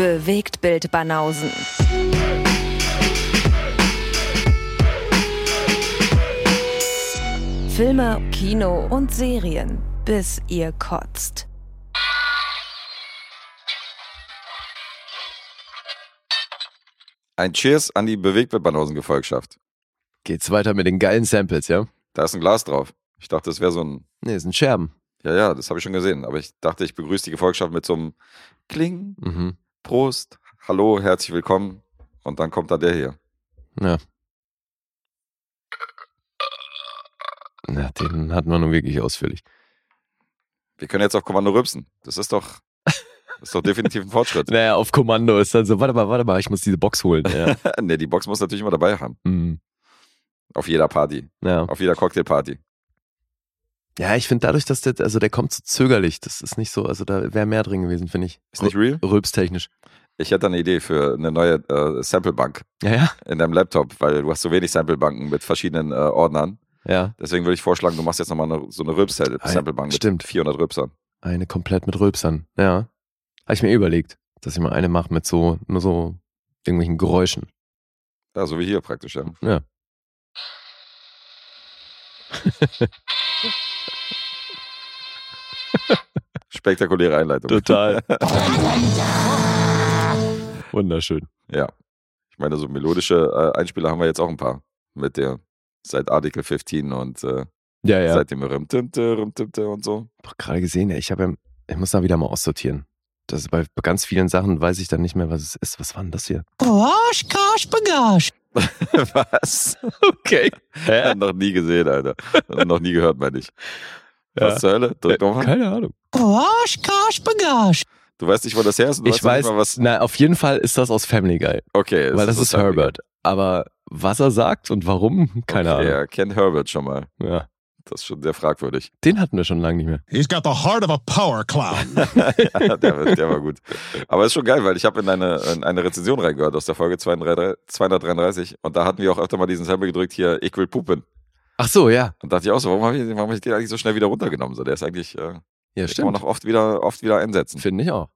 Bewegt Bild Banausen. Filme, Kino und Serien, bis ihr kotzt. Ein Cheers an die Bewegtbildbanausen-Gefolgschaft. Geht's weiter mit den geilen Samples, ja? Da ist ein Glas drauf. Ich dachte, das wäre so ein. Nee, es sind Scherben. Ja, ja, das habe ich schon gesehen. Aber ich dachte, ich begrüße die Gefolgschaft mit so einem Kling, Mhm. Prost, Hallo, herzlich willkommen. Und dann kommt da der hier. Ja. Ja, den hatten wir nun wirklich ausführlich. Wir können jetzt auf Kommando rübsen. Das ist doch, das ist doch definitiv ein Fortschritt. Naja, auf Kommando ist dann so, warte mal, warte mal, ich muss diese Box holen. Ja. nee, die Box muss natürlich immer dabei haben. Mhm. Auf jeder Party. ja. Auf jeder Cocktailparty. Ja, ich finde dadurch, dass der, also der kommt so zögerlich. Das ist nicht so, also da wäre mehr drin gewesen, finde ich. Ist nicht real? Rülpstechnisch. Ich hätte eine Idee für eine neue äh, Samplebank Ja, ja. in deinem Laptop, weil du hast so wenig Samplebanken mit verschiedenen äh, Ordnern. Ja. Deswegen würde ich vorschlagen, du machst jetzt nochmal eine, so eine Rülps-Samplebank mit Stimmt. 400 Rülpsern. Eine komplett mit Rülpsern. Ja. Habe ich mir eh überlegt, dass ich mal eine mache mit so, nur so irgendwelchen Geräuschen. Ja, so wie hier praktisch, ja. Ja. Spektakuläre Einleitung. Total. Wunderschön. Ja. Ich meine, so melodische äh, Einspieler haben wir jetzt auch ein paar. Mit der, seit Article 15 und äh, Ja, ja. seit dem Rimtimte, Rimtimte und so. doch gerade gesehen, ich habe ja, ich muss da wieder mal aussortieren. Das ist bei ganz vielen Sachen weiß ich dann nicht mehr, was es ist. Was war denn das hier? Gosh, gosh, bagosh. Was? Okay. Hä? noch nie gesehen, Alter. noch nie gehört, meine ich. Ja. Was zur Hölle? Drück nochmal. Keine Ahnung. Gosh, gosh, bagosh. Du weißt nicht, wo das her ist? Ich weiß, Nicht mal, was, na, auf jeden Fall ist das aus Family Guy. okay. weil das ist Family Guy. Herbert. Aber was er sagt und warum, keine okay, Ahnung. Er kennt Herbert schon mal. Ja. Das ist schon sehr fragwürdig. Den hatten wir schon lange nicht mehr. He's got the heart of a power clown. ja, der, war- der war gut. Aber ist schon geil, weil ich habe in eine, in eine Rezension reingehört aus der Folge 233 233 und da hatten wir auch öfter mal diesen Sample gedrückt, hier, ich will pupen. Ach so, ja. Und dachte ich auch so, warum habe ich, warum hab ich den eigentlich so schnell wieder runtergenommen? So, der ist eigentlich, äh, Ja, den kann man stimmt. noch oft wieder, oft wieder einsetzen. Finde ich auch.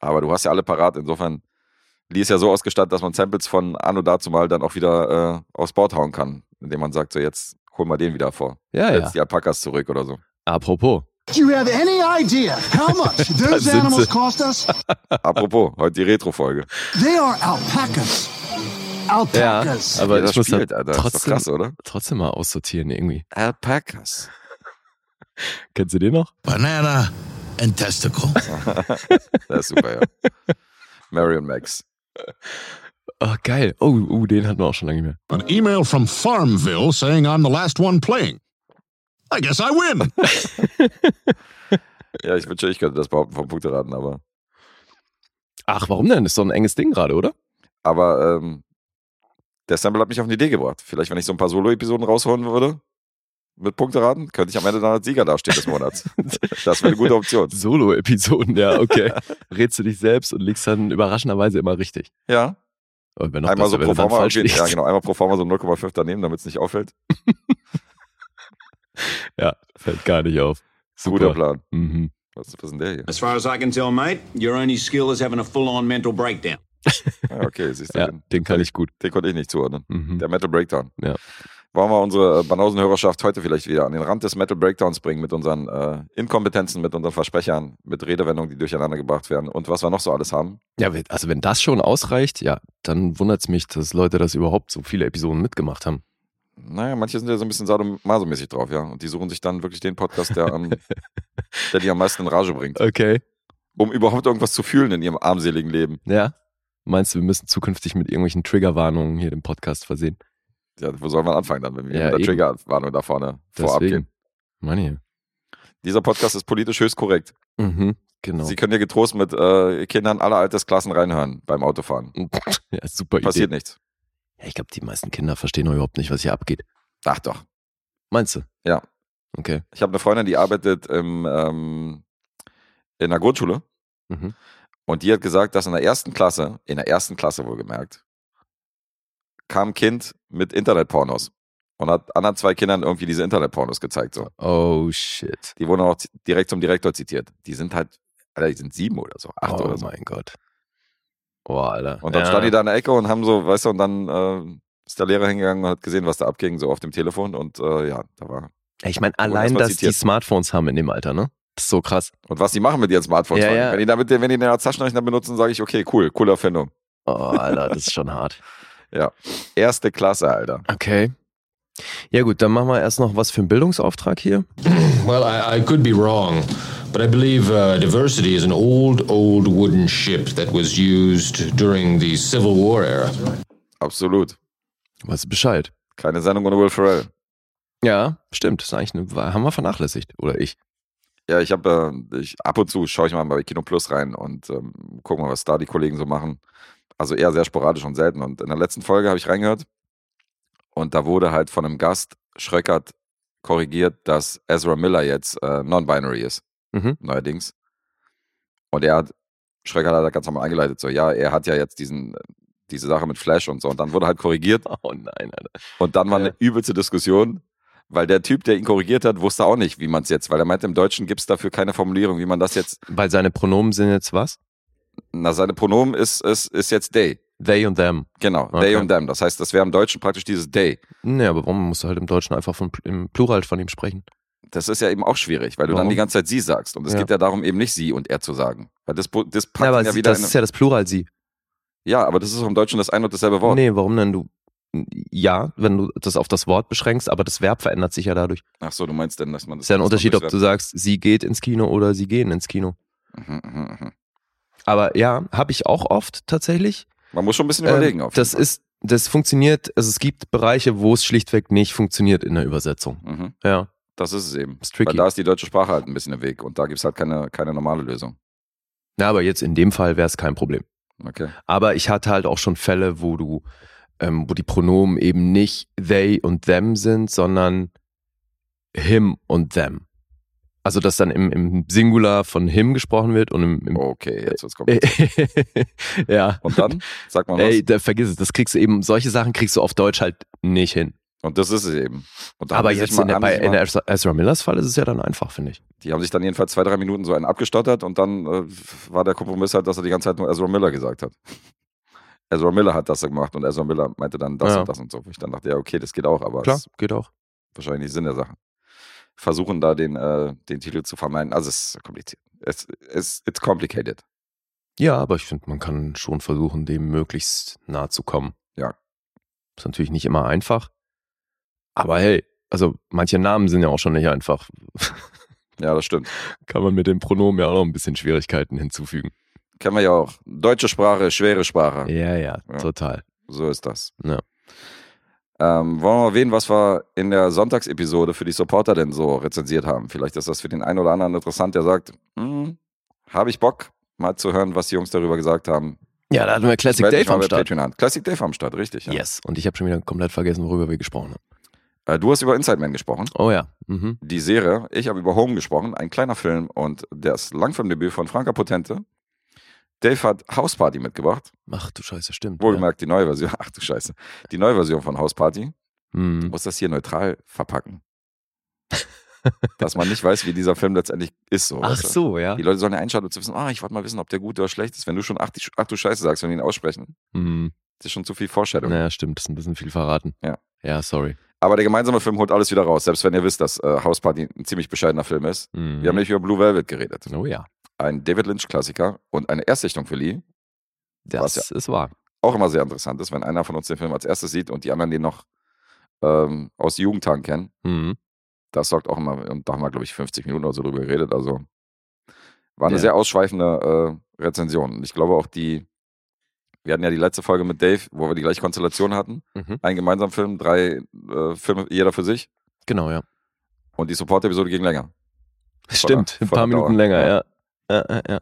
Aber du hast ja alle parat, insofern, Lee ist ja so ausgestattet, dass man Samples von Anno dazu mal dann auch wieder äh, aufs Board hauen kann, indem man sagt, so jetzt hol mal den wieder vor. Ja, Jetzt ja. die Alpakas zurück oder so. Apropos. Do you have any idea how much those animals cost us? Apropos, heute die Retro-Folge. They are alpacas. Ja, Alpacas. aber Wie das ich muss spielt, da Alter. Das ist doch trotzdem, krass, oder? trotzdem mal aussortieren irgendwie. Alpacas. Kennst du den noch? Banana and testicle. Das ist super, ja. Marion Max. Oh, geil. Oh, uh, den hatten wir auch schon lange nicht mehr. An email from Farmville saying I'm the last one playing. I guess I win. Ja, ich wünsche, ich könnte das behaupten vom Punkteraten, aber, Ach, warum denn? Ist doch ein enges Ding gerade, oder? aber ähm, der Sample hat mich auf eine Idee gebracht. Vielleicht, wenn ich so ein paar Solo-Episoden rausholen würde mit Punkteraten, könnte ich am Ende dann als Sieger dastehen des Monats. Das wäre eine gute Option. Solo-Episoden, ja, okay. Rätst du dich selbst und liegst dann überraschenderweise immer richtig. Ja, Aber wenn noch einmal so besser, wenn pro forma, ja genau, einmal pro forma so 0,5 daneben, damit es nicht auffällt. Ja, fällt gar nicht auf. Guter Plan. Mhm. Was, was ist denn der hier? As far as I can tell, mate, your only skill is having a full on mental breakdown. Ja, okay, siehst du, Ja, den, den kann ich gut. den konnte ich nicht zuordnen. Mhm. Der Metal Breakdown. Ja. Wollen wir unsere äh, Banausen-Hörerschaft heute vielleicht wieder an den Rand des Metal Breakdowns bringen mit unseren äh, Inkompetenzen, mit unseren Versprechern, mit Redewendungen, die durcheinander gebracht werden und was wir noch so alles haben? Ja, also wenn das schon ausreicht, ja, dann wundert es mich, dass Leute das überhaupt so viele Episoden mitgemacht haben. Naja, manche sind ja so ein bisschen sadomaso-mäßig drauf, ja. Und die suchen sich dann wirklich den Podcast, der, am, der die am meisten in Rage bringt. Okay. Um überhaupt irgendwas zu fühlen in ihrem armseligen Leben. Ja. Meinst du, wir müssen zukünftig mit irgendwelchen Triggerwarnungen hier den Podcast versehen? Ja, wo soll man anfangen dann, wenn wir Ja, mit der. Triggerwarnung da vorne vorab gehen? Mann, Dieser Podcast ist politisch höchst korrekt. Mhm, genau. Sie können ja getrost mit äh, Kindern aller Altersklassen reinhören beim Autofahren. ja, super Passiert Idee. nichts. Ja, ich glaube, die meisten Kinder verstehen überhaupt nicht, was hier abgeht. Ach doch. Meinst du? Ja. Okay. Ich habe eine Freundin, die arbeitet im, ähm, in der Grundschule Mhm. Und die hat gesagt, dass in der ersten Klasse, in der ersten Klasse wohlgemerkt, kam ein Kind mit Internetpornos und hat anderen zwei Kindern irgendwie diese Internetpornos gezeigt. So. Oh shit. Die wurden auch direkt zum Direktor zitiert. Die sind halt, Alter, die sind sieben oder so, acht oh oder so. mein Gott. Oh, Alter. Und dann ja. stand die da in der Ecke und haben so, weißt du, und dann äh, ist der Lehrer hingegangen und hat gesehen, was da abging, so auf dem Telefon. Und äh, ja, da war. Ich meine, allein, dass die. Smartphones haben in dem Alter, ne? Das ist so krass. Und was die machen mit ihren Smartphones. Ja, ja. Wenn die damit, wenn die den als Taschenrechner benutzen, sage ich, okay, cool, coole Erfindung. Oh, Alter, das ist schon hart. Erste Klasse, Alter. Okay. Ja gut, dann machen wir erst noch was für einen Bildungsauftrag hier. Well, I, I could be wrong, but I believe uh, diversity is an old, old wooden ship that was used during the Civil War era. Absolut. Weißt du Bescheid? Keine Sendung ohne Will Ferrell. Ja, stimmt. Das ist eigentlich eine, haben wir vernachlässigt. Oder ich. Ja, ich habe, äh, ich, ab und zu schaue ich mal bei Kino Plus rein und ähm, gucke mal, was da die Kollegen so machen. Also eher sehr sporadisch und selten. Und in der letzten Folge habe ich reingehört und da wurde halt von einem Gast Schröckert korrigiert, dass Ezra Miller jetzt äh, non-binary ist, Mhm. neuerdings. Und er hat, Schröckert hat da ganz normal eingeleitet, so, ja, er hat ja jetzt diesen, diese Sache mit Flash und so. Und dann wurde halt korrigiert Oh nein, Alter. und dann war eine übelste Diskussion, weil der Typ, der ihn korrigiert hat, wusste auch nicht, wie man es jetzt, weil er meinte, im Deutschen gibt es dafür keine Formulierung, wie man das jetzt, Weil seine Pronomen sind jetzt was? na, seine Pronomen ist, ist, ist jetzt they. They und them. Genau, Okay. they und them. Das heißt, das wäre im Deutschen praktisch dieses they. Nee, aber warum musst du halt im Deutschen einfach von, im Plural von ihm sprechen? Das ist ja eben auch schwierig, weil du Warum? dann die ganze Zeit sie sagst. Und es Ja. geht ja darum, eben nicht sie und er zu sagen. Weil das, das packt Ja, aber ja sie- wieder das ist ja das Plural sie. Ja, aber das ist auch im Deutschen das ein und dasselbe Wort. Nee, warum denn du? Ja, wenn du das auf das Wort beschränkst, aber das Verb verändert sich ja dadurch. Ach so, du meinst denn, dass man das. ist ja ein Unterschied, ob du sagst, sie geht ins Kino oder sie gehen ins Kino. Mhm, mhm, mhm. Aber ja, habe ich auch oft tatsächlich. Man muss schon ein bisschen Ähm, überlegen. Auf jeden das Fall. ist, das funktioniert, also es gibt Bereiche, wo es schlichtweg nicht funktioniert in der Übersetzung. Mhm. Ja, Das ist es eben. ist tricky. Weil da ist die deutsche Sprache halt ein bisschen im Weg und da gibt es halt keine, keine normale Lösung. Ja, aber jetzt in dem Fall wäre es kein Problem. Okay. Aber ich hatte halt auch schon Fälle, wo du, ähm, wo die Pronomen eben nicht they und them sind, sondern him und them. Also dass dann im, im Singular von him gesprochen wird und im, im Okay, jetzt wird's kompliziert. ja. Und dann? Sag mal was. Ey, da, vergiss es, das kriegst du eben, solche Sachen kriegst du auf Deutsch halt nicht hin. Und das ist es eben. Aber jetzt mal- in der, bei, in der Ezra- Ezra Millers Fall ist es ja dann einfach, finde ich. Die haben sich dann jedenfalls zwei, drei Minuten so einen abgestottert und dann äh, war der Kompromiss halt, dass er die ganze Zeit nur Ezra Miller gesagt hat. Ezra Miller hat das gemacht und Ezra Miller meinte dann das Ja. und das und so. Ich dann dachte, ja, okay, das geht auch, aber Klar, es geht auch. wahrscheinlich nicht Sinn der Sache. Versuchen da den, äh, den Titel zu vermeiden. Also es ist kompliziert. Es ist it's complicated. Ja, aber ich finde, man kann schon versuchen, dem möglichst nahe zu kommen. Ja. Ist natürlich nicht immer einfach. Aber hey, also manche Namen sind ja auch schon nicht einfach. Ja, das stimmt. kann man mit den Pronomen ja auch noch ein bisschen Schwierigkeiten hinzufügen. Kennen wir ja auch. Deutsche Sprache, schwere Sprache. Ja, ja, Ja. total. So ist das. Ja. Ähm, wollen wir mal erwähnen, was wir in der Sonntagsepisode für die Supporter denn so rezensiert haben? Vielleicht ist das für den einen oder anderen interessant, der sagt, hm, habe ich Bock, mal zu hören, was die Jungs darüber gesagt haben. Ja, da hatten wir Classic Dave am Start. Classic Dave am Start, richtig. Ja. Yes. Und ich habe schon wieder komplett vergessen, worüber wir gesprochen haben. Äh, du hast über Inside Man gesprochen, Oh ja. Mhm. die Serie. Ich habe über Home gesprochen, ein kleiner Film und das Langfilmdebüt von Franka Potente. Dave hat House Party mitgebracht. Ach du Scheiße, stimmt. Wohlgemerkt die neue Version. Ach du Scheiße. Die neue Version von House Party. Ja. Du Mhm. musst das hier neutral verpacken. Dass man nicht weiß, wie dieser Film letztendlich ist. So, Ach so, ja. Die Leute sollen ja einschalten, um zu wissen, ah, ich wollte mal wissen, ob der gut oder schlecht ist. Wenn du schon ach, die, ach du Scheiße sagst, wenn die ihn aussprechen, Mhm. das ist schon zu viel Vorstellung. Naja, stimmt. Das ist ein bisschen viel verraten. Ja. Ja, sorry. Aber der gemeinsame Film holt alles wieder raus, selbst wenn ihr wisst, dass äh, House Party ein ziemlich bescheidener Film ist. Mhm. Wir haben nicht über Blue Velvet geredet. Oh ja. Ein David Lynch-Klassiker und eine Erstsichtung für Lee. Das Was ist wahr. Auch immer sehr interessant ist, wenn einer von uns den Film als erstes sieht und die anderen den noch ähm, aus Jugendtagen kennen. Mhm. Das sorgt auch immer, und da haben wir, glaube ich, 50 Minuten oder so drüber geredet. Also war eine Ja. sehr ausschweifende äh, Rezension. Und ich glaube auch die, wir hatten ja die letzte Folge mit Dave, wo wir die gleiche Konstellation hatten. Mhm. Ein gemeinsamer Film, drei äh, Filme, jeder für sich. Genau, ja. Und die Support-Episode ging länger. Stimmt. Ein paar Minuten Dauer. länger, Ja. Ja. Ja.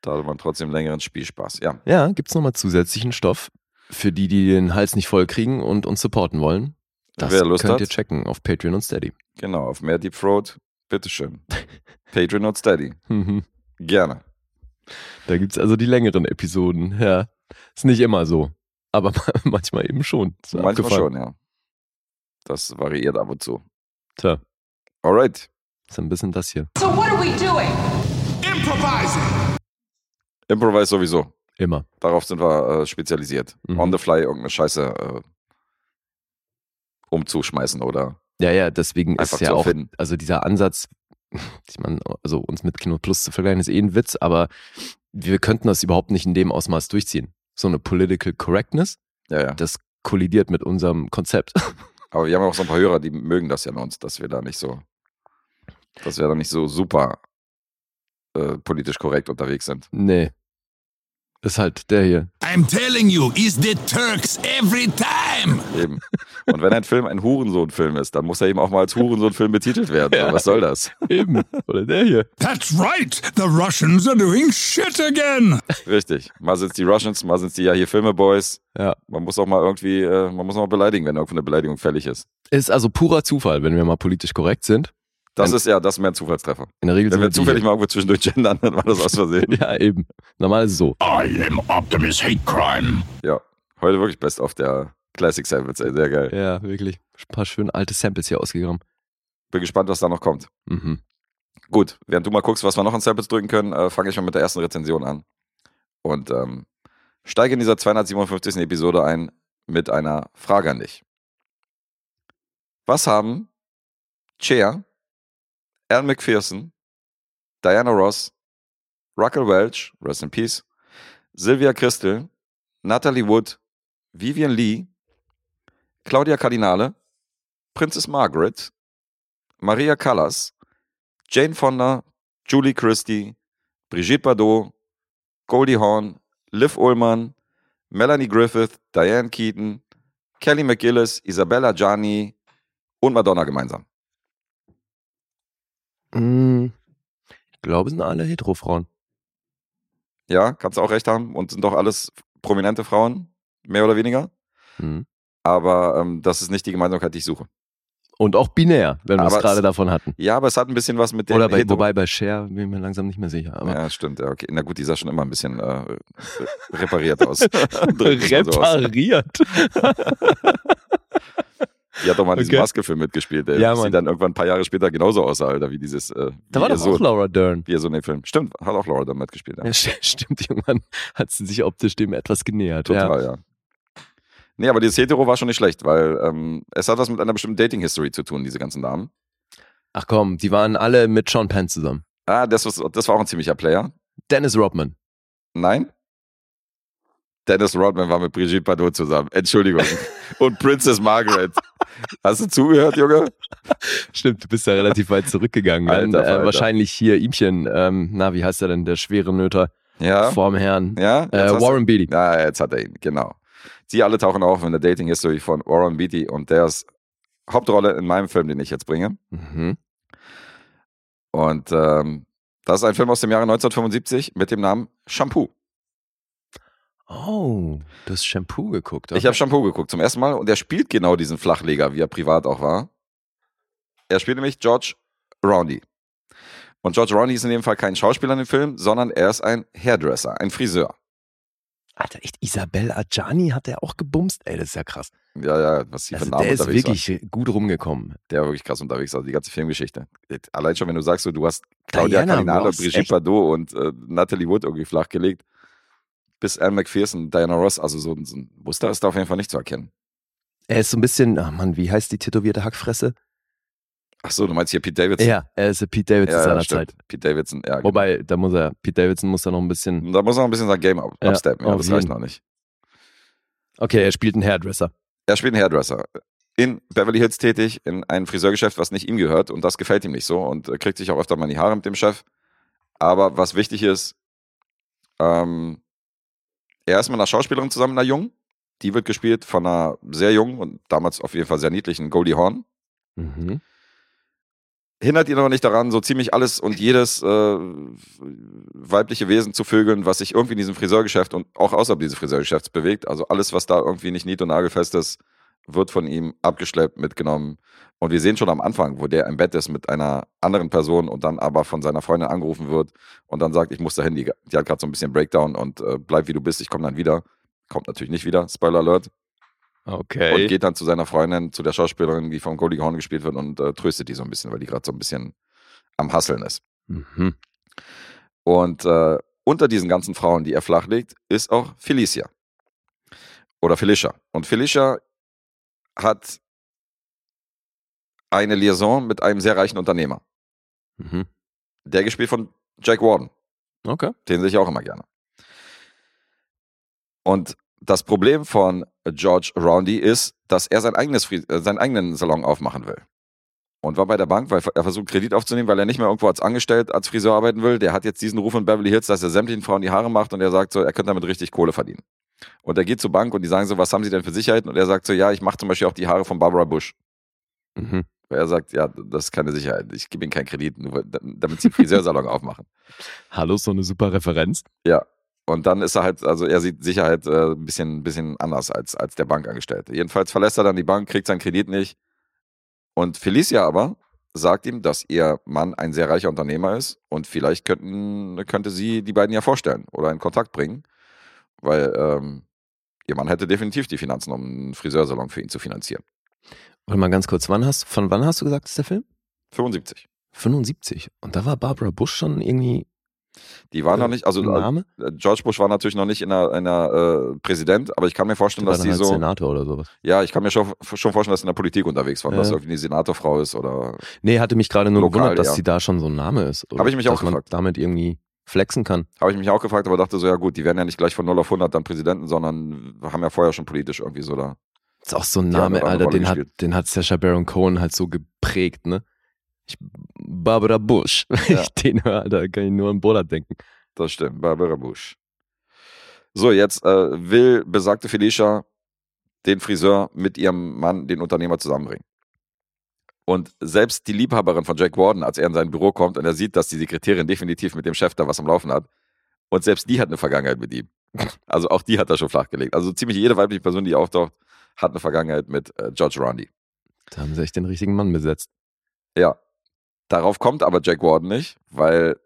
Da hatte man trotzdem längeren Spielspaß. Ja, Ja, gibt's nochmal zusätzlichen Stoff für die, die den Hals nicht voll kriegen und uns supporten wollen. Das Wer Lust könnt hat. ihr checken auf Patreon und Steady. genau. Auf mehr Deep Throat, bitteschön. Patreon und Steady. Mhm. Gerne. Da gibt's also die längeren Episoden. Ja, ist nicht immer so, aber manchmal eben schon. Manchmal abgefahren. schon, ja. Das variiert ab und zu. Tja, Alright. ist ein bisschen das hier. So what are we doing? Improvising. Improvise sowieso. Immer. Darauf sind wir äh, spezialisiert. Mhm. On the fly irgendeine Scheiße äh, umzuschmeißen oder Ja, ja, deswegen ist ja auch, also dieser Ansatz, ich meine, also uns mit Kino Plus zu vergleichen, ist eh ein Witz, aber wir könnten das überhaupt nicht in dem Ausmaß durchziehen. So eine Political Correctness, Ja, ja. das kollidiert mit unserem Konzept. Aber wir haben auch so ein paar Hörer, die mögen das ja an uns, dass wir da nicht so, dass wir da nicht so super äh, politisch korrekt unterwegs sind. nee. Ist halt der hier. I'm telling you, it's the Turks every time. Eben. Und wenn ein Film ein Hurensohn-Film ist, dann muss er eben auch mal als Hurensohn-Film betitelt werden. So, was soll das? Eben. Oder der hier. That's right. The Russians are doing shit again. Richtig. Mal sind es die Russians, mal sind es die ja hier Filme-Boys. Ja. Man muss auch mal irgendwie, äh, man muss auch mal beleidigen, wenn irgendwo eine Beleidigung fällig ist. Ist also purer Zufall, wenn wir mal politisch korrekt sind. Das Ein- ist ja, das ist mehr ein Zufallstreffer. In der Regel Wenn wir zufällig mal irgendwo zwischendurch gendern, dann war das aus Versehen. Ja, eben. Normal ist es so. I am Optimus Hate Crime. Ja. Heute wirklich best auf der Classic Samples, ey. Sehr geil. Ja, wirklich. Ein paar schöne alte Samples hier ausgegraben. Bin gespannt, was da noch kommt. Mhm. Gut, während du mal guckst, was wir noch an Samples drücken können, äh, fange ich mal mit der ersten Rezension an. Und ähm, steige in dieser 257. Episode ein mit einer Frage an dich. Was haben Cher, Al McPherson, Diana Ross, Raquel Welch, rest in peace, Sylvia Christel, Natalie Wood, Vivian Lee, Claudia Cardinale, Princess Margaret, Maria Callas, Jane Fonda, Julie Christie, Brigitte Bardot, Goldie Hawn, Liv Ullmann, Melanie Griffith, Diane Keaton, Kelly McGillis, Isabella Gianni und Madonna gemeinsam. Mm, Ich glaube, es sind alle Hetero-Frauen. Ja, kannst du auch recht haben und sind doch alles prominente Frauen, mehr oder weniger. Mhm. Aber ähm, das ist nicht die Gemeinsamkeit, die ich suche. Und auch binär, wenn wir es gerade davon hatten. Ja, aber es hat ein bisschen was mit dem Oder bei, Hetero- wobei bei Cher bin ich mir langsam nicht mehr sicher. Ja, stimmt. Ja, okay. Na gut, die sah schon immer ein bisschen äh, repariert aus. repariert. Die hat doch mal in diesem Okay. Maske-Film mitgespielt, ey. Ja, Dass sie Mann. dann irgendwann ein paar Jahre später genauso aussah, Alter, wie dieses. Äh, Da war doch Sohn, auch Laura Dern. Wie er so in dem Film. Stimmt, hat auch Laura dann mitgespielt, ja. Ja, st- stimmt, irgendwann hat sie sich optisch dem etwas genähert. Total, Ja. ja. Nee, aber dieses Hetero war schon nicht schlecht, weil ähm, es hat was mit einer bestimmten Dating-History zu tun, diese ganzen Damen. Ach komm, die waren alle mit Sean Penn zusammen. Ah, das, was, das war auch ein ziemlicher Player. Dennis Rodman. Nein? Dennis Rodman war mit Brigitte Bardot zusammen. Entschuldigung. Und Princess Margaret. Hast du zugehört, Junge? Stimmt, du bist ja relativ weit zurückgegangen. Alter, Dann, äh, wahrscheinlich hier Ihmchen, ähm, na, wie heißt er denn, der schwere Nöter Ja. vorm Herrn. Ja? Äh, Warren Beatty. Ja, jetzt hat er ihn, genau. Sie alle tauchen auf in der Dating History von Warren Beatty und der ist Hauptrolle in meinem Film, den ich jetzt bringe. Mhm. Und ähm, das ist ein Film aus dem Jahre 1975 mit dem Namen Shampoo. Oh, du hast Shampoo geguckt. Ich habe Shampoo geguckt zum ersten Mal und er spielt genau diesen Flachleger, wie er privat auch war. Er spielt nämlich George Roundy. Und George Roundy ist in dem Fall kein Schauspieler in dem Film, sondern er ist ein Hairdresser, ein Friseur. Alter, echt, Isabel Adjani hat er auch gebumst? Ey, das ist ja krass. Ja, ja, was für Also, Namen der ist wirklich gut rumgekommen. Der war wirklich krass unterwegs, also die ganze Filmgeschichte. Allein schon, wenn du sagst, so, du hast Claudia Diana Cardinale, Brigitte? Bardot und äh, Natalie Wood irgendwie flachgelegt, bis Anne McPherson, Diana Ross, also so, so ein Muster ist da auf jeden Fall nicht zu erkennen. Er ist so ein bisschen, ach Mann, wie heißt die tätowierte Hackfresse? Ach so, du meinst hier Pete Davidson? Ja, er ist der Pete Davidson ja, seiner stimmt. Zeit. Pete Davidson, ja. genau. Wobei, da muss er, Pete Davidson muss da noch ein bisschen. Da muss er noch ein bisschen sein Game up, Ja, upsteppen, ja, das reicht noch nicht. Okay, er spielt einen Hairdresser. Er spielt einen Hairdresser. In Beverly Hills tätig, in einem Friseurgeschäft, was nicht ihm gehört und das gefällt ihm nicht so und kriegt sich auch öfter mal in die Haare mit dem Chef. Aber was wichtig ist, ähm, er ist mit einer Schauspielerin zusammen, einer Jungen. Die wird gespielt von einer sehr jungen und damals auf jeden Fall sehr niedlichen Goldie Hawn. Mhm. hindert ihn aber nicht daran, so ziemlich alles und jedes äh, weibliche Wesen zu vögeln, was sich irgendwie in diesem Friseurgeschäft und auch außerhalb dieses Friseurgeschäfts bewegt. Also alles, was da irgendwie nicht nied- und nagelfest ist, wird von ihm abgeschleppt, mitgenommen. Und wir sehen schon am Anfang, wo der im Bett ist mit einer anderen Person und dann aber von seiner Freundin angerufen wird und dann sagt, ich muss dahin, die, die hat gerade so ein bisschen Breakdown und äh, bleib wie du bist, ich komme dann wieder. Kommt natürlich nicht wieder, Spoiler Alert. Und Okay. geht dann zu seiner Freundin, zu der Schauspielerin, die von Goldie Hawn gespielt wird und äh, tröstet die so ein bisschen, weil die gerade so ein bisschen am Hasseln ist. Mhm. Und äh, unter diesen ganzen Frauen, die er flachlegt, ist auch Felicia. Oder Felicia. Und Felicia hat eine Liaison mit einem sehr reichen Unternehmer. Mhm. Der gespielt von Jack Warden. Okay. Den sehe ich auch immer gerne. Und das Problem von George Roundy ist, dass er sein eigenes, äh, seinen eigenen Salon aufmachen will. Und war bei der Bank, weil er versucht, Kredit aufzunehmen, weil er nicht mehr irgendwo als Angestellt, als Friseur arbeiten will. Der hat jetzt diesen Ruf in Beverly Hills, dass er sämtlichen Frauen die Haare macht und er sagt so, er könnte damit richtig Kohle verdienen. Und er geht zur Bank und die sagen so, was haben Sie denn für Sicherheiten? Und er sagt so, ja, ich mache zum Beispiel auch die Haare von Barbara Bush. Mhm. Weil er sagt, ja, das ist keine Sicherheit. Ich gebe Ihnen keinen Kredit, nur damit Sie einen Friseursalon aufmachen. Hallo, so eine super Referenz. Ja. Und dann ist er halt, also er sieht Sicherheit äh, ein bisschen, bisschen anders als, als der Bankangestellte. Jedenfalls verlässt er dann die Bank, kriegt seinen Kredit nicht. Und Felicia aber sagt ihm, dass ihr Mann ein sehr reicher Unternehmer ist und vielleicht könnten, könnte sie die beiden ja vorstellen oder in Kontakt bringen, weil ähm, ihr Mann hätte definitiv die Finanzen, um einen Friseursalon für ihn zu finanzieren. Warte mal ganz kurz, wann hast, von wann hast du gesagt, ist der Film? 75. 75. Und da war Barbara Bush schon irgendwie Die war äh, noch nicht, also ein Name? äh, George Bush war natürlich noch nicht in einer, in einer äh, Präsident, aber ich kann mir vorstellen, Die dass sie halt so. Senator oder sowas. Ja, ich kann mir schon, schon vorstellen, dass sie in der Politik unterwegs war, Ja. dass sie irgendwie eine Senatorfrau ist oder. Nee, hatte mich gerade nur Lokal, gewundert, dass ja. sie da schon so ein Name ist. Oder Hab ich mich dass auch man gefragt. damit irgendwie flexen kann. Habe ich mich auch gefragt, aber dachte so, ja gut, die werden ja nicht gleich von 0 auf 100 dann Präsidenten, sondern haben ja vorher schon politisch irgendwie so da. Ist auch so ein Name, Alter, den hat, den hat Sacha Baron Cohen halt so geprägt, ne? Ich, Barbara Bush. Ja. ich den höre, Alter, kann ich nur an Bollard denken. Das stimmt, Barbara Bush. So, jetzt äh, will besagte Felicia den Friseur mit ihrem Mann, den Unternehmer, zusammenbringen. Und selbst die Liebhaberin von Jack Warden, als er in sein Büro kommt und er sieht, dass die Sekretärin definitiv mit dem Chef da was am Laufen hat, und selbst die hat eine Vergangenheit mit ihm. Also auch die hat er schon flachgelegt. Also ziemlich jede weibliche Person, die auftaucht, hat eine Vergangenheit mit äh, George Roundy. Da haben sie echt den richtigen Mann besetzt. Ja. Darauf kommt aber Jack Warden nicht, weil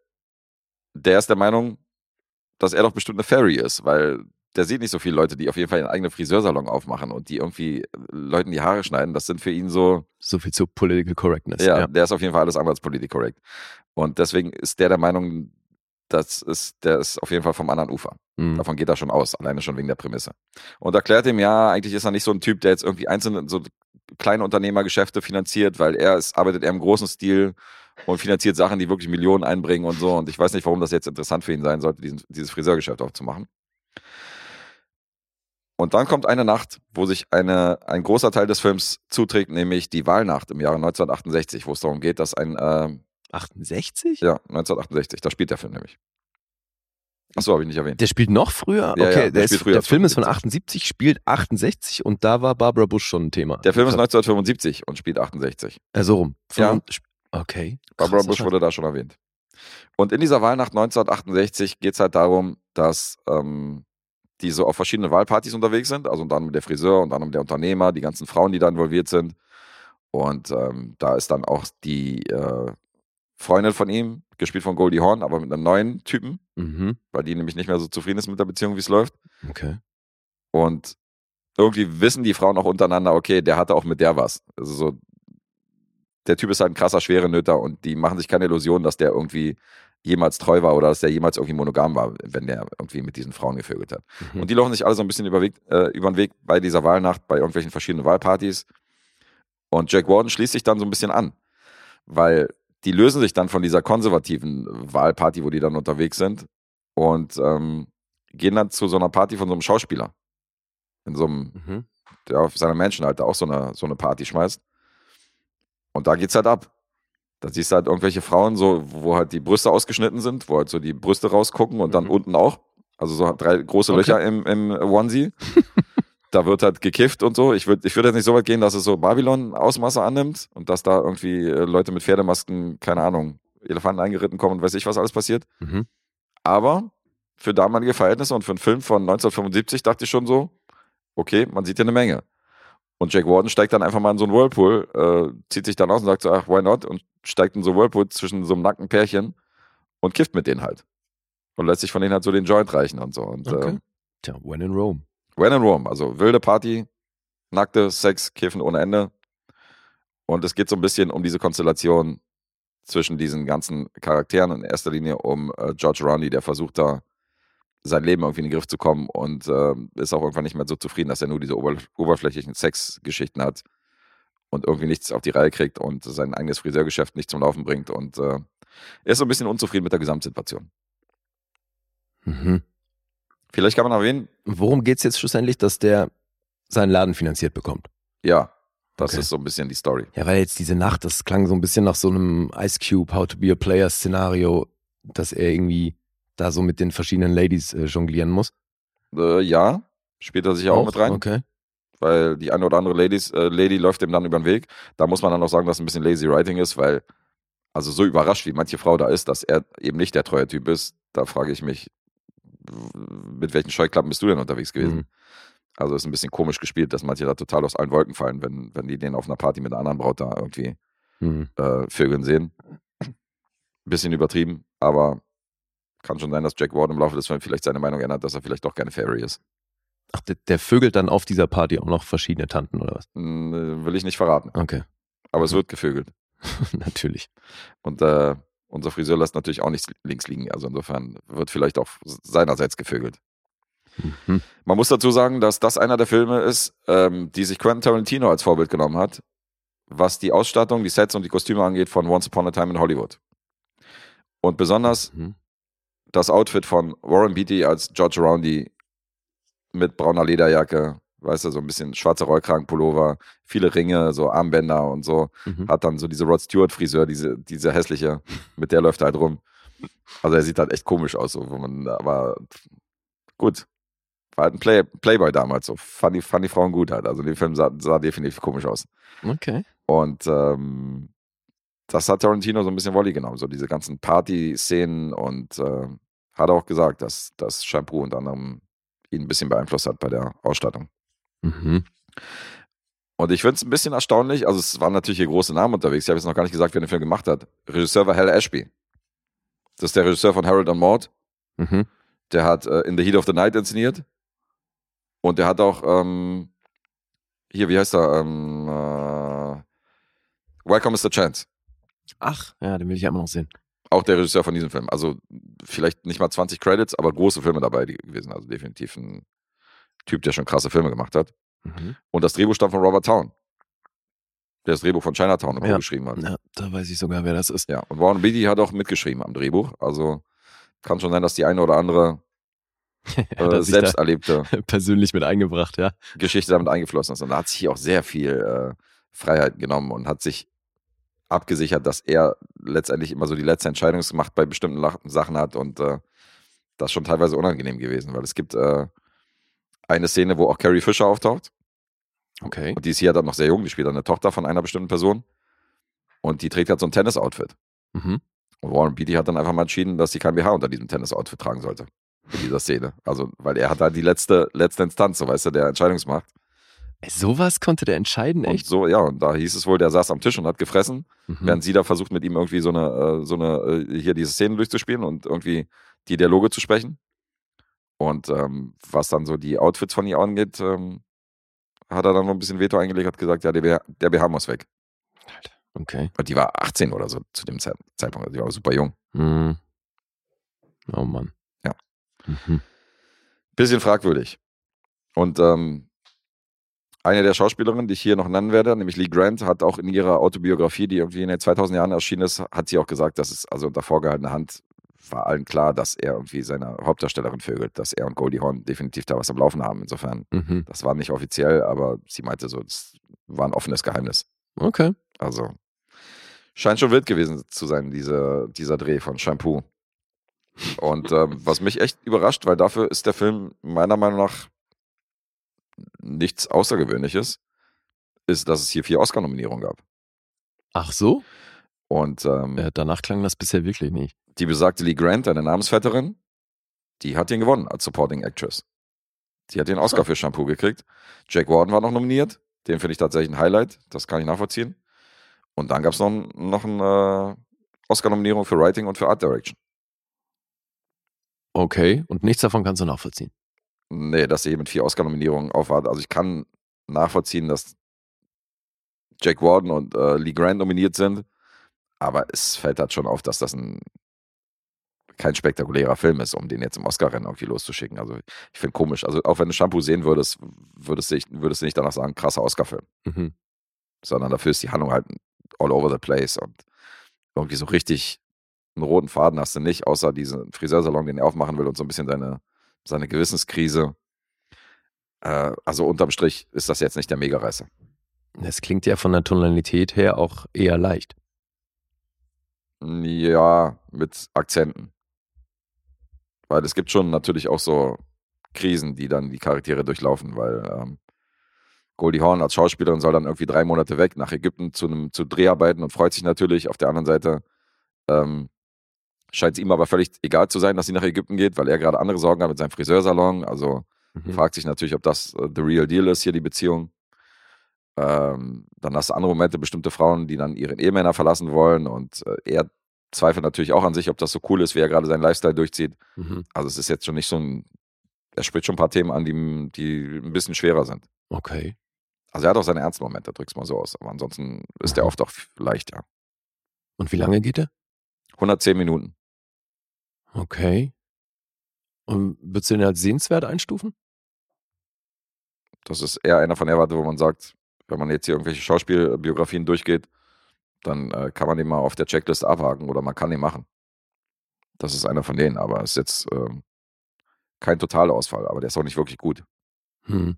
der ist der Meinung, dass er doch bestimmt eine Fairy ist, weil der sieht nicht so viele Leute, die auf jeden Fall einen eigenen Friseursalon aufmachen und die irgendwie Leuten die Haare schneiden. Das sind für ihn so, So viel zu Political Correctness. ja, der ist auf jeden Fall alles andere als politisch korrekt. Und deswegen ist der der Meinung, das ist, der ist auf jeden Fall vom anderen Ufer. Mhm. Davon geht er schon aus, alleine schon wegen der Prämisse. Und erklärt ihm, ja, eigentlich ist er nicht so ein Typ, der jetzt irgendwie einzelne, so kleine Unternehmergeschäfte finanziert, weil er ist, arbeitet eher im großen Stil und finanziert Sachen, die wirklich Millionen einbringen und so. Und ich weiß nicht, warum das jetzt interessant für ihn sein sollte, diesen, dieses Friseurgeschäft aufzumachen. Und dann kommt eine Nacht, wo sich eine, ein großer Teil des Films zuträgt, nämlich die Wahlnacht im Jahre 1968, wo es darum geht, dass ein, äh, 68? ja, 1968, da spielt der Film nämlich. Achso, habe ich nicht erwähnt. Der spielt noch früher? Ja, ja, okay, der der, ist, früher der Film ist von 75. 78, spielt 68 und da war Barbara Bush schon ein Thema. Der Film ist 1975 und spielt 68. Äh, so rum. Ja. Okay. Barbara Bush wurde da schon erwähnt. Und in dieser Wahlnacht 1968 geht es halt darum, dass ähm, die so auf verschiedenen Wahlpartys unterwegs sind. Also unter anderem der Friseur, unter anderem der Unternehmer, die ganzen Frauen, die da involviert sind. Und ähm, da ist dann auch die äh, Freundin von ihm, gespielt von Goldie Hawn, aber mit einem neuen Typen, Mhm. weil die nämlich nicht mehr so zufrieden ist mit der Beziehung, wie es läuft. Okay. Und irgendwie wissen die Frauen auch untereinander, okay, der hatte auch mit der was. Also so, der Typ ist halt ein krasser Schwerenöter und die machen sich keine Illusion, dass der irgendwie jemals treu war oder dass der jemals irgendwie monogam war, wenn der irgendwie mit diesen Frauen gevögelt hat. Mhm. Und die laufen sich alle so ein bisschen über, Weg, äh, über den Weg bei dieser Wahlnacht, bei irgendwelchen verschiedenen Wahlpartys. Und Jack Warden schließt sich dann so ein bisschen an, weil die lösen sich dann von dieser konservativen Wahlparty, wo die dann unterwegs sind und ähm, gehen dann zu so einer Party von so einem Schauspieler. In so einem, Mhm. der auf seiner halt da auch so eine, so eine Party schmeißt. Und da geht's halt ab. Da siehst du halt irgendwelche Frauen, so, wo halt die Brüste ausgeschnitten sind, wo halt so die Brüste rausgucken und dann Mhm. unten auch. Also so drei große Okay. Löcher im, im Onesie. da wird halt gekifft und so. Ich würde ich würd jetzt nicht so weit gehen, dass es so Babylon-Ausmaße annimmt und dass da irgendwie äh, Leute mit Pferdemasken, keine Ahnung, Elefanten eingeritten kommen und weiß ich, was alles passiert. Mhm. Aber für damalige Verhältnisse und für einen Film von 1975 dachte ich schon so, okay, man sieht ja eine Menge. Und Jack Warden steigt dann einfach mal in so einen Whirlpool, äh, zieht sich dann aus und sagt so, ach, why not? Und steigt in so einen Whirlpool zwischen so einem nackten Pärchen und kifft mit denen halt. Und lässt sich von denen halt so den Joint reichen und so. Und Okay. äh, Tja, when in Rome. When in Rome, also wilde Party, nackte Sex, Kiffen ohne Ende. Und es geht so ein bisschen um diese Konstellation zwischen diesen ganzen Charakteren, in erster Linie um äh, George Rowney, der versucht da sein Leben irgendwie in den Griff zu kommen und äh, ist auch irgendwann nicht mehr so zufrieden, dass er nur diese ober oberflächlichen Sexgeschichten hat und irgendwie nichts auf die Reihe kriegt und sein eigenes Friseurgeschäft nicht zum Laufen bringt und äh, er ist so ein bisschen unzufrieden mit der Gesamtsituation. Mhm. Vielleicht kann man erwähnen, Worum geht's jetzt schlussendlich, dass der seinen Laden finanziert bekommt? ja, das Okay. ist so ein bisschen die Story. Ja, weil jetzt diese Nacht, das klang so ein bisschen nach so einem Ice Cube How to be a Player Szenario, dass er irgendwie da so mit den verschiedenen Ladies äh, jonglieren muss. Äh, ja, spielt er sich auch, mit rein, Okay. weil die eine oder andere Ladies, äh, Lady läuft ihm dann über den Weg. Da muss man dann auch sagen, dass es ein bisschen lazy writing ist, weil also so überrascht, wie manche Frau da ist, dass er eben nicht der treue Typ ist, da frage ich mich, mit welchen Scheuklappen bist du denn unterwegs gewesen? Mhm. Also ist ein bisschen komisch gespielt, dass manche da total aus allen Wolken fallen, wenn, wenn die den auf einer Party mit einer anderen Braut da irgendwie Mhm. äh, Vögeln sehen. Bisschen übertrieben, aber kann schon sein, dass Jack Ward im Laufe des Films vielleicht seine Meinung ändert, dass er vielleicht doch gerne Fairy ist. Ach, der, der vögelt dann auf dieser Party auch noch verschiedene Tanten oder was? Äh, will ich nicht verraten, Okay, aber es wird gevögelt. natürlich. Und äh, unser Friseur lässt natürlich auch nichts links liegen. Also insofern wird vielleicht auch seinerseits gevögelt. Mhm. Man muss dazu sagen, dass das einer der Filme ist, ähm, die sich Quentin Tarantino als Vorbild genommen hat, was die Ausstattung, die Sets und die Kostüme angeht von Once Upon a Time in Hollywood. Und besonders Mhm. das Outfit von Warren Beatty als George Roundy mit brauner Lederjacke, weißt du, so ein bisschen schwarzer Rollkragenpullover, viele Ringe, so Armbänder und so. Mhm. Hat dann so diese Rod Stewart Friseur, diese, diese hässliche, mit der läuft er halt rum. Also er sieht halt echt komisch aus, so, wo man, aber gut. War halt ein Play, Playboy damals, so. Fand die, fand die Frauen gut halt. Also in dem Film sah, sah definitiv komisch aus. Okay. Und ähm, das hat Tarantino so ein bisschen Wolli genommen, so diese ganzen Party-Szenen und äh, hat auch gesagt, dass das Shampoo unter anderem ihn ein bisschen beeinflusst hat bei der Ausstattung. Mhm. Und ich finde es ein bisschen erstaunlich, also es waren natürlich hier große Namen unterwegs, ich habe jetzt noch gar nicht gesagt, wer den Film gemacht hat. Regisseur war Hal Ashby. Das ist der Regisseur von Harold and Maude. Mhm. Der hat äh, In the Heat of the Night inszeniert. Und der hat auch, ähm, hier, wie heißt er? Ähm, äh, Welcome Mr. Chance. Ach, ja, den will ich ja immer noch sehen. Auch der Regisseur von diesem Film. Also vielleicht nicht mal 20 Credits, aber große Filme dabei gewesen. Also definitiv ein Typ, der schon krasse Filme gemacht hat. Mhm. Und das Drehbuch stammt von Robert Town. Der das Drehbuch von Chinatown. Ja. geschrieben hat. Ja, da weiß ich sogar, wer das ist. Ja, und Warren Beatty hat auch mitgeschrieben am Drehbuch. Also kann schon sein, dass die eine oder andere äh, selbst erlebte persönlich mit eingebracht, ja. Geschichte damit eingeflossen ist. Und da hat sich hier auch sehr viel äh, Freiheit genommen und hat sich abgesichert, dass er letztendlich immer so die letzte Entscheidungsmacht bei bestimmten Sachen hat und äh, das ist schon teilweise unangenehm gewesen, weil es gibt äh, eine Szene, wo auch Carrie Fisher auftaucht Okay. und die ist hier dann noch sehr jung, die spielt dann eine Tochter von einer bestimmten Person und die trägt halt so ein Tennis-Outfit. Mhm. Und Warren Beatty hat dann einfach mal entschieden, dass sie kein BH unter diesem Tennis-Outfit tragen sollte. In dieser Szene. Also, weil er hat da die letzte, letzte Instanz, so weißt du, der Entscheidungsmacht. Sowas konnte der entscheiden, Und echt? so, ja, und da hieß es wohl, der saß am Tisch und hat gefressen, Mhm. während sie da versucht, mit ihm irgendwie so eine, äh, so eine, äh, hier diese Szene durchzuspielen und irgendwie die Dialoge zu sprechen. Und ähm, was dann so die Outfits von ihr angeht, ähm, hat er dann noch ein bisschen Veto eingelegt, hat gesagt, ja, der BH, der BH muss weg. Okay. Und die war 18 oder so zu dem Zeit- Zeitpunkt, also die war super jung. Mhm. Oh Mann. Ja. Mhm. Bisschen fragwürdig. Und ähm, eine der Schauspielerinnen, die ich hier noch nennen werde, nämlich Lee Grant, hat auch in ihrer Autobiografie, die irgendwie in den 2000 Jahren erschienen ist, hat sie auch gesagt, dass es also unter vorgehaltener Hand war allen klar, dass er irgendwie seine Hauptdarstellerin vögelt, dass er und Goldie Hawn definitiv da was am Laufen haben. Insofern, Mhm. das war nicht offiziell, aber sie meinte so, das war ein offenes Geheimnis. Okay. Also scheint schon wild gewesen zu sein, diese, dieser Dreh von Shampoo. Und ähm, was mich echt überrascht, weil dafür ist der Film meiner Meinung nach nichts Außergewöhnliches, ist, dass es hier vier Oscar-Nominierungen gab. Ach so? Und ähm, Ja, danach klang das bisher wirklich nicht. die besagte Lee Grant, eine Namensvetterin, die hat ihn gewonnen als Supporting Actress. Die hat den Oscar für Shampoo gekriegt. Jack Warden war noch nominiert. Den finde ich tatsächlich ein Highlight. Das kann ich nachvollziehen. Und dann gab es noch, noch eine äh, Oscar-Nominierung für Writing und für Art Direction. Okay. Und nichts davon kannst du nachvollziehen. Nee, dass er mit vier Oscar-Nominierungen aufwartet. Also ich kann nachvollziehen, dass Jack Warden und äh, Lee Grant nominiert sind. Aber es fällt halt schon auf, dass das ein kein spektakulärer Film ist, um den jetzt im Oscar-Rennen irgendwie loszuschicken. Also ich finde komisch. Also auch wenn du Shampoo sehen würdest, würdest du, nicht- würdest du nicht danach sagen, krasser Oscar-Film. Mhm. Sondern dafür ist die Handlung halt all over the place und irgendwie so richtig einen roten Faden hast du nicht, außer diesen Friseursalon, den er aufmachen will und so ein bisschen seine, seine Gewissenskrise. Äh, also unterm Strich ist das jetzt nicht der Mega-Reißer. Es klingt ja von der Tonalität her auch eher leicht. Ja, mit Akzenten. Weil es gibt schon natürlich auch so Krisen, die dann die Charaktere durchlaufen, weil ähm, Goldie Hawn als Schauspielerin soll dann irgendwie drei Monate weg nach Ägypten zu einem zu Dreharbeiten und freut sich natürlich. Auf der anderen Seite ähm, scheint es ihm aber völlig egal zu sein, dass sie nach Ägypten geht, weil er gerade andere Sorgen hat mit seinem Friseursalon. Also Mhm. fragt sich natürlich, ob das äh, the real deal ist, hier die Beziehung. Ähm, dann hast du andere Momente, bestimmte Frauen, die dann ihren Ehemänner verlassen wollen und äh, er zweifelt natürlich auch an sich, ob das so cool ist, wie er gerade seinen Lifestyle durchzieht. Mhm. Also es ist jetzt schon nicht so ein, er spricht schon ein paar Themen an, die, die ein bisschen schwerer sind. Okay. Also er hat auch seine ernsten Momente, drück's mal so aus. Aber ansonsten ist der oft auch leicht, ja. Und wie lange geht der? 110 Minuten. Okay. Und würdest du den als sehenswert einstufen? Das ist eher einer von der Warte, wo man sagt, wenn man jetzt hier irgendwelche Schauspielbiografien durchgeht, dann äh, kann man den mal auf der Checkliste abhaken oder man kann den machen. Das ist einer von denen, aber ist jetzt ähm, kein Totalausfall, aber der ist auch nicht wirklich gut. Hm.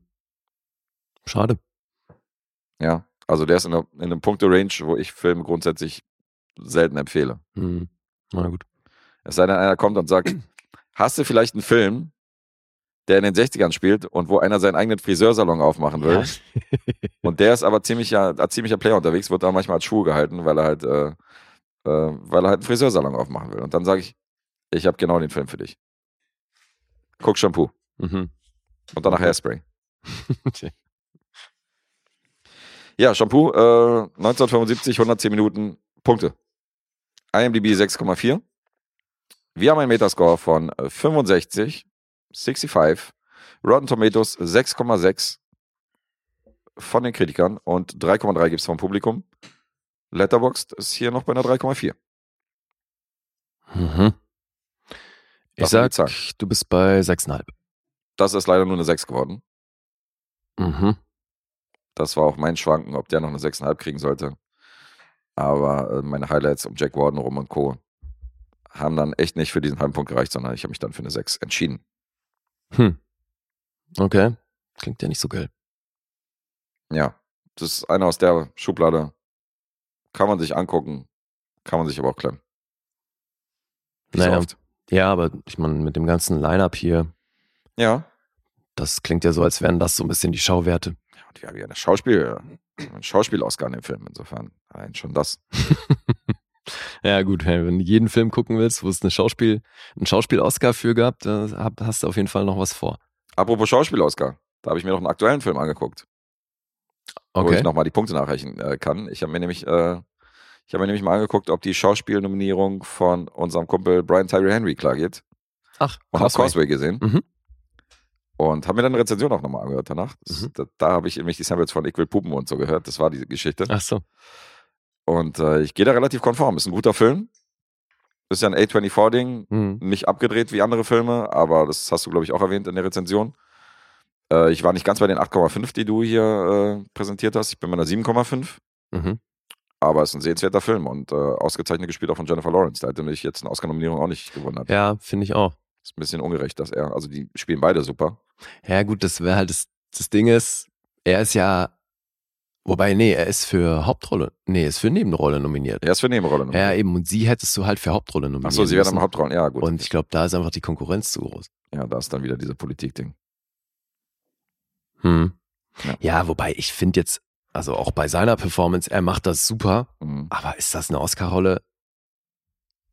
Schade. Ja, also der ist in, einer, in einem Punkte-Range, wo ich Filme grundsätzlich selten empfehle. Hm. Na gut. Es sei denn, einer kommt und sagt, hast du vielleicht einen Film, der in den 60ern spielt und wo einer seinen eigenen Friseursalon aufmachen will? Und der ist aber ziemlicher, als ziemlicher Player unterwegs, wird da manchmal als Schuhe gehalten, weil er halt, äh, äh, weil er halt einen Friseursalon aufmachen will. Und dann sage ich, ich habe genau den Film für dich. Guck Shampoo. Mhm. Und danach. Hairspray. Okay. Ja, Shampoo, äh, 1975, 110 Minuten, Punkte. IMDb 6,4. Wir haben einen Metascore von äh, 65, 65. Rotten Tomatoes 6,6 von den Kritikern und 3,3 gibt es vom Publikum. Letterboxd ist hier noch bei einer 3,4. Mhm. Ich sag, Zahlen. du bist bei 6,5. Das ist leider nur eine 6 geworden. Mhm. Das war auch mein Schwanken, ob der noch eine 6,5 kriegen sollte. Aber äh, meine Highlights um Jack Warden rum und Co. haben dann echt nicht für diesen halben Punkt gereicht, sondern ich habe mich dann für eine 6 entschieden. Hm. Okay. Klingt ja nicht so geil. Ja, das ist einer aus der Schublade. Kann man sich angucken, kann man sich aber auch klemmen. Wie so Naja. oft. Ja, aber ich meine, mit dem ganzen Line-Up hier, Ja. das klingt ja so, als wären das so ein bisschen die Schauwerte. Ja, Und wir haben ja eine Schauspiel, einen Schauspiel-Oscar in dem Film, insofern. Nein, schon das. Ja, gut, wenn du jeden Film gucken willst, wo es eine Schauspiel, einen Schauspiel-Oscar für gab, da hast du auf jeden Fall noch was vor. Apropos Schauspiel-Oscar, da habe ich mir noch einen aktuellen Film angeguckt, wo Okay. ich nochmal die Punkte nachreichen äh, kann. Ich habe mir nämlich, äh, ich habe mir nämlich mal angeguckt, ob die Schauspielnominierung von unserem Kumpel Brian Tyree Henry klar geht. Ach, Und habe. Causeway gesehen. Mhm. Und habe mir dann eine Rezension auch nochmal angehört danach. Das, Mhm. Da, da habe ich nämlich die Samples von Ich will Puppen und so gehört. Das war diese Geschichte. Ach so. Und äh, ich gehe da relativ konform. Ist ein guter Film. Ist ja ein A24-Ding. Mhm. Nicht abgedreht wie andere Filme, aber das hast du, glaube ich, auch erwähnt in der Rezension. Äh, ich war nicht ganz bei den 8,5, die du hier äh, präsentiert hast. Ich bin bei einer 7,5. Mhm. Aber es ist ein sehenswerter Film und äh, ausgezeichnet gespielt auch von Jennifer Lawrence. Da hätte mich jetzt eine Oscar-Nominierung auch nicht gewundert. Ja, finde ich auch. Ist ein bisschen ungerecht, dass er, also die spielen beide super. Ja, gut, das wäre halt das, das Ding ist, er ist ja, wobei, nee, er ist für Hauptrolle, nee, er ist für Nebenrolle nominiert. Er ist für Nebenrolle Ja, nominiert. eben, und sie hättest du halt für Hauptrolle nominiert. Achso, sie werden müssen. am Hauptrollen. Ja, gut. Und ich glaube, da ist einfach die Konkurrenz zu groß. ja, da ist dann wieder diese Politik-Ding. Hm. Ja. Ja. wobei ich finde jetzt, also auch bei seiner Performance, er macht das super, Mhm. aber ist das eine Oscar-Rolle?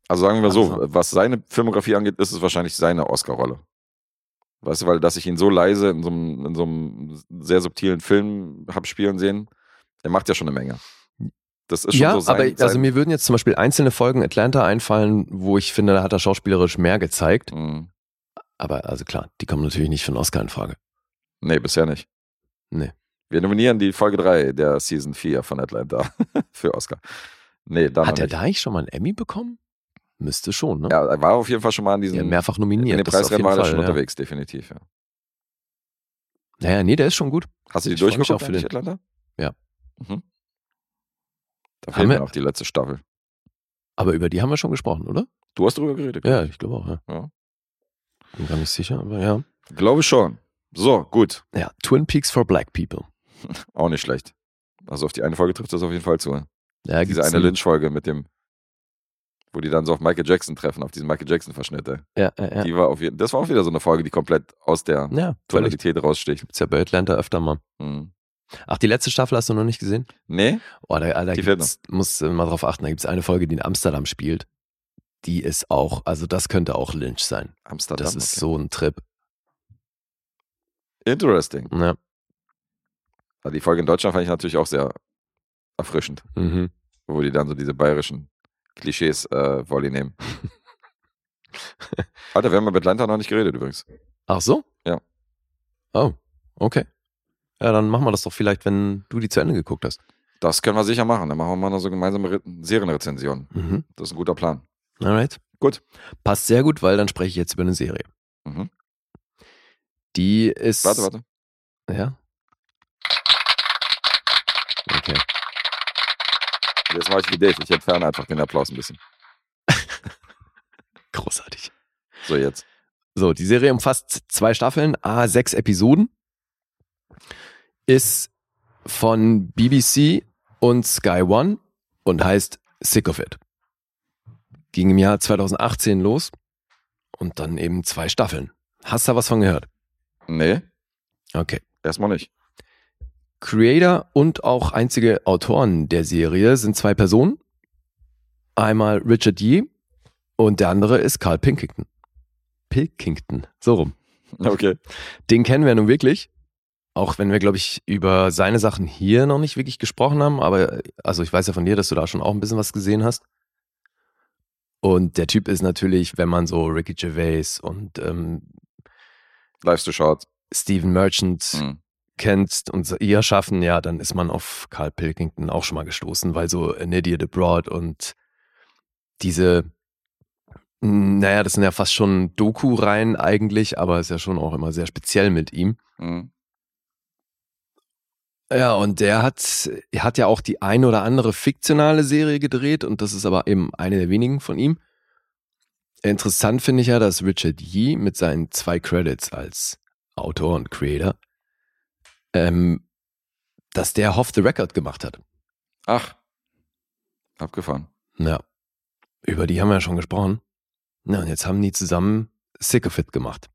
Also sagen wir so, Also- was seine Filmografie angeht, ist es wahrscheinlich seine Oscar-Rolle. Weißt du, weil dass ich ihn so leise in so einem, in so einem sehr subtilen Film hab spielen sehen, der macht ja schon eine Menge. Das ist schon ja, so sein, aber also sein mir würden jetzt zum Beispiel einzelne Folgen Atlanta einfallen, wo ich finde, da hat er schauspielerisch mehr gezeigt. Mhm. Aber also klar, die kommen natürlich nicht für einen Oscar in Frage. Nee, bisher nicht. Nee. Wir nominieren die Folge 3 der Season 4 von Atlanta für Oscar. Nee, da Hat er da eigentlich schon mal einen Emmy bekommen? Müsste schon, ne? Ja, er war auf jeden Fall schon mal in Ja, diesem mehrfach in nominiert. das auf Preisrennen war er schon ja. unterwegs, definitiv. Ja. Naja, nee, der ist schon gut. Hast du die Ich durchgeguckt auch für den. Atlanta? Ja. Mhm. Da Haben fehlt mir wir- noch die letzte Staffel. Aber über die haben wir schon gesprochen, oder? Du hast drüber geredet. Ja, ich glaube auch, ja. Ja. Bin gar nicht sicher, aber ja. Glaube schon. So, gut. Ja, Twin Peaks for Black People. Auch nicht schlecht. Also auf die eine Folge trifft das auf jeden Fall zu. Ja, Diese gibt's eine einen- Lynch-Folge mit dem, wo die dann so auf Michael Jackson treffen, auf diesen Michael Jackson-Verschnitt. ey. Ja, ja, ja. Die war auf jeden, das war auch wieder so eine Folge, die komplett aus der ja völlig. Tonalität raussticht. Gibt's ja bei Atlanta öfter mal. Mhm. Ach, die letzte Staffel hast du noch nicht gesehen? Nee? Oh, da, da Die gibt's, muss mal drauf achten, da gibt's eine Folge, die in Amsterdam spielt. Die ist auch, also das könnte auch Lynch sein. Amsterdam. Das ist okay. so ein Trip. Interesting. Ja. Aber die Folge in Deutschland fand ich natürlich auch sehr erfrischend, Mhm. wo die dann so diese bayerischen Klischees äh, Volley nehmen. Alter, wir haben mit Atlanta noch nicht geredet übrigens. Ach so? Ja. Oh, okay. Ja, dann machen wir das doch vielleicht, wenn du die zu Ende geguckt hast. Das können wir sicher machen. Dann machen wir mal noch so gemeinsame Re Serienrezensionen. Mhm. Das ist ein guter Plan. Alright. Gut. Passt sehr gut, weil dann spreche ich jetzt über eine Serie. Mhm. Die ist. Warte, warte. Ja. Okay. Jetzt mache ich wie Dave. Ich entferne einfach den Applaus ein bisschen. Großartig. So, jetzt. So, die Serie umfasst zwei Staffeln, a sechs Episoden, ist von BBC und Sky One und heißt Sick of It. Ging im Jahr 2018 los und dann eben zwei Staffeln. Hast du da was von gehört? Nee, Okay. erstmal nicht. Creator und auch einzige Autoren der Serie sind zwei Personen. Einmal Richard Yee und der andere ist Carl Pilkington. Pilkington, so rum. Okay. Den kennen wir nun wirklich. Auch wenn wir, glaube ich, über seine Sachen hier noch nicht wirklich gesprochen haben. Aber also ich weiß ja von dir, dass du da schon auch ein bisschen was gesehen hast. Und der Typ ist natürlich, wenn man so Ricky Gervais und ähm, Lives to Short. Stephen Merchant Mhm. kennt und ihr schaffen, ja, dann ist man auf Carl Pilkington auch schon mal gestoßen, weil so An Idiot Abroad und diese, naja, das sind ja fast schon Doku-Reihen eigentlich, aber ist ja schon auch immer sehr speziell mit ihm. Mhm. Ja, und der hat, hat ja auch die eine oder andere fiktionale Serie gedreht und das ist aber eben eine der wenigen von ihm. Interessant finde ich ja, dass Richard Yee mit seinen zwei Credits als Autor und Creator, ähm, dass der Off the Record gemacht hat. Ach. Abgefahren. Ja, über die haben wir ja schon gesprochen. Na, und jetzt haben die zusammen Sick of It gemacht.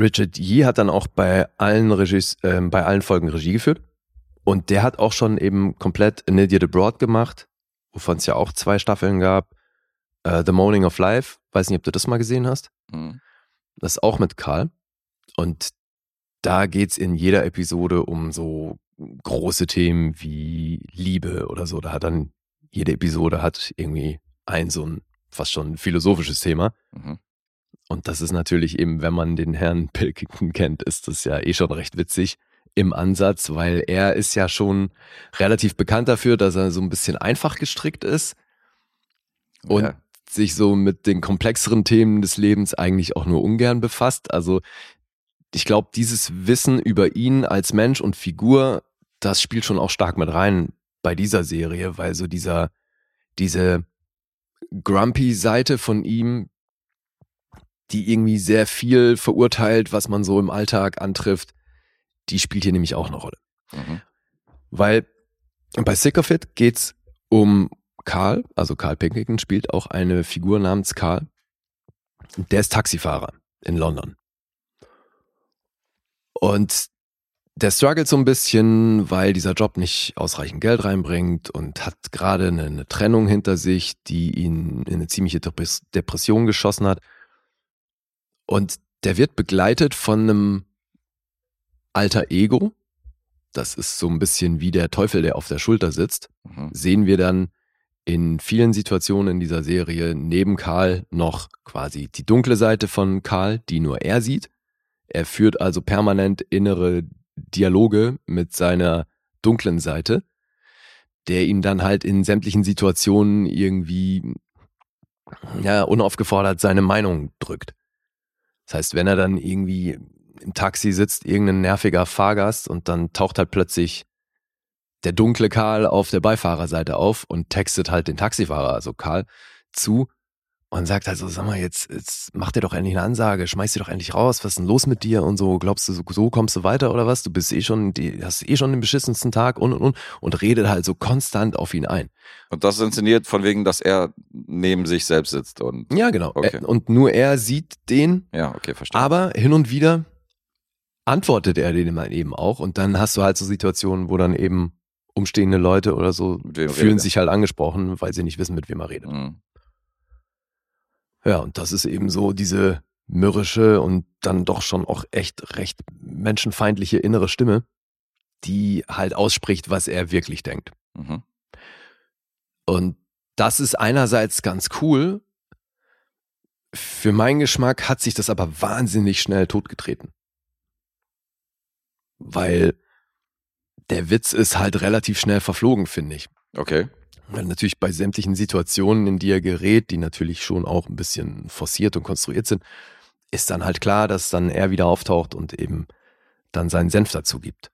Richard Yee hat dann auch bei allen, Regies, ähm, bei allen Folgen Regie geführt. Und der hat auch schon eben komplett An Idiot Abroad gemacht, wovon es ja auch zwei Staffeln gab. Äh, The Morning of Life, weiß nicht, ob du das mal gesehen hast. Mhm. Das ist auch mit Karl. Und da geht's in jeder Episode um so große Themen wie Liebe oder so. Da hat dann jede Episode hat irgendwie ein so ein fast schon philosophisches Thema. Mhm. Und das ist natürlich eben, wenn man den Herrn Pilkington kennt, ist das ja eh schon recht witzig im Ansatz, weil er ist ja schon relativ bekannt dafür, dass er so ein bisschen einfach gestrickt ist und Ja. sich so mit den komplexeren Themen des Lebens eigentlich auch nur ungern befasst. Also ich glaube, dieses Wissen über ihn als Mensch und Figur, das spielt schon auch stark mit rein bei dieser Serie, weil so dieser, diese grumpy Seite von ihm, die irgendwie sehr viel verurteilt, was man so im Alltag antrifft, die spielt hier nämlich auch eine Rolle. Mhm. Weil bei Sick of It geht's um Karl, also Karl Pilkington spielt auch eine Figur namens Karl. Der ist Taxifahrer in London. Und der struggelt so ein bisschen, weil dieser Job nicht ausreichend Geld reinbringt und hat gerade eine, eine Trennung hinter sich, die ihn in eine ziemliche Depres- Depression geschossen hat. Und der wird begleitet von einem alter Ego. Das ist so ein bisschen wie der Teufel, der auf der Schulter sitzt Mhm. sehen wir dann in vielen Situationen in dieser Serie neben Karl noch quasi die dunkle Seite von Karl, die nur er sieht. Er führt also permanent innere Dialoge mit seiner dunklen Seite, der ihn dann halt in sämtlichen Situationen irgendwie ja, unaufgefordert seine Meinung drückt. Das heißt, wenn er dann irgendwie im Taxi sitzt, irgendein nerviger Fahrgast und dann taucht halt plötzlich der dunkle Karl auf der Beifahrerseite auf und textet halt den Taxifahrer, also Karl, zu und sagt also, sag mal, jetzt, jetzt mach dir doch endlich eine Ansage, schmeiß dir doch endlich raus, was ist denn los mit dir und so, glaubst du, so, so kommst du weiter oder was? Du bist eh schon, die, hast eh schon den beschissensten Tag und und und und redet halt so konstant auf ihn ein. Und das ist inszeniert von wegen, dass er neben sich selbst sitzt und. Ja, genau. Okay. Er- Und nur er sieht den, Ja, okay, verstehe. aber hin und wieder antwortet er den mal eben auch und dann hast du halt so Situationen, wo dann eben umstehende Leute oder so fühlen sich halt angesprochen, weil sie nicht wissen, mit wem er redet. Mhm. Ja, und das ist eben so diese mürrische und dann doch schon auch echt recht menschenfeindliche innere Stimme, die halt ausspricht, was er wirklich denkt. Mhm. Und das ist einerseits ganz cool. Für meinen Geschmack hat sich das aber wahnsinnig schnell totgetreten. Weil der Witz ist halt relativ schnell verflogen, finde ich. Okay. Weil natürlich bei sämtlichen Situationen, in die er gerät, die natürlich schon auch ein bisschen forciert und konstruiert sind, ist dann halt klar, dass dann er wieder auftaucht und eben dann seinen Senf dazu gibt.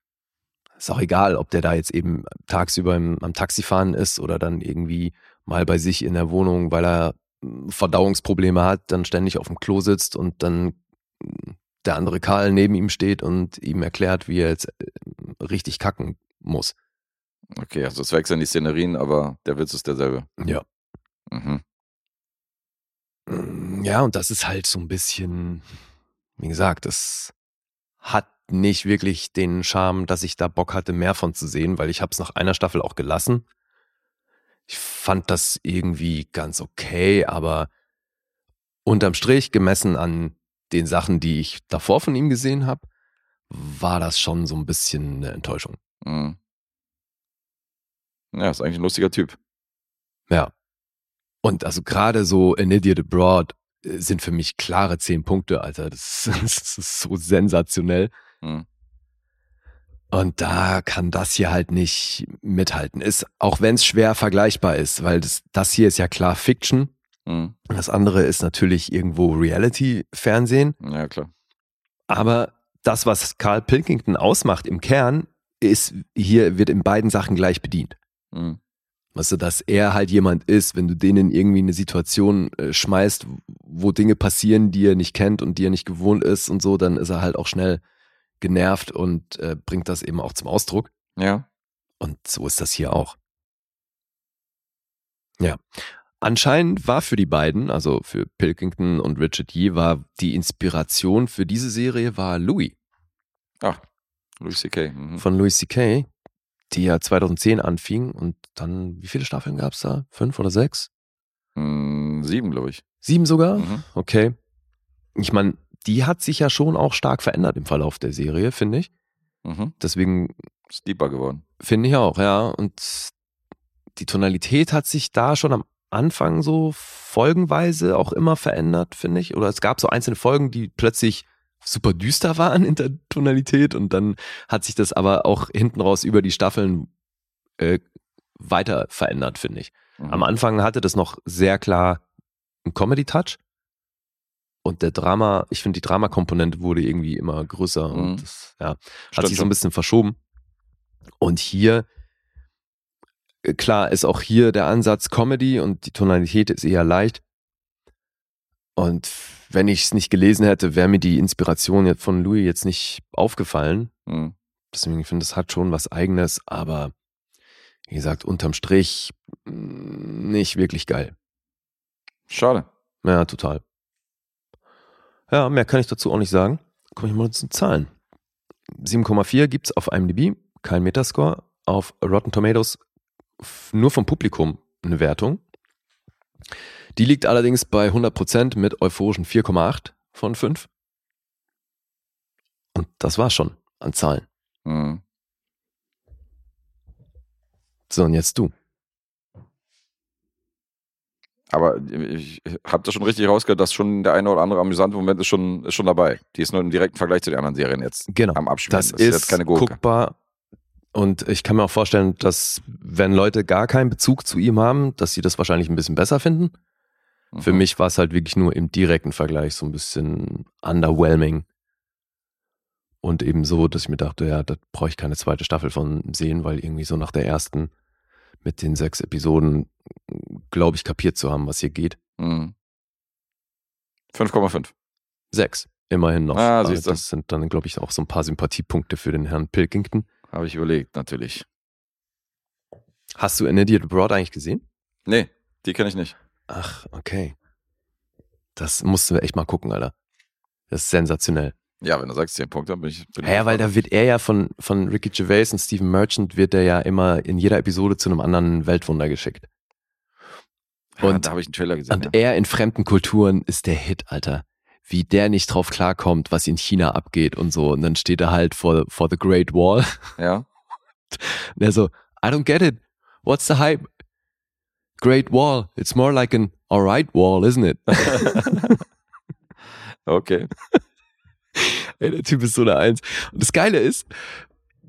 Ist auch egal, ob der da jetzt eben tagsüber im, am Taxifahren ist oder dann irgendwie mal bei sich in der Wohnung, weil er mm, Verdauungsprobleme hat, dann ständig auf dem Klo sitzt und dann mm, der andere Karl neben ihm steht und ihm erklärt, wie er jetzt äh, richtig kacken muss. Okay, also es wechseln die Szenerien, aber der Witz ist derselbe. Ja. Mhm. Mm, Ja, und das ist halt so ein bisschen, wie gesagt, das hat nicht wirklich den Charme, dass ich da Bock hatte, mehr von zu sehen, weil ich habe es nach einer Staffel auch gelassen. Ich fand das irgendwie ganz okay, aber unterm Strich, gemessen an den Sachen, die ich davor von ihm gesehen habe, war das schon so ein bisschen eine Enttäuschung. Mhm. Ja, ist eigentlich ein lustiger Typ. Ja. Und also gerade so An Idiot Abroad äh, sind für mich klare zehn Punkte, Alter. Das, das ist so sensationell. Mhm. Und da kann das hier halt nicht mithalten. Ist, auch wenn es schwer vergleichbar ist, weil das, das hier ist ja klar Fiction. Mhm. Das andere ist natürlich irgendwo Reality-Fernsehen. Ja, klar. Aber das, was Carl Pilkington ausmacht im Kern, ist, hier wird in beiden Sachen gleich bedient. Mhm. Weißt du, dass er halt jemand ist, wenn du den in irgendwie eine Situation äh, schmeißt, wo Dinge passieren, die er nicht kennt und die er nicht gewohnt ist und so, dann ist er halt auch schnell genervt und äh, bringt das eben auch zum Ausdruck. Ja. Und so ist das hier auch. Ja. Anscheinend war für die beiden, also für Pilkington und Richard Yee, war die Inspiration für diese Serie war Louis Ach, Louis C.K. Mhm. von Louis C.K., die ja 2010 anfing und dann, wie viele Staffeln gab's da? Fünf oder sechs? Mhm, sieben, glaube ich. Sieben sogar? Mhm. Okay. Ich meine, die hat sich ja schon auch stark verändert im Verlauf der Serie, finde ich. Mhm. Deswegen Ist deeper geworden. finde ich auch, ja. Und die Tonalität hat sich da schon am Anfang so folgenweise auch immer verändert, finde ich. Oder es gab so einzelne Folgen, die plötzlich super düster waren in der Tonalität und dann hat sich das aber auch hinten raus über die Staffeln äh, weiter verändert, finde ich. Mhm. Am Anfang hatte das noch sehr klar einen Comedy-Touch. Und der Drama, ich finde, die Drama-Komponente wurde irgendwie immer größer Mhm. und das, ja, hat Stimmt sich so ein bisschen verschoben. Und hier, äh, klar, ist auch hier der Ansatz Comedy und die Tonalität ist eher leicht. Und wenn ich es nicht gelesen hätte, wäre mir die Inspiration jetzt von Louis jetzt nicht aufgefallen. Mhm. Deswegen finde ich, es hat schon was Eigenes, aber wie gesagt, unterm Strich mh, nicht wirklich geil. Schade. Ja, total. Ja, mehr kann ich dazu auch nicht sagen. Komme ich mal zu den Zahlen. 7,4 gibt's auf IMDb, kein Metascore. Auf Rotten Tomatoes nur vom Publikum eine Wertung. Die liegt allerdings bei 100% mit euphorischen 4,8 von 5. Und das war's schon an Zahlen. Mhm. So, und jetzt du. Aber ich habe das schon richtig rausgehört, dass schon der eine oder andere amüsante Moment ist schon, ist schon dabei. Die ist nur im direkten Vergleich zu den anderen Serien jetzt Genau. am Abspielen. Das, ist, jetzt keine Gurke. guckbar. Und ich kann mir auch vorstellen, dass wenn Leute gar keinen Bezug zu ihm haben, dass sie das wahrscheinlich ein bisschen besser finden. Für Mhm. mich war es halt wirklich nur im direkten Vergleich so ein bisschen underwhelming. Und eben so, dass ich mir dachte, ja, da brauche ich keine zweite Staffel von sehen, weil irgendwie so nach der ersten mit den sechs Episoden, glaube ich, kapiert zu haben, was hier geht. Mhm. 5,5. Sechs, immerhin noch. Ah, du. das sind dann, glaube ich, auch so ein paar Sympathiepunkte für den Herrn Pilkington. Habe ich überlegt, natürlich. Hast du An Idiot Abroad eigentlich gesehen? Nee, die kenne ich nicht. Ach, okay. Das musst du echt mal gucken, Alter. Das ist sensationell. Ja, wenn du sagst 10 Punkte, dann bin ich. Bin ich Ja, weil da wird er ja von, von Ricky Gervais und Stephen Merchant wird er ja immer in jeder Episode zu einem anderen Weltwunder geschickt. ja, und- da habe ich einen Trailer gesehen. Und Ja. er in fremden Kulturen ist der Hit, Alter. Wie der nicht drauf klarkommt, was in China abgeht und so. Und dann steht er halt vor, vor the Great Wall. ja. Und er so, I don't get it. What's the hype? Great Wall. It's more like an alright wall, isn't it? Okay. Ey, der Typ ist so eine Eins. Und das Geile ist,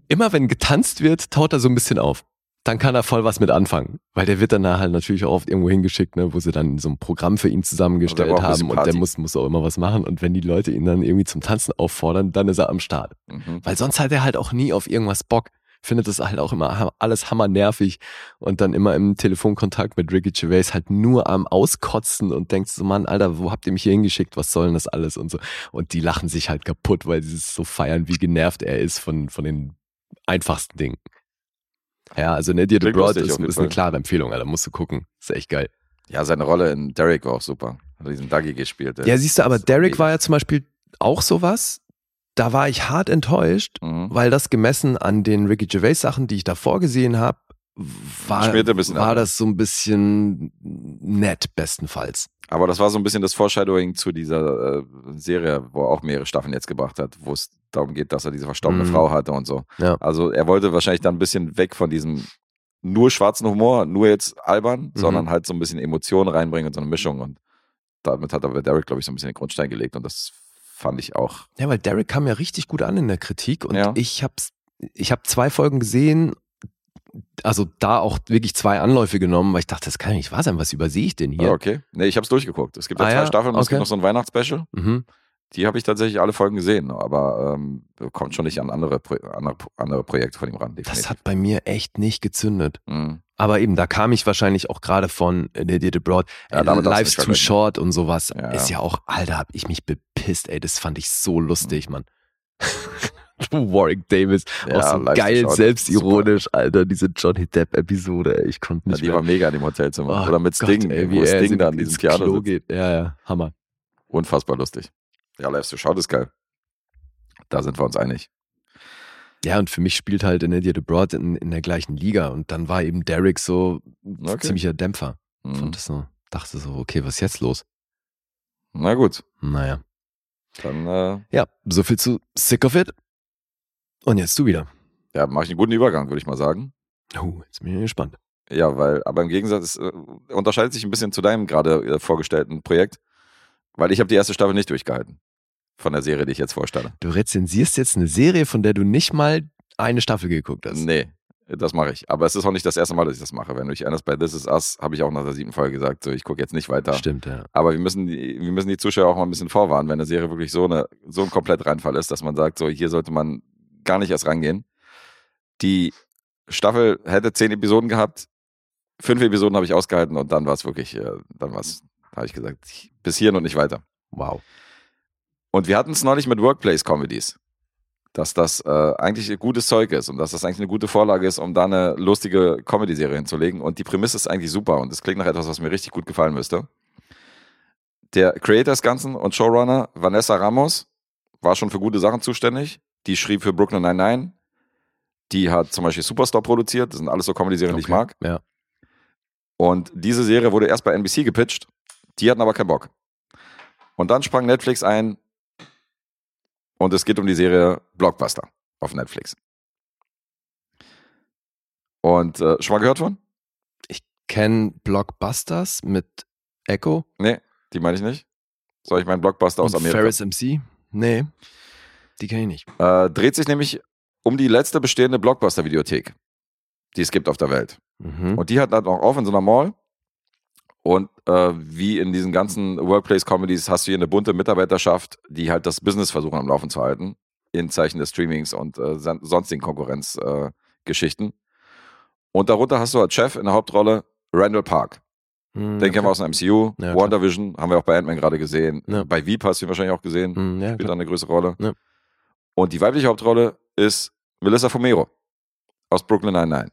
immer wenn getanzt wird, taut er so ein bisschen auf. Dann kann er voll was mit anfangen. Weil der wird dann da halt natürlich auch oft irgendwo hingeschickt, ne, wo sie dann so ein Programm für ihn zusammengestellt haben und der muss, muss auch immer was machen. Und wenn die Leute ihn dann irgendwie zum Tanzen auffordern, dann ist er am Start. Mhm. Weil sonst hat er halt auch nie auf irgendwas Bock. Findet das halt auch immer alles hammernervig und dann immer im Telefonkontakt mit Ricky Gervais halt nur am Auskotzen und denkt so, Mann, Alter, wo habt ihr mich hier hingeschickt? Was soll denn das alles? Und so. Und die lachen sich halt kaputt, weil sie es so feiern, wie genervt er ist von, von den einfachsten Dingen. Ja, also ne, Idiot Klingt lustig ist, ist eine klare Empfehlung, Alter, musst du gucken. Ist echt geil. Ja, seine Rolle in Derek war auch super. Hat diesen Dougie gespielt. Ja, siehst du, aber Derek war ja zum Beispiel auch sowas. Da war ich hart enttäuscht, Mhm. weil das gemessen an den Ricky Gervais Sachen, die ich davor gesehen habe, war, war das so ein bisschen nett bestenfalls. Aber das war so ein bisschen das Foreshadowing zu dieser äh, Serie, wo er auch mehrere Staffeln jetzt gebracht hat, wo es darum geht, dass er diese verstorbene Mhm. Frau hatte und so. Ja. Also er wollte wahrscheinlich dann ein bisschen weg von diesem nur schwarzen Humor, nur jetzt albern, Mhm. sondern halt so ein bisschen Emotionen reinbringen und so eine Mischung. Und damit hat aber Derek, glaube ich, so ein bisschen den Grundstein gelegt und das fand ich auch. Ja, weil Derek kam ja richtig gut an in der Kritik und Ja. ich hab's, ich habe zwei Folgen gesehen, also da auch wirklich zwei Anläufe genommen, weil ich dachte, das kann ja nicht wahr sein, was übersehe ich denn hier? Ah, okay. Nee, ich habe es durchgeguckt. Es gibt ja Ah, zwei ja? Staffeln und es Okay. gibt noch so ein Weihnachtsspecial. Mhm. Die habe ich tatsächlich alle Folgen gesehen, aber ähm, kommt schon nicht an andere, Pro andere, andere Projekte von ihm ran. definitiv. Das hat bei mir echt nicht gezündet. Mhm. Aber eben, da kam ich wahrscheinlich auch gerade von An Idiot Abroad. Ja, Äh, Life's Too. Short und sowas. Ja, ist ja. ja auch, Alter, hab ich mich bepisst, ey. Das fand ich so lustig, Mann. Warwick Davis, Ja, auch so geil Short, selbstironisch, Alter, diese Johnny Depp-Episode, ey. Ich konnte Ja, nicht die mehr. war mega in dem Hotelzimmer. Oh Oder mit Gott, Sting, ey, wo Sting da in ins diesem Theater Klo sitzt. geht. Ja, ja, Hammer. Unfassbar lustig. Ja, Lives to Shout ist geil. Da sind wir uns einig. Ja, und für mich spielt halt in Idiot Abroad in, in der gleichen Liga. Und dann war eben Derek so Okay. ziemlicher Dämpfer. Mhm. Fand das so, dachte so, okay, was ist jetzt los? Na gut, Naja. dann äh, Ja, so viel zu Sick of It. Und jetzt du wieder. ja, mache ich einen guten Übergang, würde ich mal sagen. Oh, jetzt bin ich gespannt. Ja, weil, aber im Gegensatz, es, äh, unterscheidet sich ein bisschen zu deinem gerade äh, vorgestellten Projekt, weil ich habe die erste Staffel nicht durchgehalten. Von der Serie, die ich jetzt vorstelle. Du rezensierst jetzt eine Serie, von der du nicht mal eine Staffel geguckt hast. Nee, das mache ich. Aber es ist auch nicht das erste Mal, dass ich das mache. Wenn du dich erinnerst, bei This Is Us habe ich auch nach der siebten Folge gesagt, so ich gucke jetzt nicht weiter. Stimmt, ja. Aber wir müssen, die, wir müssen die Zuschauer auch mal ein bisschen vorwarnen, wenn eine Serie wirklich so, eine, so ein komplett Reinfall ist, dass man sagt, so hier sollte man gar nicht erst rangehen. Die Staffel hätte zehn Episoden gehabt, fünf Episoden habe ich ausgehalten und dann war es wirklich, äh, dann war es, habe ich gesagt, bis hierhin und nicht weiter. Wow. Und wir hatten es neulich mit Workplace-Comedies, dass das äh, eigentlich gutes Zeug ist und dass das eigentlich eine gute Vorlage ist, um da eine lustige Comedy-Serie hinzulegen. Und die Prämisse ist eigentlich super und es klingt nach etwas, was mir richtig gut gefallen müsste. Der Creator des Ganzen und Showrunner Vanessa Ramos war schon für gute Sachen zuständig. Die schrieb für Brooklyn Nine-Nine. Die hat zum Beispiel Superstore produziert. Das sind alles so Comedy-Serien, die ich mag. Ja. Und diese Serie wurde erst bei NBC gepitcht. Die hatten aber keinen Bock. Und dann sprang Netflix ein und es geht um die Serie Blockbuster auf Netflix. Und äh, schon mal gehört von? Kenn Blockbusters mit Echo? Nee, die meine ich nicht. Soll ich meinen Blockbuster aus Und Amerika? Ferris MC? Nee, die kenne ich nicht. Äh, dreht sich nämlich um die letzte bestehende Blockbuster-Videothek, die es gibt auf der Welt. Mhm. Und die hat dann auch auf in so einer Mall. Und äh, wie in diesen ganzen Workplace-Comedies hast du hier eine bunte Mitarbeiterschaft, die halt das Business versuchen am Laufen zu halten, in Zeichen des Streamings und äh, son- sonstigen Konkurrenzgeschichten. Äh, und darunter hast du als Chef in der Hauptrolle Randall Park. Hm, Den kennen wir aus dem MCU. Ja. WandaVision haben wir auch bei Ant-Man gerade gesehen. Ja. Bei Veep hast du ihn wahrscheinlich auch gesehen. Hm, ja, Spielt klar. da eine größere Rolle. Ja. Und die weibliche Hauptrolle ist Melissa Fumero aus Brooklyn Nine-Nine.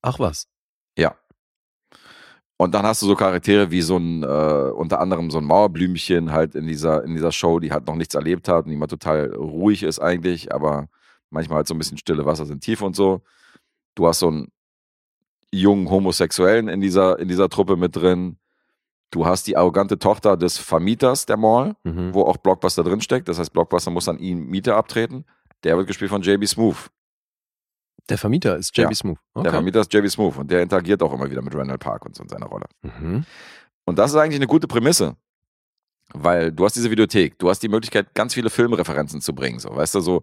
Ach was. Ja. Und dann hast du so Charaktere wie so ein, äh, unter anderem so ein Mauerblümchen halt in dieser, in dieser Show, die halt noch nichts erlebt hat und die mal total ruhig ist eigentlich, aber manchmal halt so ein bisschen stille Wasser sind tief und so. Du hast so einen jungen Homosexuellen in dieser, in dieser Truppe mit drin. Du hast die arrogante Tochter des Vermieters der Mall, Mhm. wo auch Blockbuster drinsteckt. Das heißt, Blockbuster muss an ihn Miete abtreten. Der wird gespielt von JB Smooth. Der Vermieter ist JB Ja. Smooth. Der Okay. Vermieter ist JB Smooth und der interagiert auch immer wieder mit Randall Park und so in seiner Rolle. Mhm. Und das ist eigentlich eine gute Prämisse. Weil du hast diese Videothek, du hast die Möglichkeit, ganz viele Filmreferenzen zu bringen. So, weißt du, so,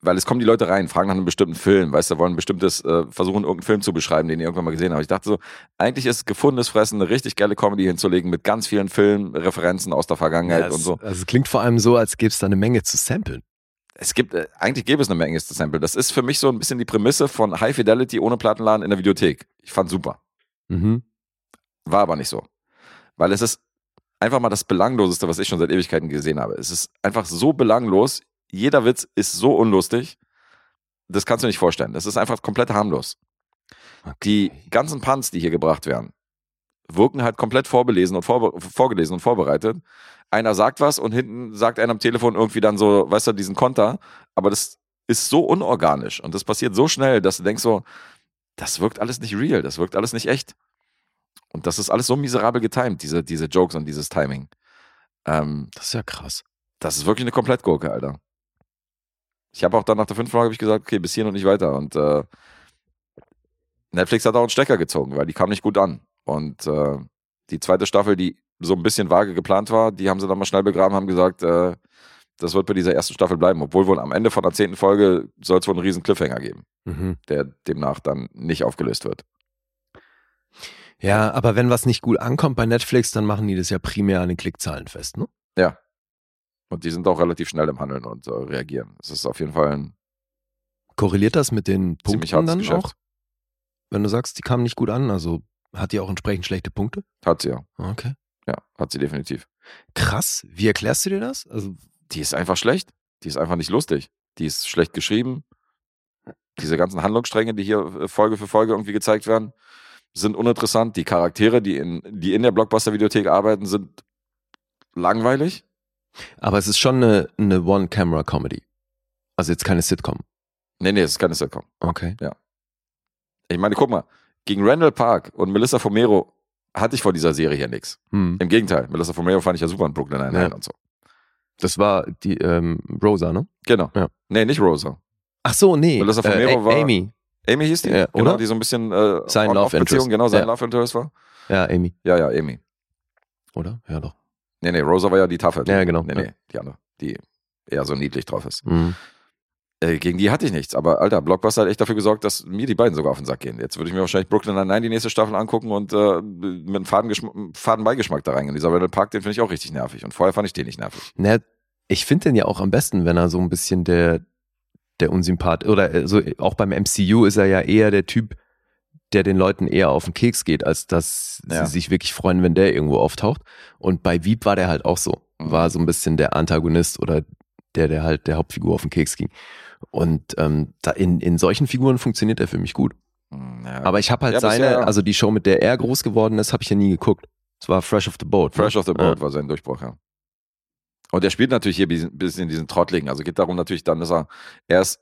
weil es kommen die Leute rein, fragen nach einem bestimmten Film, weißt du, wollen ein bestimmtes, äh, versuchen irgendeinen Film zu beschreiben, den die irgendwann mal gesehen haben. Ich dachte so, eigentlich ist gefundenes Fressen eine richtig geile Comedy hinzulegen mit ganz vielen Filmreferenzen aus der Vergangenheit Ja, und es, so. Also es klingt vor allem so, als gäbe es da eine Menge zu samplen. Es gibt, äh, eigentlich gäbe es eine Menge Sample. Das ist für mich so ein bisschen die Prämisse von High Fidelity ohne Plattenladen in der Videothek. Ich fand super. Mhm. War aber nicht so. Weil es ist einfach mal das Belangloseste, was ich schon seit Ewigkeiten gesehen habe. Es ist einfach so belanglos. Jeder Witz ist so unlustig. Das kannst du nicht vorstellen. Das ist einfach komplett harmlos. Die ganzen Punts, die hier gebracht werden, wirken halt komplett vorbelesen und vorbe vorgelesen und vorbereitet. Einer sagt was und hinten sagt einer am Telefon irgendwie dann so, weißt du, diesen Konter. Aber das ist so unorganisch und das passiert so schnell, dass du denkst so, das wirkt alles nicht real, das wirkt alles nicht echt. Und das ist alles so miserabel getimed, diese, diese Jokes und dieses Timing. Ähm, Das ist ja krass. das ist wirklich eine Komplettgurke, Alter. Ich habe auch dann nach der fünften Folge hab ich gesagt, okay, bis hier und nicht weiter. Und äh, Netflix hat auch einen Stecker gezogen, weil die kam nicht gut an. Und äh, die zweite Staffel, die so ein bisschen vage geplant war, die haben sie dann mal schnell begraben, haben gesagt, äh, das wird bei dieser ersten Staffel bleiben. Obwohl wohl am Ende von der zehnten Folge soll es wohl einen riesen Cliffhanger geben, Mhm. der demnach dann nicht aufgelöst wird. Ja, aber wenn was nicht gut ankommt bei Netflix, dann machen die das ja primär an den Klickzahlen fest, ne? Ja. Und die sind auch relativ schnell im Handeln und äh, reagieren. Das ist auf jeden Fall ein Korreliert das mit den Punkten dann Geschäft. auch? Wenn du sagst, die kamen nicht gut an, also hat die auch entsprechend schlechte Punkte? Hat sie ja. Okay. Ja, hat sie definitiv. Krass. Wie erklärst du dir das? Also, die ist einfach schlecht. Die ist einfach nicht lustig. Die ist schlecht geschrieben. Diese ganzen Handlungsstränge, die hier äh, Folge für Folge irgendwie gezeigt werden, sind uninteressant. Die Charaktere, die in, die in der Blockbuster-Videothek arbeiten, sind langweilig. aber es ist schon eine, eine One-Camera-Comedy. Also jetzt keine Sitcom. Nee, nee, es ist keine Sitcom. Okay. Ich meine, guck mal, gegen Randall Park und Melissa Fumero hatte ich vor dieser Serie hier nichts. Hm. Im Gegenteil, Melissa Fumero fand ich ja super in Brooklyn Nine-Nine Ja. und so. Das war die ähm, Rosa, ne? Genau. Ja. Nee, nicht Rosa. Ach so, nee. Melissa äh, Fumero A- war- Amy. Amy hieß die? Ja, genau, oder? die so ein bisschen äh, Sein Love Off-Beziehung, Interest. genau, sein Ja. Love Interest war. Ja, Amy. Ja, ja, Amy. Oder? Ja, doch. Nee, nee, Rosa war ja die Tafel. Ja, genau. Nee, nee, die andere, die eher so niedlich drauf ist. Mhm. Äh, gegen die hatte ich nichts, aber Alter, Blockbuster hat echt dafür gesorgt, dass mir die beiden sogar auf den Sack gehen. Jetzt würde ich mir wahrscheinlich Brooklyn Nine-Nine die nächste Staffel angucken und äh, mit einem faden, faden Beigeschmack da reingehen. Dieser Randall Park, den finde ich auch richtig nervig. Und vorher fand ich den nicht nervig. Na, ich finde den ja auch am besten, wenn er so ein bisschen der, der Unsympath, oder äh, so, auch beim MCU ist er ja eher der Typ, der den Leuten eher auf den Keks geht, als dass Ja. sie sich wirklich freuen, wenn der irgendwo auftaucht. Und bei Wieb war der halt auch so. Mhm. War so ein bisschen der Antagonist oder der, der halt der Hauptfigur auf den Keks ging. Und ähm, da in, in solchen Figuren funktioniert er für mich gut. Hm, Ja. Aber ich habe halt Ja, bisher, seine, ja. also die Show, mit der er groß geworden ist, habe ich ja nie geguckt. Es war Fresh of the Boat. ne? Fresh of the Boat war sein Durchbruch, ja. Und er spielt natürlich hier ein bisschen diesen Trottligen. Also geht darum natürlich dann, dass er erst,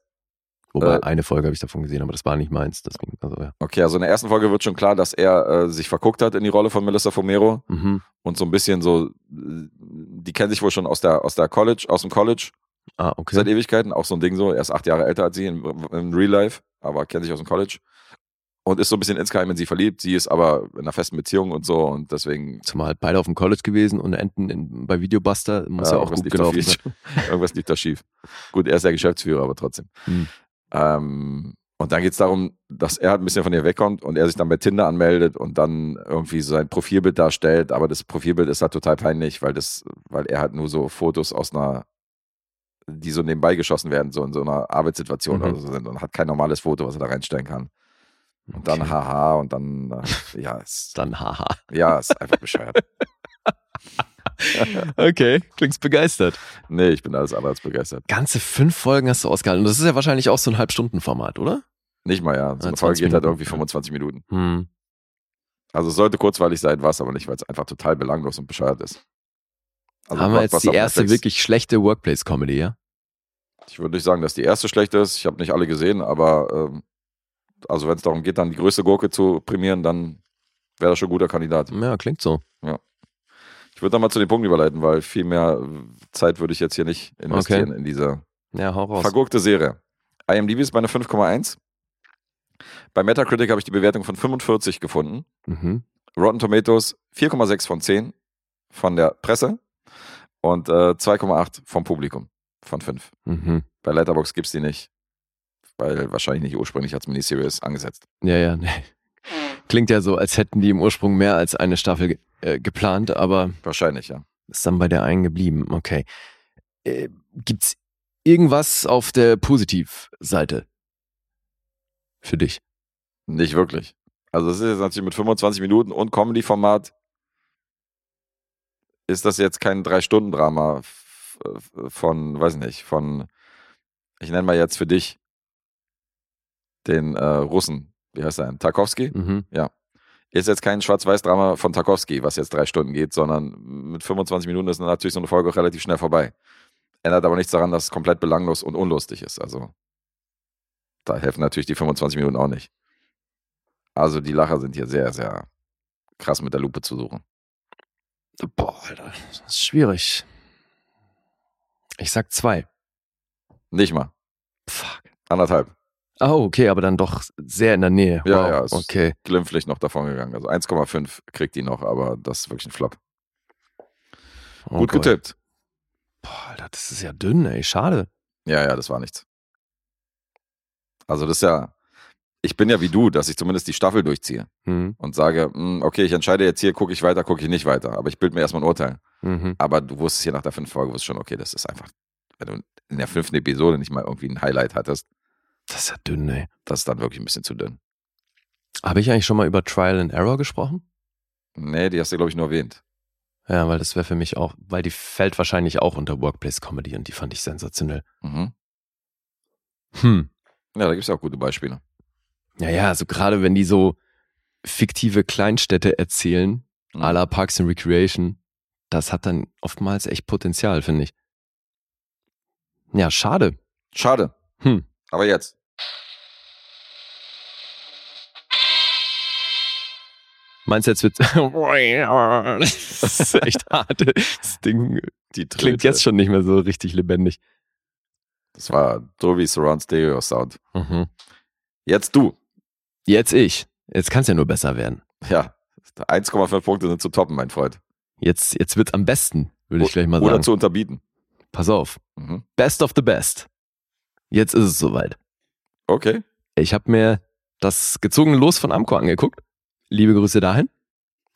Wobei Äh, eine Folge habe ich davon gesehen, aber das war nicht meins. Deswegen, also ja. okay, also in der ersten Folge wird schon klar, dass er äh, sich verguckt hat in die Rolle von Melissa Fumero Mhm. und so ein bisschen so, die kennen sich wohl schon aus der, aus der College, aus dem College Ah, okay. seit Ewigkeiten. Auch so ein Ding so. Er ist acht Jahre älter als sie in, in Real Life, aber kennt sich aus dem College. Und ist so ein bisschen insgeheim in sie verliebt. Sie ist aber in einer festen Beziehung und so und deswegen Zumal halt beide auf dem College gewesen und enden in, bei Videobuster muss ja, auch irgendwas gut gelaufen sein. irgendwas lief da schief. Gut, er ist der Geschäftsführer, aber trotzdem. Hm. Ähm, Und dann geht es darum, dass er halt ein bisschen von ihr wegkommt und er sich dann bei Tinder anmeldet und dann irgendwie so sein Profilbild darstellt. Aber das Profilbild ist halt total peinlich, weil das, weil er halt nur so Fotos aus einer, die so nebenbei geschossen werden, so in so einer Arbeitssituation Mhm. oder so sind und hat kein normales Foto, was er da reinstellen kann. Und dann Okay. haha und dann, äh, ja, ist, Dann haha. ja, ist einfach bescheuert. Okay, klingst begeistert. Nee, ich bin alles andere als begeistert. Ganze fünf Folgen hast du ausgehalten. Und das ist ja wahrscheinlich auch so ein Halbstundenformat, oder? Nicht mal, ja. So eine 20 Folge geht halt irgendwie 25 Minuten. Hm. Also es sollte kurzweilig sein, was aber nicht, weil es einfach total belanglos und bescheuert ist. Also Haben wir jetzt die erste Netflix. wirklich schlechte Workplace-Comedy, ja? Ich würde nicht sagen, dass die erste schlecht ist. Ich habe nicht alle gesehen, aber ähm, also wenn es darum geht, dann die größte Gurke zu prämieren, dann wäre das schon ein guter Kandidat. Ja, klingt so. Ich würde dann mal zu den Punkten überleiten, weil viel mehr äh, Zeit würde ich jetzt hier nicht investieren in diese Ja, vergurkte Serie. IMDb ist bei einer 5,1. Bei Metacritic habe ich die Bewertung von 45 gefunden. Mhm. Rotten Tomatoes 4,6 von 10 von der Presse und äh, 2,8 vom Publikum von 5. Mhm. Bei Letterboxd gibt es die nicht, weil wahrscheinlich nicht ursprünglich als Miniseries angesetzt. Ja, ja, nee. Klingt ja so, als hätten die im Ursprung mehr als eine Staffel ge äh, geplant, aber Wahrscheinlich, ja. ist dann bei der einen geblieben. Okay. Äh, gibt's irgendwas auf der Positivseite für dich? Nicht wirklich. Also es ist jetzt natürlich mit 25 Minuten und Comedy-Format ist das jetzt kein Drei-Stunden-Drama von, weiß nicht, von, ich nenne mal jetzt für dich den äh, Russen, wie heißt er denn, Tarkovsky? Mhm. Ist jetzt kein Schwarz-Weiß-Drama von Tarkovsky, was jetzt drei Stunden geht, sondern mit 25 Minuten ist natürlich so eine Folge auch relativ schnell vorbei. Ändert aber nichts daran, dass es komplett belanglos und unlustig ist. Also da helfen natürlich die 25 Minuten auch nicht. Also die Lacher sind hier sehr, sehr krass mit der Lupe zu suchen. Boah, Alter, das ist schwierig. Ich sag zwei. Nicht mal. Fuck. Anderthalb. Oh, okay, aber dann doch sehr in der Nähe. Ja, wow. ja, es- Okay. Glimpflich noch davon gegangen. Also 1,5 kriegt die noch, aber das ist wirklich ein Flop. Oh Gut Gott. getippt. Boah, Alter, das ist ja dünn, ey. Schade. Ja, ja, das war nichts. Also das ist ja, ich bin ja wie du, dass ich zumindest die Staffel durchziehe. Mhm. und sage, hm, okay, ich entscheide jetzt hier, gucke ich weiter, gucke ich nicht weiter. Aber ich bilde mir erstmal ein Urteil. Mhm. Aber du wusstest hier nach der fünften Folge, wusstest schon, okay, das ist einfach, wenn du in der fünften Episode nicht mal irgendwie ein Highlight hattest, Das ist ja dünn, ey. das ist dann wirklich ein bisschen zu dünn. Habe ich eigentlich schon mal über Trial and Error gesprochen? Nee, die hast du, glaube ich, nur erwähnt. Ja, weil das wäre für mich auch, weil die fällt wahrscheinlich auch unter Workplace Comedy und die fand ich sensationell. Mhm. Hm. Ja, da gibt es ja auch gute Beispiele. Ja, ja, also gerade wenn die so fiktive Kleinstädte erzählen, Mhm. à la Parks and Recreation, das hat dann oftmals echt Potenzial, finde ich. Ja, schade. Schade. Hm. Aber jetzt. Meinst du jetzt wird Das ist echt hart. Das Ding Die klingt jetzt schon nicht mehr so richtig lebendig. Das war Dolby Surround Stereo Sound. Mhm. Jetzt du. Jetzt ich. Jetzt kann es ja nur besser werden. Ja. 1,5 Punkte sind zu toppen, mein Freund. Jetzt, jetzt wird's am besten, würde ich gleich mal Oder sagen. zu unterbieten. Pass auf. Mhm. Best of the best. Jetzt ist es soweit. Okay. Ich habe mir das gezogene Los von Amco angeguckt. Liebe Grüße dahin.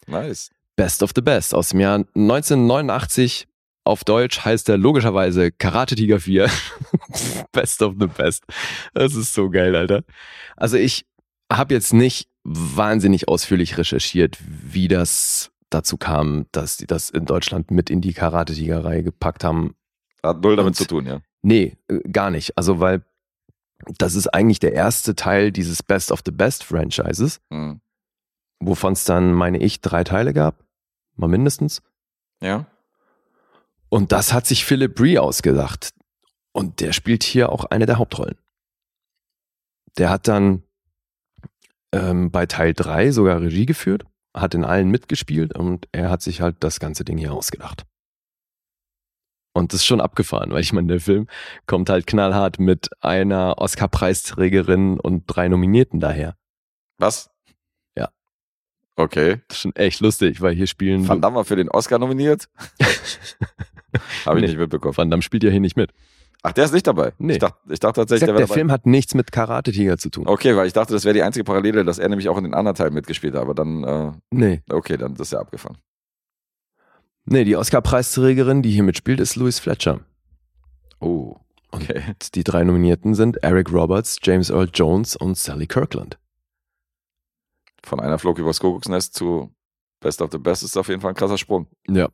Nice. Best of the Best aus dem Jahr 1989. Auf Deutsch heißt er logischerweise Karate Tiger 4. Best of the Best. Das ist so geil, Alter. Also ich habe jetzt nicht wahnsinnig ausführlich recherchiert, wie das dazu kam, dass die das in Deutschland mit in die Karate Tigerei gepackt haben. Hat null damit Und- zu tun, ja. Nee, äh, gar nicht. Also weil das ist eigentlich der erste Teil dieses Best of the Best Franchises Mhm. wovon es dann, meine ich, drei Teile gab. Mal mindestens. Ja. Und das hat sich Philip Bree ausgedacht. Und der spielt hier auch eine der Hauptrollen. Der hat dann ähm, bei Teil 3 sogar Regie geführt, hat in allen mitgespielt und er hat sich halt das ganze Ding hier ausgedacht. Und das ist schon abgefahren, weil ich meine, der Film kommt halt knallhart mit einer Oscar-Preisträgerin und drei Nominierten daher. Was? Ja. Okay. Das ist schon echt lustig, weil hier spielen Van Damme war für den Oscar nominiert? Habe ich Nee. nicht mitbekommen. Van Damme spielt ja hier nicht mit. Ach, der ist nicht dabei. Nee. Ich dachte, ich dachte Ich tatsächlich, sag, der der. Film hat nichts mit Karate-Tiger zu tun. Okay, weil ich dachte, das wäre die einzige Parallele, dass er nämlich auch in den anderen Teilen mitgespielt hat. Aber dann, äh, Nee. okay, dann ist er abgefahren. Nee, die Oscar-Preisträgerin, die hier mitspielt, ist Louis Fletcher. Oh, Und okay. die drei Nominierten sind Eric Roberts, James Earl Jones und Sally Kirkland. Von einer flog übers Kuckucksnest zu Best of the Best ist auf jeden Fall ein krasser Sprung. Ja.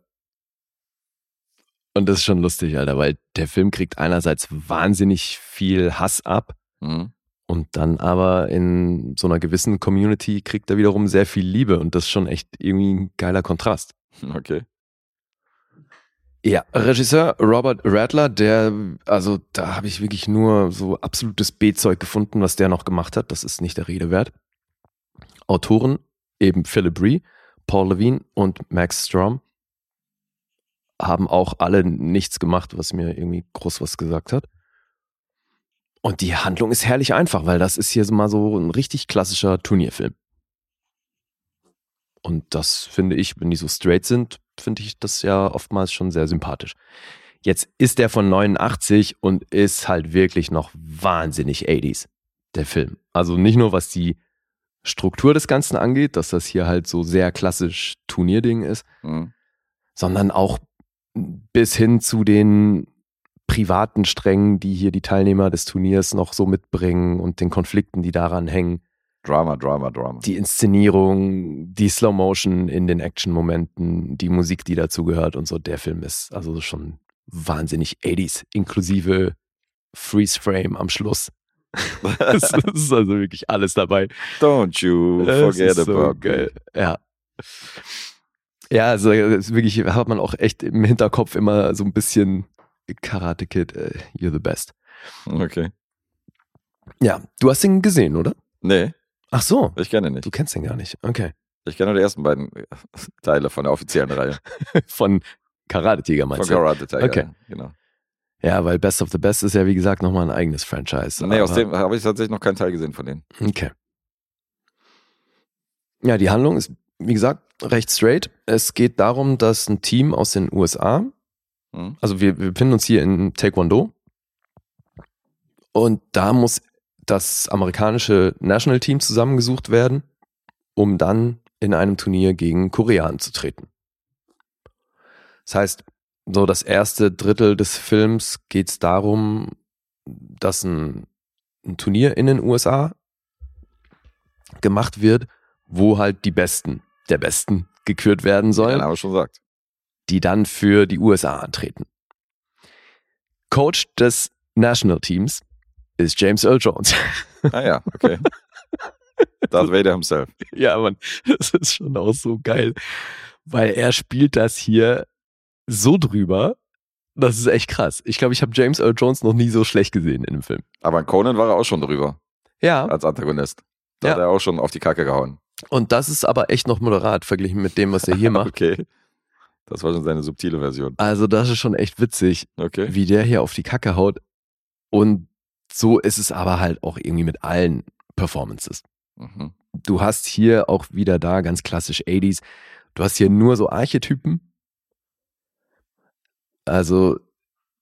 Und das ist schon lustig, Alter, weil der Film kriegt einerseits wahnsinnig viel Hass ab Mhm. und dann aber in so einer gewissen Community kriegt er wiederum sehr viel Liebe und das ist schon echt irgendwie ein geiler Kontrast. Okay. Ja, Regisseur Robert Radler, der, also da habe ich wirklich nur so absolutes B-Zeug gefunden, was der noch gemacht hat. Das ist nicht der Rede wert. Autoren eben Philip Ree, Paul Levine und Max Strom haben auch alle nichts gemacht, was mir irgendwie groß was gesagt hat. Und die Handlung ist herrlich einfach, weil das ist hier mal so ein richtig klassischer Turnierfilm. Und das finde ich, wenn die so straight sind, finde ich das ja oftmals schon sehr sympathisch. Jetzt ist der von 89 und ist halt wirklich noch wahnsinnig 80s, der Film. Also nicht nur was die Struktur des Ganzen angeht, dass das hier halt so sehr klassisch Turnierding ist, Mhm. sondern auch bis hin zu den privaten Strängen, die hier die Teilnehmer des Turniers noch so mitbringen und den Konflikten, die daran hängen. Drama, Drama, Drama. Die Inszenierung, die Slow Motion in den Action-Momenten, die Musik, die dazu gehört und so. Der Film ist also schon wahnsinnig 80s, inklusive Freeze-Frame am Schluss. Es ist also wirklich alles dabei. Don't you forget so about geil. Ja. Ja, also ist wirklich hat man auch echt im Hinterkopf immer so ein bisschen Karate Kid, äh, you're the best. Okay. Ja, du hast ihn gesehen, oder? Nee, Ach so, ich kenne ihn nicht. du kennst ihn gar nicht. Okay. Ich kenne nur die ersten beiden äh, Teile von der offiziellen Reihe. Von Karate Tiger Von meinst du? Karate Tiger. Okay. Genau. Ja, weil Best of the Best ist ja wie gesagt nochmal ein eigenes Franchise. Nee, aus dem habe ich tatsächlich noch keinen Teil gesehen von denen. Okay. Ja, die Handlung ist, wie gesagt, recht straight. Es geht darum, dass ein Team aus den USA, Mhm. also wir, wir befinden uns hier in Taekwondo und da muss das amerikanische National Team zusammengesucht werden, um dann in einem Turnier gegen Korea anzutreten. Das heißt, so das erste Drittel des Films geht es darum, dass ein, ein Turnier in den USA gemacht wird, wo halt die Besten der Besten gekürt werden Wie der sollen, Name schon sagt. die dann für die USA antreten. Coach des National Teams ist James Earl Jones. Ah ja, okay. Darth Vader himself. ja, Mann, das ist schon auch so geil, weil er spielt das hier so drüber. Das ist echt krass. Ich glaube, ich habe James Earl Jones noch nie so schlecht gesehen in einem Film. Aber in Conan war er auch schon drüber Ja, als Antagonist. Da Ja. hat er auch schon auf die Kacke gehauen. Und das ist aber echt noch moderat verglichen mit dem, was er hier macht. Okay. Das war schon seine subtile Version. Also das ist schon echt witzig, Okay. wie der hier auf die Kacke haut. Und so ist es aber halt auch irgendwie mit allen Performances. Mhm. Du hast hier auch wieder da ganz klassisch 80s. Du hast hier nur so Archetypen. Also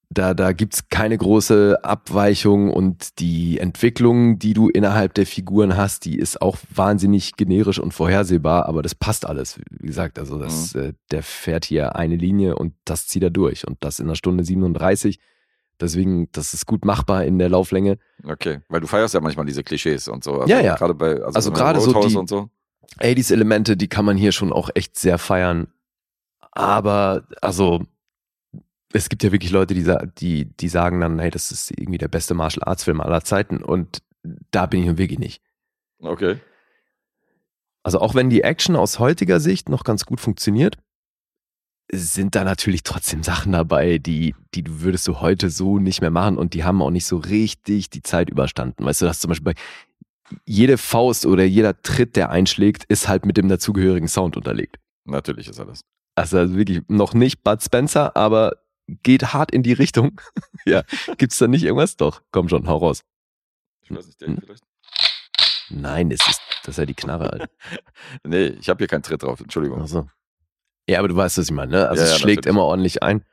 da, da gibt's keine große Abweichung und die Entwicklung, die du innerhalb der Figuren hast, die ist auch wahnsinnig generisch und vorhersehbar, aber das passt alles. Wie gesagt, also das, äh, der fährt hier eine Linie und das zieht er durch und das in einer Stunde 37. Deswegen, das ist gut machbar in der Lauflänge. Okay. Weil du feierst ja manchmal diese Klischees und so. Also Ja, ja. Gerade bei, also, Also gerade so die- und so. 80s-Elemente, die kann man hier schon auch echt sehr feiern. Aber, also, es gibt ja wirklich Leute, die, die, die sagen dann, hey, das ist irgendwie der beste Martial Arts Film aller Zeiten. Und da bin ich nun wirklich nicht. Okay. Also, auch wenn die Action aus heutiger Sicht noch ganz gut funktioniert, sind da natürlich trotzdem Sachen dabei, die, die du würdest du heute so nicht mehr machen und die haben auch nicht so richtig die Zeit überstanden. Weißt du, dass zum Beispiel bei jede Faust oder jeder Tritt, der einschlägt, ist halt mit dem dazugehörigen Sound unterlegt. Natürlich ist er das. Also, also wirklich noch nicht Bud Spencer, aber geht hart in die Richtung. ja, gibt's da nicht irgendwas? Doch, komm schon, hau raus. Ich weiß nicht, der Hm. vielleicht. Nein, es ist, das ist ja die Knarre, Alter. Nee, ich habe hier keinen Tritt drauf, Entschuldigung. Ach so. Ja, aber du weißt, was ich meine, ne? Also Ja, es ja, schlägt natürlich. immer ordentlich ein.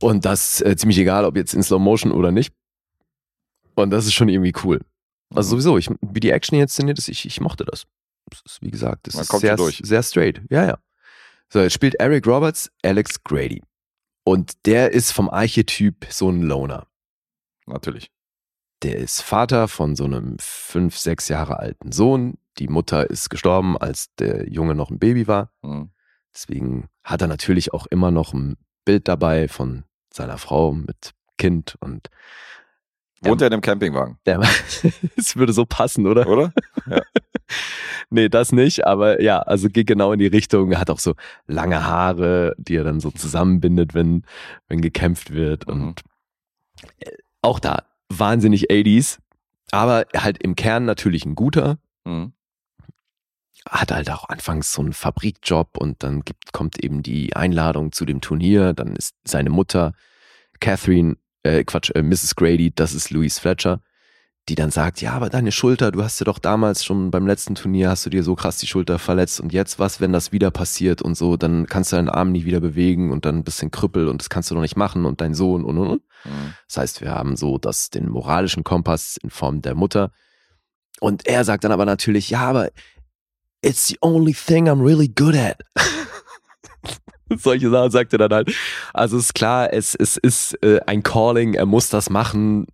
Und das äh, ziemlich egal, ob jetzt in Slow Motion oder nicht. Und das ist schon irgendwie cool. Also sowieso, ich, wie die Action hier inszeniert ist, ich, ich mochte das. Das ist, wie gesagt, das Man ist kommt sehr, sehr straight. Ja, ja. So, jetzt spielt Eric Roberts Alex Grady. Und der ist vom Archetyp so ein Loner. Natürlich. Der ist Vater von so einem fünf, sechs Jahre alten Sohn. Die Mutter ist gestorben, als der Junge noch ein Baby war. Mhm. Deswegen hat er natürlich auch immer noch ein Bild dabei von seiner Frau mit Kind und Wohnt er in einem Campingwagen, der, es würde so passen, oder? oder? Nee, das nicht, aber ja, also geht genau in die Richtung. Er hat auch so lange Haare, die er dann so zusammenbindet, wenn, wenn gekämpft wird. Mhm. Und äh, auch da wahnsinnig 80s, aber halt im Kern natürlich ein guter. Mhm. Hat halt auch anfangs so einen Fabrikjob und dann gibt, kommt eben die Einladung zu dem Turnier. Dann ist seine Mutter, Catherine, äh, Quatsch, äh, Mrs. Grady, das ist Louise Fletcher, die dann sagt, ja, aber deine Schulter, du hast ja doch damals schon beim letzten Turnier, hast du dir so krass die Schulter verletzt und jetzt was, wenn das wieder passiert und so, dann kannst du deinen Arm nicht wieder bewegen und dann ein bisschen krüppel und das kannst du doch nicht machen und dein Sohn und und und. Mhm. Das heißt, wir haben so das, den moralischen Kompass in Form der Mutter. Und er sagt dann aber natürlich, ja, aber it's the only thing I'm really good at. Solche Sachen sagt er dann halt. Also ist klar, es, es ist äh, ein Calling, er muss das machen,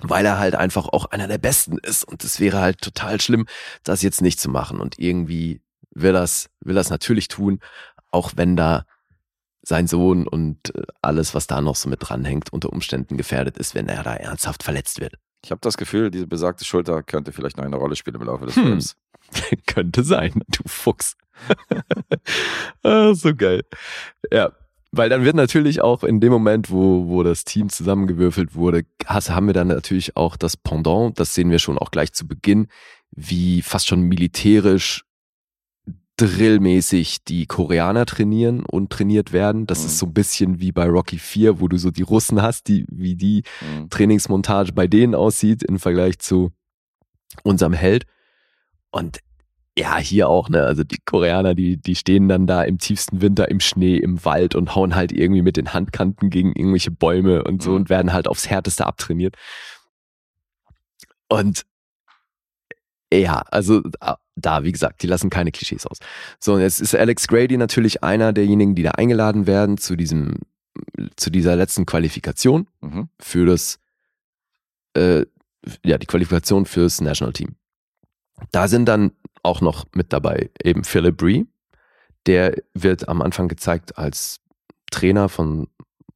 weil er halt einfach auch einer der Besten ist. Und es wäre halt total schlimm, das jetzt nicht zu machen. Und irgendwie will das, will das natürlich tun, auch wenn da sein Sohn und äh, alles, was da noch so mit dranhängt, unter Umständen gefährdet ist, wenn er da ernsthaft verletzt wird. Ich habe das Gefühl, diese besagte Schulter könnte vielleicht noch eine Rolle spielen im Laufe des Hm. Films. Könnte sein, du Fuchs. ah, so geil. Ja, weil dann wird natürlich auch in dem Moment, wo, wo das Team zusammengewürfelt wurde, haben wir dann natürlich auch das Pendant, das sehen wir schon auch gleich zu Beginn, wie fast schon militärisch drillmäßig die Koreaner trainieren und trainiert werden. Das Mhm. ist so ein bisschen wie bei Rocky 4, wo du so die Russen hast, die, wie die Mhm. Trainingsmontage bei denen aussieht im Vergleich zu unserem Held. Und ja, hier auch, ne, also die Koreaner, die, die stehen dann da im tiefsten Winter im Schnee, im Wald und hauen halt irgendwie mit den Handkanten gegen irgendwelche Bäume und so Mhm. und werden halt aufs Härteste abtrainiert. Und ja, also da- da, wie gesagt, die lassen keine Klischees aus. So, und jetzt ist Alex Grady natürlich einer derjenigen, die da eingeladen werden zu diesem, zu dieser letzten Qualifikation Mhm. für das, äh, ja, die Qualifikation fürs National Team. Da sind dann auch noch mit dabei eben Philip Bree. Der wird am Anfang gezeigt als Trainer von,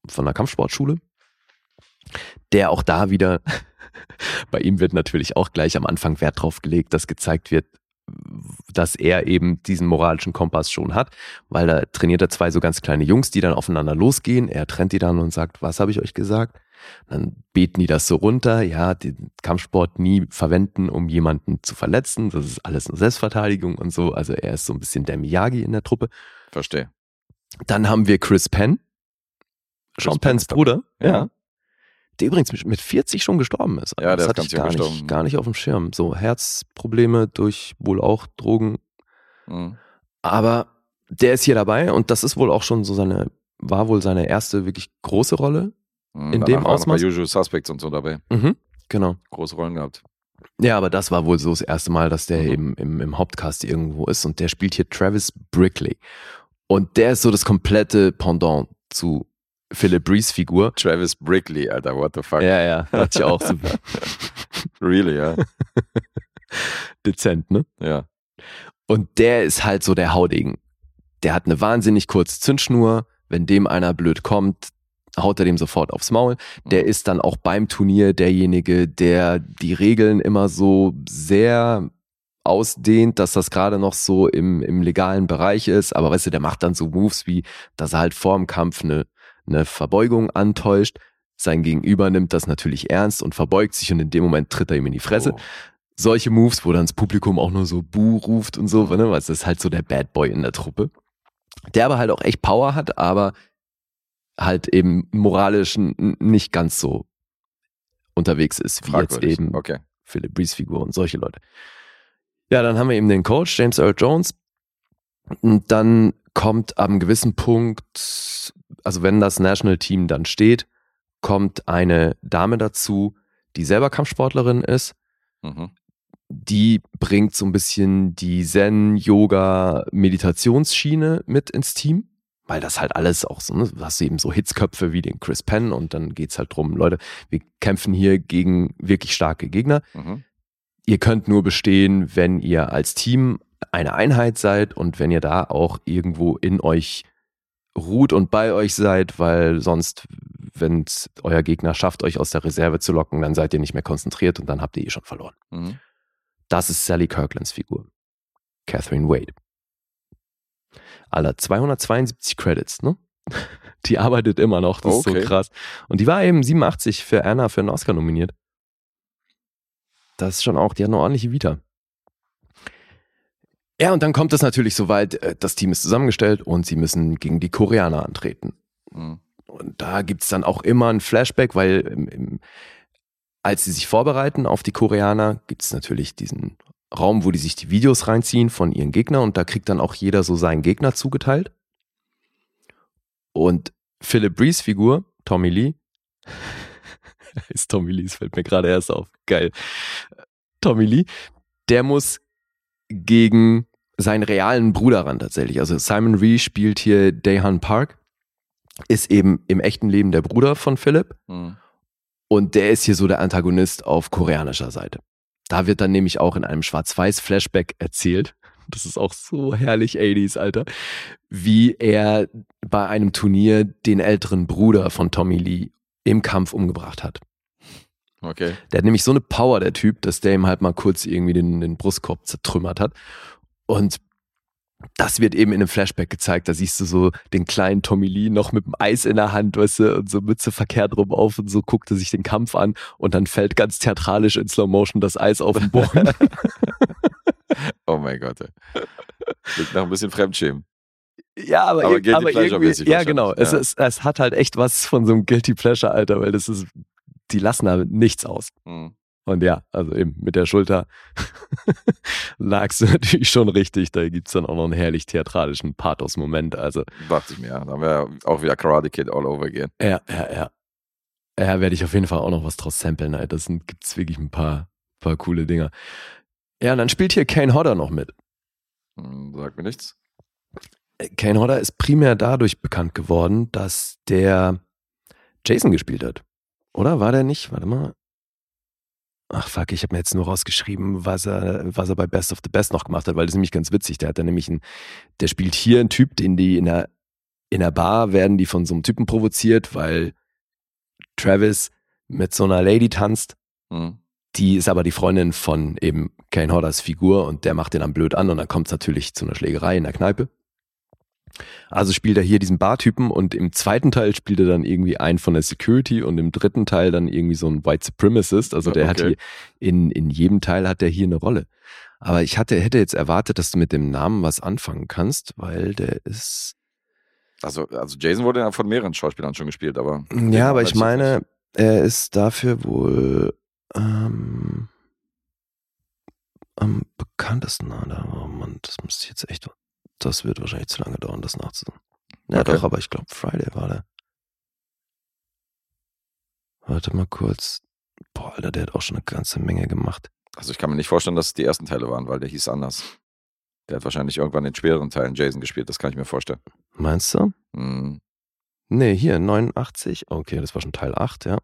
von einer Kampfsportschule. Der auch da wieder, bei ihm wird natürlich auch gleich am Anfang Wert drauf gelegt, dass gezeigt wird, dass er eben diesen moralischen Kompass schon hat, weil da trainiert er zwei so ganz kleine Jungs, die dann aufeinander losgehen. Er trennt die dann und sagt, was habe ich euch gesagt? Dann beten die das so runter, ja, den Kampfsport nie verwenden, um jemanden zu verletzen. Das ist alles nur Selbstverteidigung und so. Also er ist so ein bisschen der Miyagi in der Truppe. Verstehe. Dann haben wir Chris Penn, Chris Sean Penn Penns dabei. Bruder, ja. Ja. Der übrigens mit- mit 40 schon gestorben ist. Ja, der das ist hatte ich gar nicht, gestorben. gar nicht auf dem Schirm. So Herzprobleme durch wohl auch Drogen Mhm. aber der ist hier dabei und das ist wohl auch schon so seine, war wohl seine erste wirklich große Rolle. Mhm. In dem Ausmaß? Bei Usual Suspects und so dabei. Mhm, genau. Große Rollen gehabt. Ja, aber das war wohl so das erste Mal, dass der Mhm. eben im, im Hauptcast irgendwo ist und der spielt hier Travis Brickley. Und der ist so das komplette Pendant zu Philip Brees Figur. Travis Brickley, Alter, what the fuck. Ja, ja, dachte ich auch so Really, ja. dezent, ne? Ja. Und der ist halt so der Haudegen. Der hat eine wahnsinnig kurze Zündschnur. Wenn dem einer blöd kommt, haut er dem sofort aufs Maul. Der Mhm. ist dann auch beim Turnier derjenige, der die Regeln immer so sehr ausdehnt, dass das gerade noch so im, im legalen Bereich ist. Aber weißt du, der macht dann so Moves wie, dass er halt vor dem Kampf eine, eine Verbeugung antäuscht. Sein Gegenüber nimmt das natürlich ernst und verbeugt sich und in dem Moment tritt er ihm in die Fresse Oh. solche Moves, wo dann das Publikum auch nur so Buh ruft und so, ne? weil das ist halt so der Bad Boy in der Truppe. Der aber halt auch echt Power hat, aber halt eben moralisch nicht ganz so unterwegs ist, wie jetzt Fragwürdig. eben Okay. Philip Brees Figur und solche Leute. Ja, dann haben wir eben den Coach, James Earl Jones. Und dann kommt am gewissen Punkt, also wenn das National Team dann steht, kommt eine Dame dazu, die selber Kampfsportlerin ist. Mhm. Die bringt so ein bisschen die Zen, Yoga, Meditationsschiene mit ins Team. Weil das halt alles auch so, ne, du hast eben so Hitzköpfe wie den Chris Penn und dann geht's halt drum, Leute, wir kämpfen hier gegen wirklich starke Gegner. Mhm. Ihr könnt nur bestehen, wenn ihr als Team eine Einheit seid und wenn ihr da auch irgendwo in euch ruht und bei euch seid, weil sonst, wenn euer Gegner schafft, euch aus der Reserve zu locken, dann seid ihr nicht mehr konzentriert und dann habt ihr eh schon verloren. Mhm. Das ist Sally Kirklands Figur. Catherine Wade. Alter, 272 Credits, ne? Die arbeitet immer noch, das ist Okay. so krass. Und die war eben 87 für Anna für einen Oscar nominiert. Das ist schon auch, die hat eine ordentliche Vita. Ja, und dann kommt es natürlich soweit, äh, das Team ist zusammengestellt und sie müssen gegen die Koreaner antreten. Mhm. Und da gibt's dann auch immer ein Flashback, weil im, im, als sie sich vorbereiten auf die Koreaner, gibt's natürlich diesen Raum, wo die sich die Videos reinziehen von ihren Gegnern und da kriegt dann auch jeder so seinen Gegner zugeteilt. Und Philip Brees Figur, Tommy Lee, ist Tommy Lee, es fällt mir gerade erst auf, geil. Tommy Lee, der muss gegen seinen realen Bruder ran tatsächlich. Also Simon Ree spielt hier Daehan Park, ist eben im echten Leben der Bruder von Philip Mhm. und der ist hier so der Antagonist auf koreanischer Seite. Da wird dann nämlich auch in einem Schwarz-Weiß-Flashback erzählt, das ist auch so herrlich 80s, Alter, wie er bei einem Turnier den älteren Bruder von Tommy Lee im Kampf umgebracht hat. Okay. Der hat nämlich so eine Power, der Typ, dass der ihm halt mal kurz irgendwie den, den Brustkorb zertrümmert hat. Und das wird eben in einem Flashback gezeigt. Da siehst du so den kleinen Tommy Lee noch mit dem Eis in der Hand, weißt du, und so Mütze verkehrt rum auf und so guckt er sich den Kampf an und dann fällt ganz theatralisch in Slow Motion das Eis auf den Boden. Oh mein Gott. Klingt nach ein bisschen Fremdschämen. ja, aber, Aber ir- aber irgendwie, ja genau, es, ist, es hat halt echt was von so einem Guilty Pleasure, Alter, weil das ist, die lassen da nichts aus. Mhm. Und ja, also eben mit der Schulter lagst du natürlich schon richtig. Da gibt's dann auch noch einen herrlich theatralischen Pathos-Moment. Also, Dachte ich mir, ja. Da haben wir auch wieder Karate Kid all over again. ja, ja, ja. Ja, werde ich auf jeden Fall auch noch was draus samplen. Alter. Das sind, gibt's wirklich ein paar, paar coole Dinger. Ja, und dann spielt hier Kane Hodder noch mit. Hm, Sagt mir nichts. Äh, Kane Hodder ist primär dadurch bekannt geworden, dass der Jason gespielt hat. Oder war der nicht? Warte mal. Ach fuck, ich habe mir jetzt nur rausgeschrieben, was er, was er bei Best of the Best noch gemacht hat, weil das ist nämlich ganz witzig. Der hat dann nämlich ein, der spielt hier einen Typ, den die in der, in der Bar werden die von so einem Typen provoziert, weil Travis mit so einer Lady tanzt. Hm. Die ist aber die Freundin von eben Kane Hodders Figur und der macht den dann blöd an und dann kommt es natürlich zu einer Schlägerei in der Kneipe. Also spielt er hier diesen Bartypen und im zweiten Teil spielt er dann irgendwie einen von der Security und im dritten Teil dann irgendwie so ein White Supremacist. Also der hat Okay. hier, in, in jedem Teil hat er hier eine Rolle. Aber ich hatte, hätte jetzt erwartet, dass du mit dem Namen was anfangen kannst, weil der ist, Also, also Jason wurde ja von mehreren Schauspielern schon gespielt, aber. ja, aber ich meine, er ist dafür wohl ähm, am bekanntesten. Oh Mann, das müsste ich jetzt echt. Das wird wahrscheinlich zu lange dauern, das nachzusagen. Ja, Okay. doch, aber ich glaube, Friday war der. Warte mal kurz. Boah, Alter, der hat auch schon eine ganze Menge gemacht. Also ich kann mir nicht vorstellen, dass es die ersten Teile waren, weil der hieß anders. Der hat wahrscheinlich irgendwann in den schwereren Teilen Jason gespielt, das kann ich mir vorstellen. Meinst du? Hm. Nee, hier, 89. Okay, das war schon Teil 8, ja.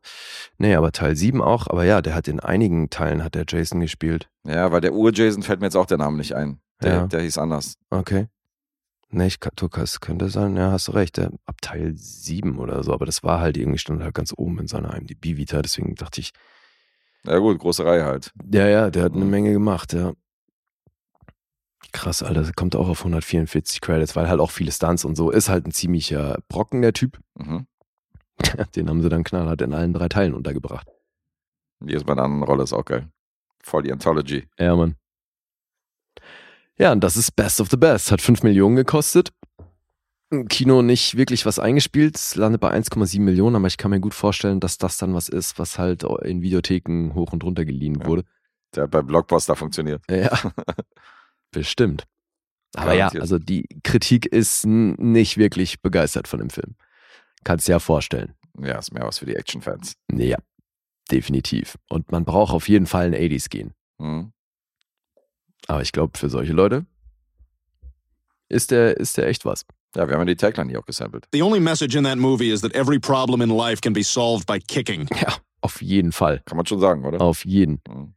Nee, aber Teil 7 auch. Aber ja, der hat in einigen Teilen hat der Jason gespielt. Ja, weil der Ur-Jason fällt mir jetzt auch der Name nicht ein. Der, Ja. der hieß anders. Okay. Nee, ich, kannst, könnte sein, ja, hast du recht, der, ab Teil 7 oder so, aber das war halt irgendwie, stand halt ganz oben in seiner IMDb-Vita, deswegen dachte ich, Ja gut, große Reihe halt. ja, ja, der hat eine Mhm. Menge gemacht, ja. Krass, Alter, kommt auch auf 144 Credits, weil halt auch viele Stunts und so, ist halt ein ziemlicher Brocken, der Typ. Mhm. Den haben sie dann knallhart in allen drei Teilen untergebracht. Jedes Mal eine andere Rolle ist auch geil. Voll die Anthology. Ja, Mann. Ja, und das ist Best of the Best. Hat 5 Millionen gekostet. Kino nicht wirklich was eingespielt. Es landet bei 1,7 Millionen, aber ich kann mir gut vorstellen, dass das dann was ist, was halt in Videotheken hoch und runter geliehen Ja. wurde. Der hat bei Blockbuster funktioniert. Ja. Bestimmt. Aber ja, also die Kritik ist nicht wirklich begeistert von dem Film. Kannst dir ja vorstellen. Ja, ist mehr was für die Action-Fans. Ja, definitiv. Und man braucht auf jeden Fall ein 80s gehen. Mhm. Aber ich glaube, für solche Leute ist der, ist der echt was. Ja, wir haben ja die Tagline hier auch gesampelt. The only message in that movie is that every problem in life can be solved by kicking. Ja, auf jeden Fall. Kann man schon sagen, oder? Auf jeden. Mhm.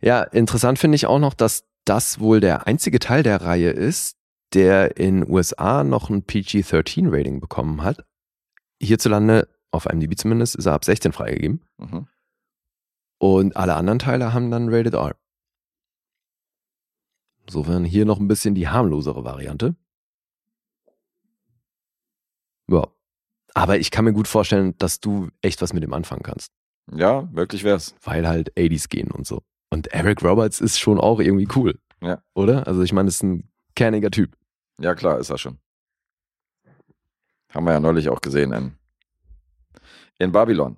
Ja, interessant finde ich auch noch, dass das wohl der einzige Teil der Reihe ist, der in USA noch ein PG-13-Rating bekommen hat. Hierzulande, auf IMDb zumindest, ist er ab 16 freigegeben. Mhm. Und alle anderen Teile haben dann Rated R. Insofern hier noch ein bisschen die harmlosere Variante. Ja. Aber ich kann mir gut vorstellen, dass du echt was mit dem anfangen kannst. Ja, möglich wär's. Weil halt 80s gehen und so. Und Eric Roberts ist schon auch irgendwie cool. Ja. Oder? Also ich meine, ist ein kerniger Typ. Ja, klar, ist er schon. Haben wir ja neulich auch gesehen in, in Babylon.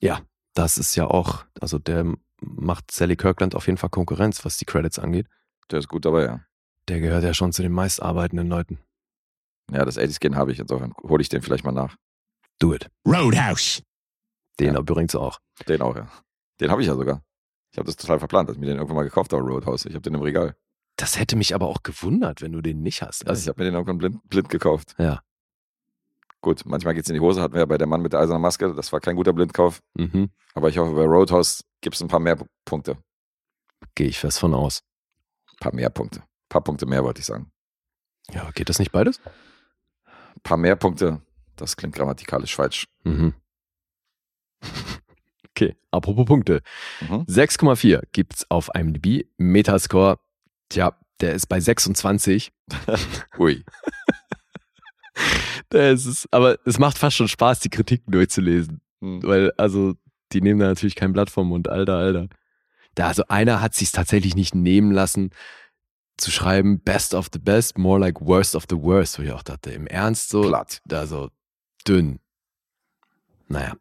Ja, das ist ja auch, also der macht Sally Kirkland auf jeden Fall Konkurrenz, was die Credits angeht. Der ist gut dabei, ja. Der gehört ja schon zu den meistarbeitenden Leuten. Ja, das 80-Skin habe ich, insofern hole ich den vielleicht mal nach. Do it. Roadhouse. Den Ja. übrigens auch. Den auch, ja. Den habe ich ja sogar. Ich habe das total verplant, dass ich mir den irgendwann mal gekauft habe, Roadhouse. Ich habe den im Regal. Das hätte mich aber auch gewundert, wenn du den nicht hast. Also ich habe mir den irgendwann blind, blind gekauft. Ja. Gut, manchmal geht's in die Hose, hatten wir ja bei der Mann mit der eisernen Maske. Das war kein guter Blindkauf. mhm. Aber ich hoffe, bei Roadhouse gibt's ein paar mehr Punkte. gehe ich fest von aus. Ein paar mehr Punkte. Ein paar Punkte mehr, wollte ich sagen. Ja, geht das nicht beides? Ein paar mehr Punkte, das klingt grammatikalisch falsch. Mhm. Okay, apropos Punkte. Mhm. 6,4 gibt's auf IMDb. Metascore, tja, der ist bei 26. Ui. Der ist es, aber es macht fast schon Spaß, die Kritiken durchzulesen. Hm. Weil, also, die nehmen da natürlich kein Blatt vom Mund. Alter, Alter. Da, also einer hat sich tatsächlich nicht nehmen lassen, zu schreiben, best of the best, more like worst of the worst, wo ich auch dachte, im Ernst so, Platt. da so dünn. Naja.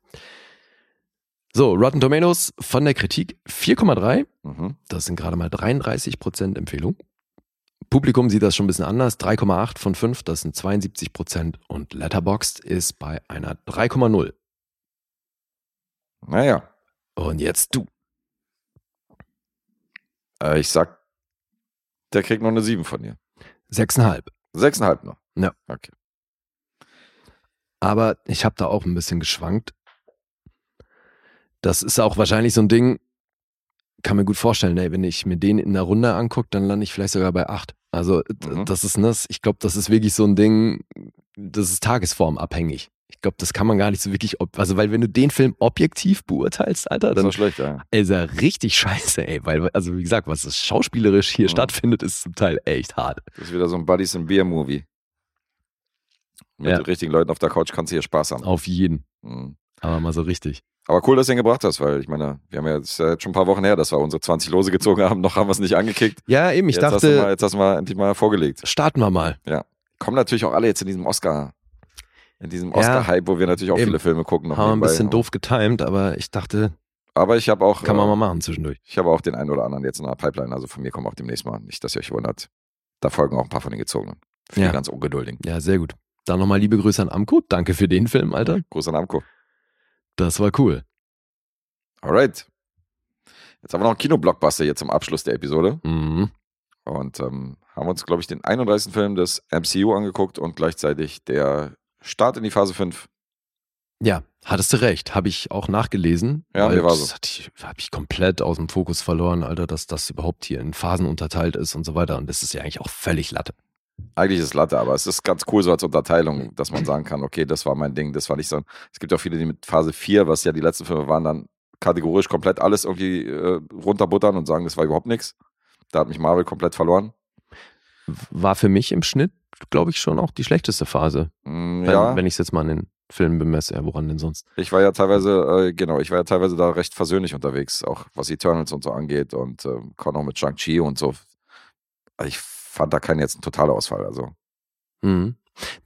So, Rotten Tomatoes von der Kritik 4,3. Mhm. Das sind gerade mal 33% Empfehlung. Publikum sieht das schon ein bisschen anders. 3,8 von 5, das sind 72%. Und Letterboxd ist bei einer 3,0. Naja, Und jetzt du. äh, ich sag, der kriegt noch eine 7 von dir. 6,5. 6,5 noch. Ja. Okay. Aber ich habe da auch ein bisschen geschwankt. Das ist auch wahrscheinlich so ein Ding, kann mir gut vorstellen, ey, wenn ich mir den in der Runde angucke, dann lande ich vielleicht sogar bei 8. Also Mhm. das ist das, ich glaube, das ist wirklich so ein Ding, das ist tagesformabhängig. Ich glaube, das kann man gar nicht so wirklich, ob, also weil wenn du den Film objektiv beurteilst, Alter, ist dann doch schlecht, ja. ist er richtig scheiße, ey, weil, also wie gesagt, was das schauspielerisch hier Mhm. stattfindet, ist zum Teil echt hart. Das ist wieder so ein Buddies and Beer Movie. Mit Ja. den richtigen Leuten auf der Couch kannst du hier Spaß haben. Auf jeden. Mhm. Aber mal so richtig. Aber cool, dass du ihn gebracht hast, weil ich meine, wir haben ja jetzt, schon ein paar Wochen her, dass wir unsere 20 Lose gezogen haben, noch haben wir es nicht angekickt. Ja, eben, ich jetzt hast dachte, mal, jetzt hast du mal endlich mal vorgelegt. starten wir mal. Kommen natürlich auch alle jetzt in diesem Oscar, in diesem Ja. Oscar-Hype, wo wir natürlich auch Eben. viele Filme gucken. Noch Haben wir ein bisschen doof getimed, aber ich dachte, Aber ich habe auch, kann man äh, mal machen zwischendurch. ich habe auch den einen oder anderen jetzt in der Pipeline. Also von mir kommen auch demnächst mal. Nicht, dass ihr euch wundert. Da folgen auch ein paar von den gezogenen. Für Ja. die ganz ungeduldigen. Ja, sehr gut. Dann nochmal liebe Grüße an Amco. Danke für den Film, Alter. Gruß an Amco. Das war cool. Alright. Jetzt haben wir noch einen Kinoblockbuster hier zum Abschluss der Episode. Mhm. Und ähm, haben uns, glaube ich, den 31. Film des MCU angeguckt und gleichzeitig der Start in die Phase 5. Ja, hattest du recht. Habe ich auch nachgelesen. Ja, mir war das so. ich- Habe ich komplett aus dem Fokus verloren, Alter, dass das überhaupt hier in Phasen unterteilt ist und so weiter. Und das ist ja eigentlich auch völlig Latte. Eigentlich ist es Latte, aber es ist ganz cool so als Unterteilung, dass man sagen kann, okay, das war mein Ding, das war nicht so. Es gibt auch viele, die mit Phase 4, was ja die letzten Filme waren, dann kategorisch komplett alles irgendwie äh, runterbuttern und sagen, das war überhaupt nichts. Da hat mich Marvel komplett verloren. War für mich im Schnitt, glaube ich, schon auch die schlechteste Phase. Mm, Wenn, ja, wenn ich es jetzt mal an den Filmen bemesse. Ja, woran denn sonst? ich war ja teilweise, äh, genau, ich war ja teilweise da recht versöhnlich unterwegs, auch was Eternals und so angeht und äh, kann auch mit Shang-Chi und so. Also Ich fand da keinen jetzt einen Totalausfall. Also Mhm.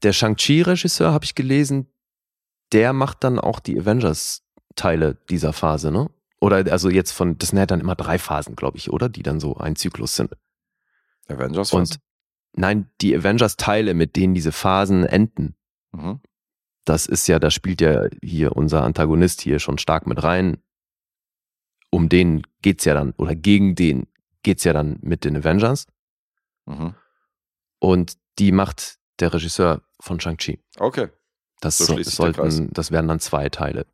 Der Shang-Chi-Regisseur, habe ich gelesen, der macht dann auch die Avengers-Teile dieser Phase, ne? Oder also jetzt von, das sind ja dann immer drei Phasen, glaube ich, oder? Die dann so ein Zyklus sind. Avengers Und nein, die Avengers-Teile, mit denen diese Phasen enden, Mhm. das ist ja, da spielt ja hier unser Antagonist hier schon stark mit rein. Um den geht's ja dann, oder gegen den geht's ja dann mit den Avengers. Mhm. Und die macht der Regisseur von Shang-Chi. Okay. Das, So sollten, das werden dann zwei Teile.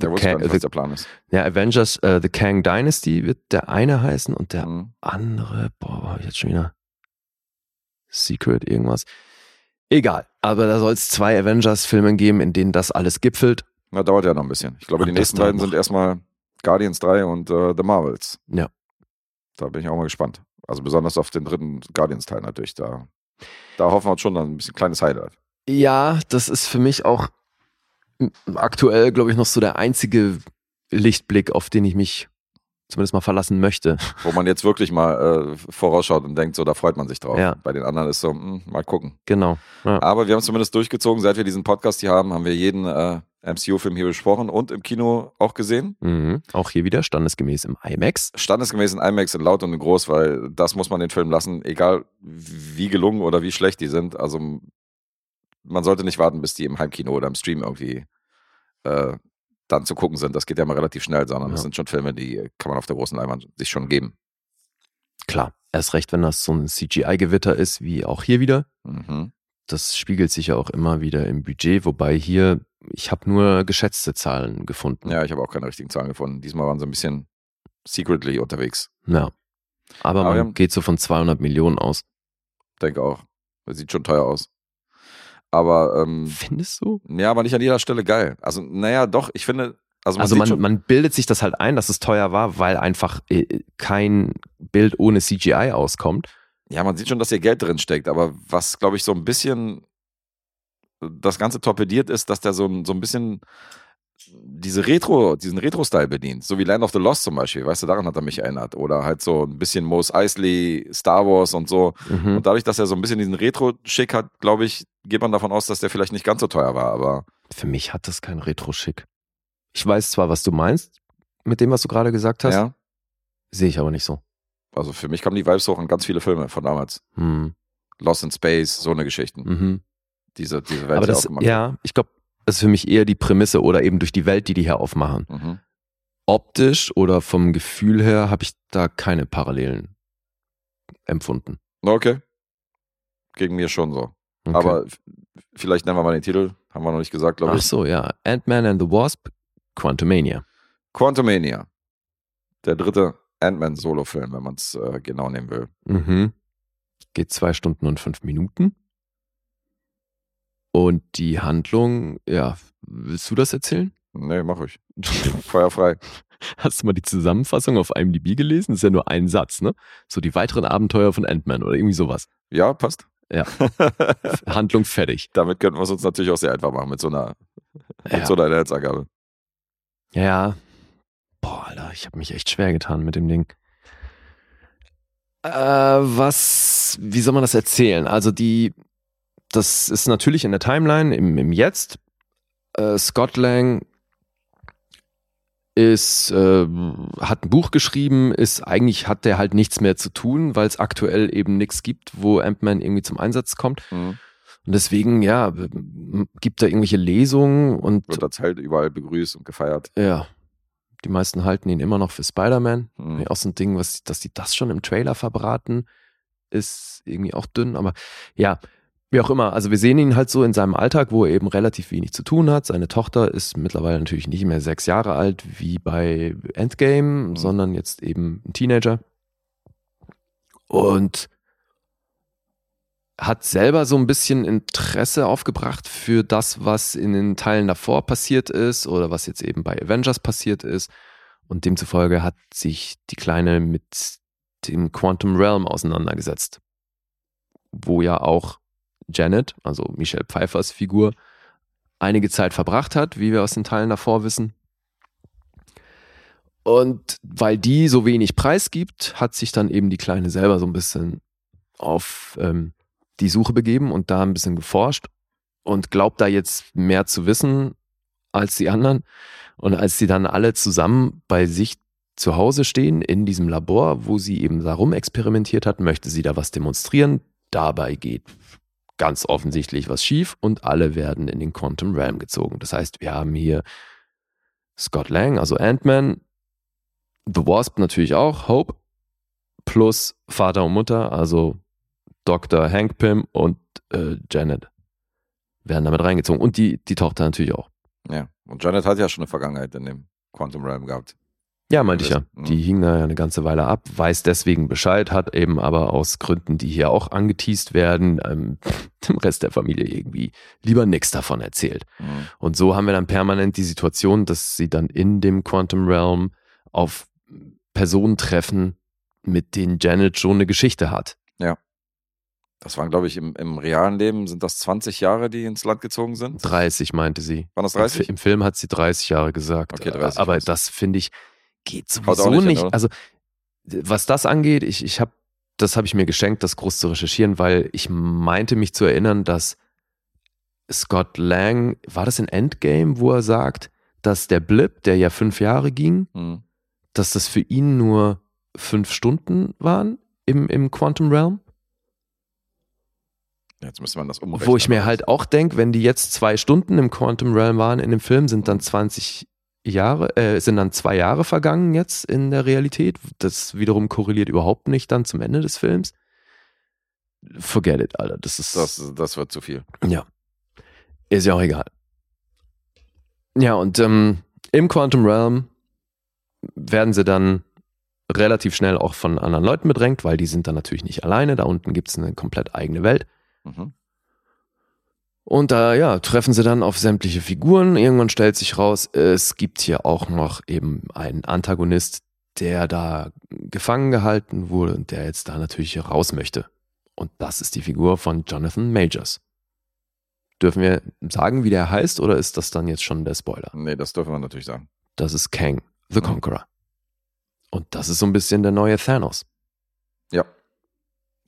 Der wusste gar Ka- nicht, the- was der Plan ist. Ja, Avengers, äh, The Kang Dynasty wird der eine heißen und der Mhm. andere, boah, hab ich jetzt schon wieder Secret irgendwas. Egal, aber da soll es zwei Avengers-Filme geben, in denen das alles gipfelt. Na, dauert ja noch ein bisschen. Ich glaube, Und die nächsten beiden sind erstmal Guardians 3 und äh, The Marvels. Ja. Da bin ich auch mal gespannt. Also besonders auf den dritten Guardians-Teil natürlich. Da, da hoffen wir uns schon dann ein bisschen kleines Highlight. Ja, das ist für mich auch aktuell, glaube ich, noch so der einzige Lichtblick, auf den ich mich zumindest mal verlassen möchte. Wo man jetzt wirklich mal äh, vorausschaut und denkt, so, da freut man sich drauf. Ja. Bei den anderen ist so, hm, mal gucken. Genau. Ja. Aber wir haben es zumindest durchgezogen. Seit wir diesen Podcast hier haben, haben wir jeden äh, MCU-Film hier besprochen und im Kino auch gesehen. Mhm. Auch hier wieder standesgemäß im IMAX. Standesgemäß in IMAX in laut und in groß, weil das muss man den Film lassen, egal wie gelungen oder wie schlecht die sind. Also man sollte nicht warten, bis die im Heimkino oder im Stream irgendwie äh, dann zu gucken sind. Das geht ja mal relativ schnell, sondern das Ja. sind schon Filme, die kann man auf der großen Leinwand sich schon geben. Klar, erst recht, wenn das so ein CGI-Gewitter ist, wie auch hier wieder. Mhm. Das spiegelt sich ja auch immer wieder im Budget, wobei hier, ich habe nur geschätzte Zahlen gefunden. Ja, ich habe auch keine richtigen Zahlen gefunden. Diesmal waren sie ein bisschen secretly unterwegs. Ja. Aber, Aber man geht so von 200 Millionen aus. Denke auch. Das sieht schon teuer aus. Aber ähm, Findest du? ja, aber nicht an jeder Stelle geil. Also, naja, doch, ich finde, also man Also man, man bildet sich das halt ein, dass es teuer war, weil einfach äh, kein Bild ohne CGI auskommt. Ja, man sieht schon, dass hier Geld drin steckt, aber was, glaube ich, so ein bisschen das Ganze torpediert ist, dass der so, ein- so ein bisschen diese Retro, diesen Retro-Style bedient. So wie Land of the Lost zum Beispiel, weißt du, daran hat er mich erinnert. Oder halt so ein bisschen Mos Eisley, Star Wars und so. Mhm. Und dadurch, dass er so ein bisschen diesen Retro-Schick hat, glaube ich, geht man davon aus, dass der vielleicht nicht ganz so teuer war, aber Für mich hat das kein Retro-Schick. Ich weiß zwar, was du meinst mit dem, was du gerade gesagt hast, ja. sehe ich aber nicht so. Also für mich kamen die Vibes hoch an ganz viele Filme von damals. Hm. Lost in Space, so eine Geschichten. Mhm. Diese, diese Welt, Aber die das, aufgemacht ja, ich glaube, das ist für mich eher die Prämisse oder eben durch die Welt, die die hier aufmachen. Mhm. Optisch oder vom Gefühl her habe ich da keine Parallelen empfunden. Okay. Gegen mir schon so. Okay. Aber vielleicht nennen wir mal den Titel. Haben wir noch nicht gesagt, glaube Ach ich. so, ja. Ant-Man and the Wasp, Quantumania. Quantumania. Der dritte Ant-Man-Solo-Film, wenn man es äh, genau nehmen will. Mhm. Geht zwei Stunden und fünf Minuten. Und die Handlung, ja, willst du das erzählen? Nee, mach ich. Feuerfrei. Hast du mal die Zusammenfassung auf IMDb gelesen? Das ist ja nur ein Satz, ne? So die weiteren Abenteuer von Ant-Man oder irgendwie sowas. Ja, passt. Ja. Handlung fertig. Damit könnten wir es uns natürlich auch sehr einfach machen mit so einer, mit Ja. so einer Inhaltsangabe. Ja, ja. Boah, Alter, ich habe mich echt schwer getan mit dem Ding. Äh, was, wie soll man das erzählen? Also die, das ist natürlich in der Timeline, im, im Jetzt. Äh, Scott Lang ist, äh, hat ein Buch geschrieben, ist eigentlich hat der halt nichts mehr zu tun, weil es aktuell eben nichts gibt, wo Ant-Man irgendwie zum Einsatz kommt. Mhm. Und deswegen, ja, gibt da irgendwelche Lesungen und Wird als Held überall begrüßt und gefeiert. ja, die meisten halten ihn immer noch für Spider-Man. Mhm. Auch so ein Ding, was, dass die das schon im Trailer verbraten, ist irgendwie auch dünn. Aber ja, wie auch immer. Also wir sehen ihn halt so in seinem Alltag, wo er eben relativ wenig zu tun hat. Seine Tochter ist mittlerweile natürlich nicht mehr sechs Jahre alt wie bei Endgame, Mhm. sondern jetzt eben ein Teenager. Und hat selber so ein bisschen Interesse aufgebracht für das, was in den Teilen davor passiert ist oder was jetzt eben bei Avengers passiert ist. Und demzufolge hat sich die Kleine mit dem Quantum Realm auseinandergesetzt. Wo ja auch Janet, also Michelle Pfeiffers Figur, einige Zeit verbracht hat, wie wir aus den Teilen davor wissen. Und weil die so wenig preisgibt, hat sich dann eben die Kleine selber so ein bisschen auf ähm, die Suche begeben und da ein bisschen geforscht und glaubt da jetzt mehr zu wissen als die anderen. Und als sie dann alle zusammen bei sich zu Hause stehen in diesem Labor, wo sie eben darum experimentiert hat, möchte sie da was demonstrieren. Dabei geht ganz offensichtlich was schief und alle werden in den Quantum Realm gezogen. Das heißt, wir haben hier Scott Lang, also Ant-Man, The Wasp natürlich auch, Hope, plus Vater und Mutter, also Dr. Hank Pym und äh, Janet werden damit reingezogen. Und die, die Tochter natürlich auch. Ja. Und Janet hat ja schon eine Vergangenheit in dem Quantum Realm gehabt. Ja, meinte ich ja. Mhm. Die hing da ja eine ganze Weile ab, weiß deswegen Bescheid, hat eben aber aus Gründen, die hier auch angeteased werden, ähm, dem Rest der Familie irgendwie lieber nichts davon erzählt. Mhm. Und so haben wir dann permanent die Situation, dass sie dann in dem Quantum Realm auf Personen treffen, mit denen Janet schon eine Geschichte hat. Das waren, glaube ich, im, im realen Leben sind das 20 Jahre, die ins Land gezogen sind. 30 meinte sie. Waren das Im 30? Fi- Im Film hat sie 30 Jahre gesagt. Okay, 30 aber das finde ich geht sowieso nicht hin, nicht. oder? also was das angeht, ich, ich habe das habe ich mir geschenkt, das groß zu recherchieren, weil ich meinte mich zu erinnern, dass Scott Lang, war das in Endgame, wo er sagt, dass der Blip, der ja fünf Jahre ging, Mhm. dass das für ihn nur fünf Stunden waren im, im Quantum Realm? Jetzt müsste man das umrechnen. Wo ich mir halt auch denke, wenn die jetzt zwei Stunden im Quantum Realm waren in dem Film, sind dann 20 Jahre, äh, sind dann zwei Jahre vergangen jetzt in der Realität. Das wiederum korreliert überhaupt nicht dann zum Ende des Films. Forget it, Alter. Das ist. Das, das wird zu viel. Ja. Ist ja auch egal. Ja, und ähm, im Quantum Realm werden sie dann relativ schnell auch von anderen Leuten bedrängt, weil die sind dann natürlich nicht alleine. Da unten gibt es eine komplett eigene Welt. Mhm. Und da ja, treffen sie dann auf sämtliche Figuren. Irgendwann stellt sich raus, es gibt hier auch noch eben einen Antagonist, der da gefangen gehalten wurde und der jetzt da natürlich raus möchte. Und das ist die Figur von Jonathan Majors. Dürfen wir sagen, wie der heißt, oder ist das dann jetzt schon der Spoiler? Nee, das dürfen wir natürlich sagen. Das ist Kang, the Mhm. Conqueror. Und das ist so ein bisschen der neue Thanos. Ja.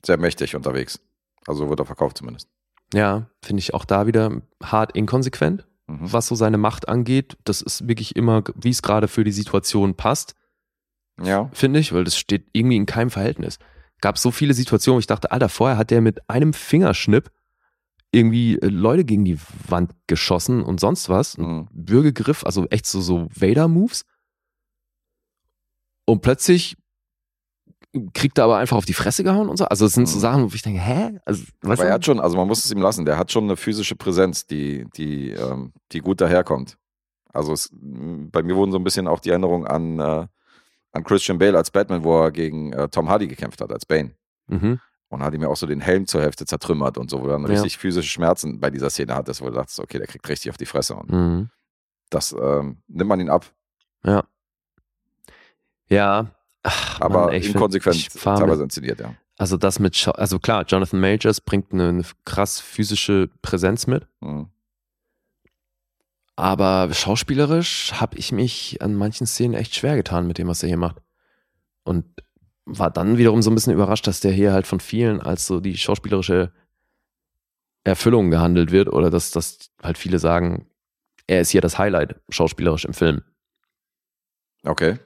Sehr mächtig unterwegs. Also wird er verkauft zumindest. Ja, finde ich auch da wieder hart inkonsequent. Mhm. was so seine Macht angeht. Das ist wirklich immer, wie es gerade für die Situation passt, Ja. finde ich, weil das steht irgendwie in keinem Verhältnis. Gab so viele Situationen, wo ich dachte, Alter, vorher hat der mit einem Fingerschnipp irgendwie äh, Leute gegen die Wand geschossen und sonst was. Ein Mhm. Würgegriff, also echt so, so Vader-Moves. Und plötzlich kriegt er aber einfach auf die Fresse gehauen und so. Also es sind so Mhm. Sachen, wo ich denke, hä? Also, weißt Aber er hat schon, also man muss es ihm lassen, der hat schon eine physische Präsenz, die, die, ähm, die gut daherkommt. Also es, m, bei mir wurden so ein bisschen auch die Erinnerungen an, äh, an Christian Bale als Batman, wo er gegen äh, Tom Hardy gekämpft hat, als Bane. Mhm. Und hat ihm ja auch so den Helm zur Hälfte zertrümmert und so, wo er dann Ja. richtig physische Schmerzen bei dieser Szene hat, wo du dachtest, okay, der kriegt richtig auf die Fresse. Und Mhm. das ähm, nimmt man ihn ab. Ja. Ja. Ach, Aber Mann, ey, inkonsequent teilweise inszeniert, ja. Also das mit, Scha- also klar, Jonathan Majors bringt eine, eine krass physische Präsenz mit, Mhm. aber schauspielerisch habe ich mich an manchen Szenen echt schwer getan mit dem, was er hier macht. Und war dann wiederum so ein bisschen überrascht, dass der hier halt von vielen als so die schauspielerische Erfüllung gehandelt wird oder dass, dass halt viele sagen, er ist hier das Highlight schauspielerisch im Film. Okay.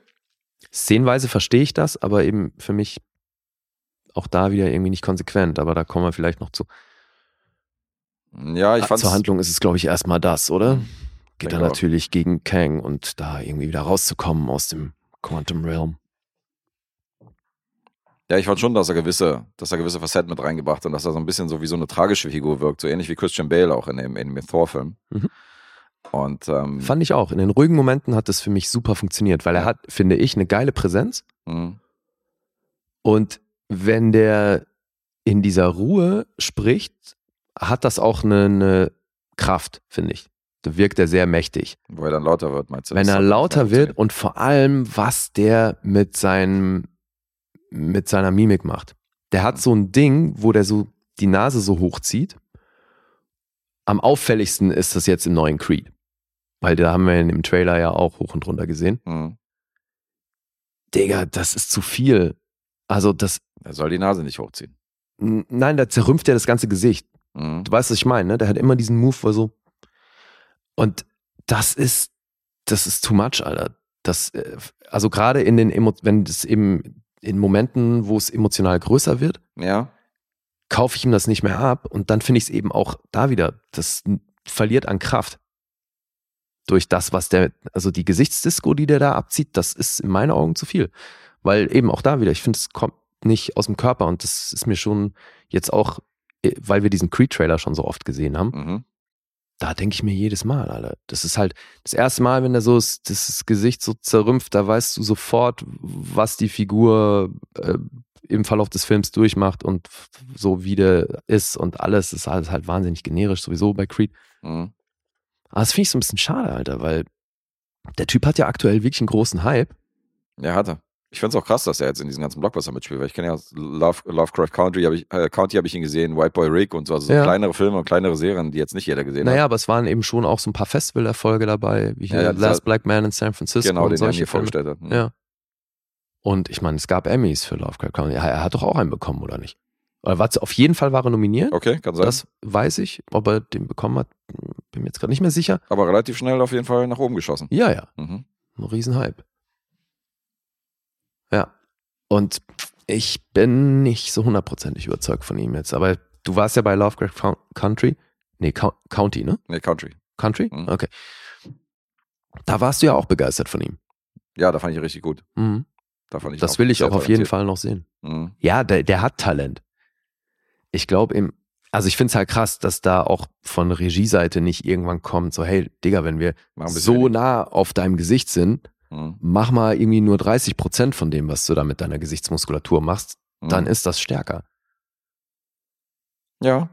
Szenenweise verstehe ich das, aber eben für mich auch da wieder irgendwie nicht konsequent. Aber da kommen wir vielleicht noch zu. Ja, ich Ah, fand Zur Handlung ist es, glaube ich, erstmal das, oder? Geht Denke dann auch. natürlich gegen Kang und da irgendwie wieder rauszukommen aus dem Quantum Realm. Ja, ich fand schon, dass er gewisse, dass er gewisse Facetten mit reingebracht hat und dass er so ein bisschen so wie so eine tragische Figur wirkt, so ähnlich wie Christian Bale auch in dem, in dem Thor-Film. Mhm. Und ähm, Fand ich auch. In den ruhigen Momenten hat das für mich super funktioniert, weil er hat, finde ich, eine geile Präsenz. mh, Und wenn der in dieser Ruhe spricht, hat das auch eine, eine Kraft, finde ich. Da wirkt er sehr mächtig. wo er dann lauter wird, meinst du? Wenn er lauter wird und vor allem, was der mit seinem, mit seiner Mimik macht. Der hat so ein Ding, wo der so die Nase so hochzieht. Am auffälligsten ist das jetzt im neuen Creed. Weil da haben wir in dem Trailer ja auch hoch und runter gesehen. Mhm. Digga, das ist zu viel. Also das, Er soll die Nase nicht hochziehen. nein, da zerrümpft er das ganze Gesicht. Mhm. Du weißt, was ich meine, ne? Der hat immer diesen Move, wo so. Und das ist, das ist too much, Alter. das, äh, also gerade in den, Emo wenn es eben in Momenten, wo es emotional größer wird, Ja. kaufe ich ihm das nicht mehr ab und dann finde ich es eben auch da wieder, das verliert an Kraft. Durch das, was der, also die Gesichtsdisco, die der da abzieht, das ist in meinen Augen zu viel. Weil eben auch da wieder, ich finde, es kommt nicht aus dem Körper und das ist mir schon jetzt auch, äh, weil wir diesen Creed-Trailer schon so oft gesehen haben, Mhm. da denke ich mir jedes Mal, Alter. Das ist halt das erste Mal, wenn er so ist, das Gesicht so zerrümpft, da weißt du sofort, was die Figur äh, im Verlauf des Films durchmacht und so wie der ist und alles ist alles halt wahnsinnig generisch, sowieso bei Creed. Mhm. Aber das finde ich so ein bisschen schade, Alter, weil der Typ hat ja aktuell wirklich einen großen Hype. Ja, hatte. Ich finde es auch krass, dass er jetzt in diesen ganzen Blockbuster mitspielt, weil ich kenne ja Love, Lovecraft Country, hab ich, äh, County habe ich ihn gesehen, White Boy Rick und so, also so Ja. kleinere Filme und kleinere Serien, die jetzt nicht jeder gesehen Naja, hat. aber es waren eben schon auch so ein paar Festivalerfolge dabei, wie hier Ja, ja, Last Black Man in San Francisco Genau, und den er mir vorgestellt hat. Mhm. Ja. Und ich meine, es gab Emmys für Lovecraft Country. Ja, er hat doch auch einen bekommen, oder nicht? Oder war, auf jeden Fall war er nominiert. Okay, kann sein. Das weiß ich. Ob er den bekommen hat, bin mir jetzt gerade nicht mehr sicher. aber relativ schnell auf jeden Fall nach oben geschossen. Ja, ja. Mhm. Ein Riesenhype. Ja. Und ich bin nicht so hundertprozentig überzeugt von ihm jetzt. Aber du warst ja bei Lovecraft Cou- Country. Nee, Cou- County, ne? Nee, Country. Country? Mhm. Okay. Da warst du ja auch begeistert von ihm. Ja, da fand ich richtig gut. Mhm. Da fand ich Das will ich auch auf jeden. Fall noch sehen. Mhm. Ja, der, der hat Talent. Ich glaube im, also ich finde es halt krass, dass da auch von Regieseite nicht irgendwann kommt, so, hey, Digga, wenn wir so nah auf deinem Gesicht sind, Mhm. mach mal irgendwie nur 30 Prozent von dem, was du da mit deiner Gesichtsmuskulatur machst, Mhm. dann ist das stärker. Ja,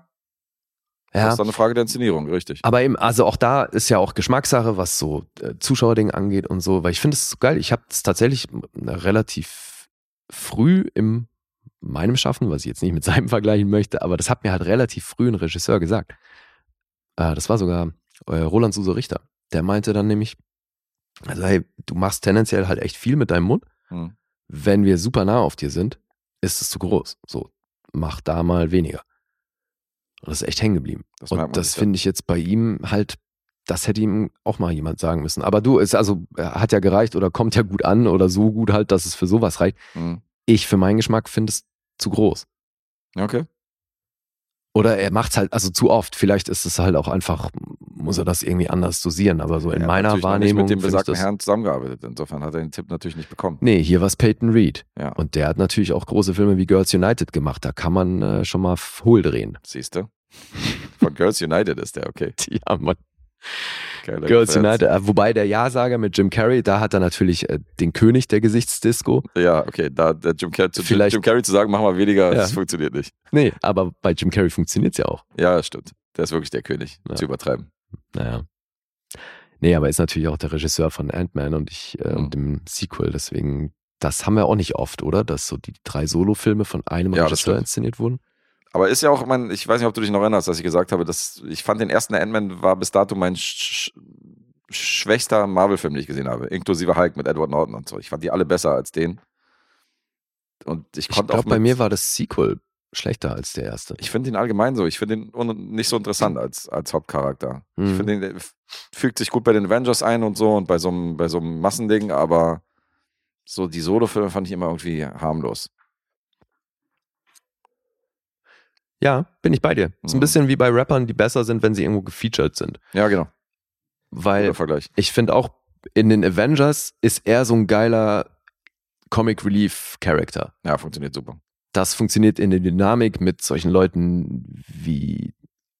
das Ja. ist dann eine Frage der Inszenierung, richtig. Aber eben, also auch da ist ja auch Geschmackssache, was so äh, Zuschauerding angeht und so, weil ich finde es so geil. Ich habe es tatsächlich m- relativ früh im meinem Schaffen, was ich jetzt nicht mit seinem vergleichen möchte, aber das hat mir halt relativ früh ein Regisseur gesagt. Äh, das war sogar äh, Roland Suso Richter. Der meinte dann nämlich, also hey, du machst tendenziell halt echt viel mit deinem Mund. Mhm. Wenn wir super nah auf dir sind, ist es zu groß. So, mach da mal weniger. Und das ist echt hängen geblieben. Das Und das finde ich jetzt bei ihm halt, das hätte ihm auch mal jemand sagen müssen. Aber du, ist also, er hat ja gereicht oder kommt ja gut an oder so gut halt, dass es für sowas reicht. Mhm. Ich für meinen Geschmack finde es zu groß. Okay. Oder er macht halt, also zu oft. Vielleicht ist es halt auch einfach, muss er das irgendwie anders dosieren. Aber so in Er hat meiner natürlich noch nicht Wahrnehmung. mit dem besagten Herrn zusammengearbeitet. Insofern hat er den Tipp natürlich nicht bekommen. nee, hier war es Peyton Reed. Ja, Und der hat natürlich auch große Filme wie Girls United gemacht. Da kann man äh, schon mal hohl drehen. siehst du? Von Girls United ist der, okay. Ja, Mann. Geiler Girls. United. Äh, Wobei der Ja-Sager mit Jim Carrey, da hat er natürlich äh, den König der Gesichtsdisco. Ja, okay, da der Jim, Car zu Vielleicht- Jim Carrey zu sagen, mach mal weniger, Ja. das funktioniert nicht. Nee, aber bei Jim Carrey funktioniert es ja auch. Ja, das stimmt. Der ist wirklich der König, Ja. zu übertreiben. Naja. Nee, aber ist natürlich auch der Regisseur von Ant-Man und ich äh, Mhm. und dem Sequel. Deswegen, das haben wir auch nicht oft, oder? Dass so die drei Solo-Filme von einem Ja, Regisseur inszeniert wurden. Aber ist ja auch, mein, ich weiß nicht, ob du dich noch erinnerst, dass ich gesagt habe, dass ich fand den ersten Ant-Man war bis dato mein sch schwächster Marvel-Film, den ich gesehen habe, inklusive Hulk mit Edward Norton und so. Ich fand die alle besser als den. Und ich Ich konnte auch glaube, bei mir war das Sequel schlechter als der erste. Ich finde ihn allgemein so. Ich finde ihn nicht so interessant als, als Hauptcharakter. Ich Mhm. finde ihn, fügt sich gut bei den Avengers ein und so und bei so einem, bei so einem Massending, aber so die Solo-Filme fand ich immer irgendwie harmlos. Ja, bin ich bei dir. Ist ein Mhm. bisschen wie bei Rappern, die besser sind, wenn sie irgendwo gefeatured sind. Ja, genau. Weil ich finde auch, in den Avengers ist er so ein geiler Comic Relief Character. Ja, funktioniert super. Das funktioniert in der Dynamik mit solchen Leuten wie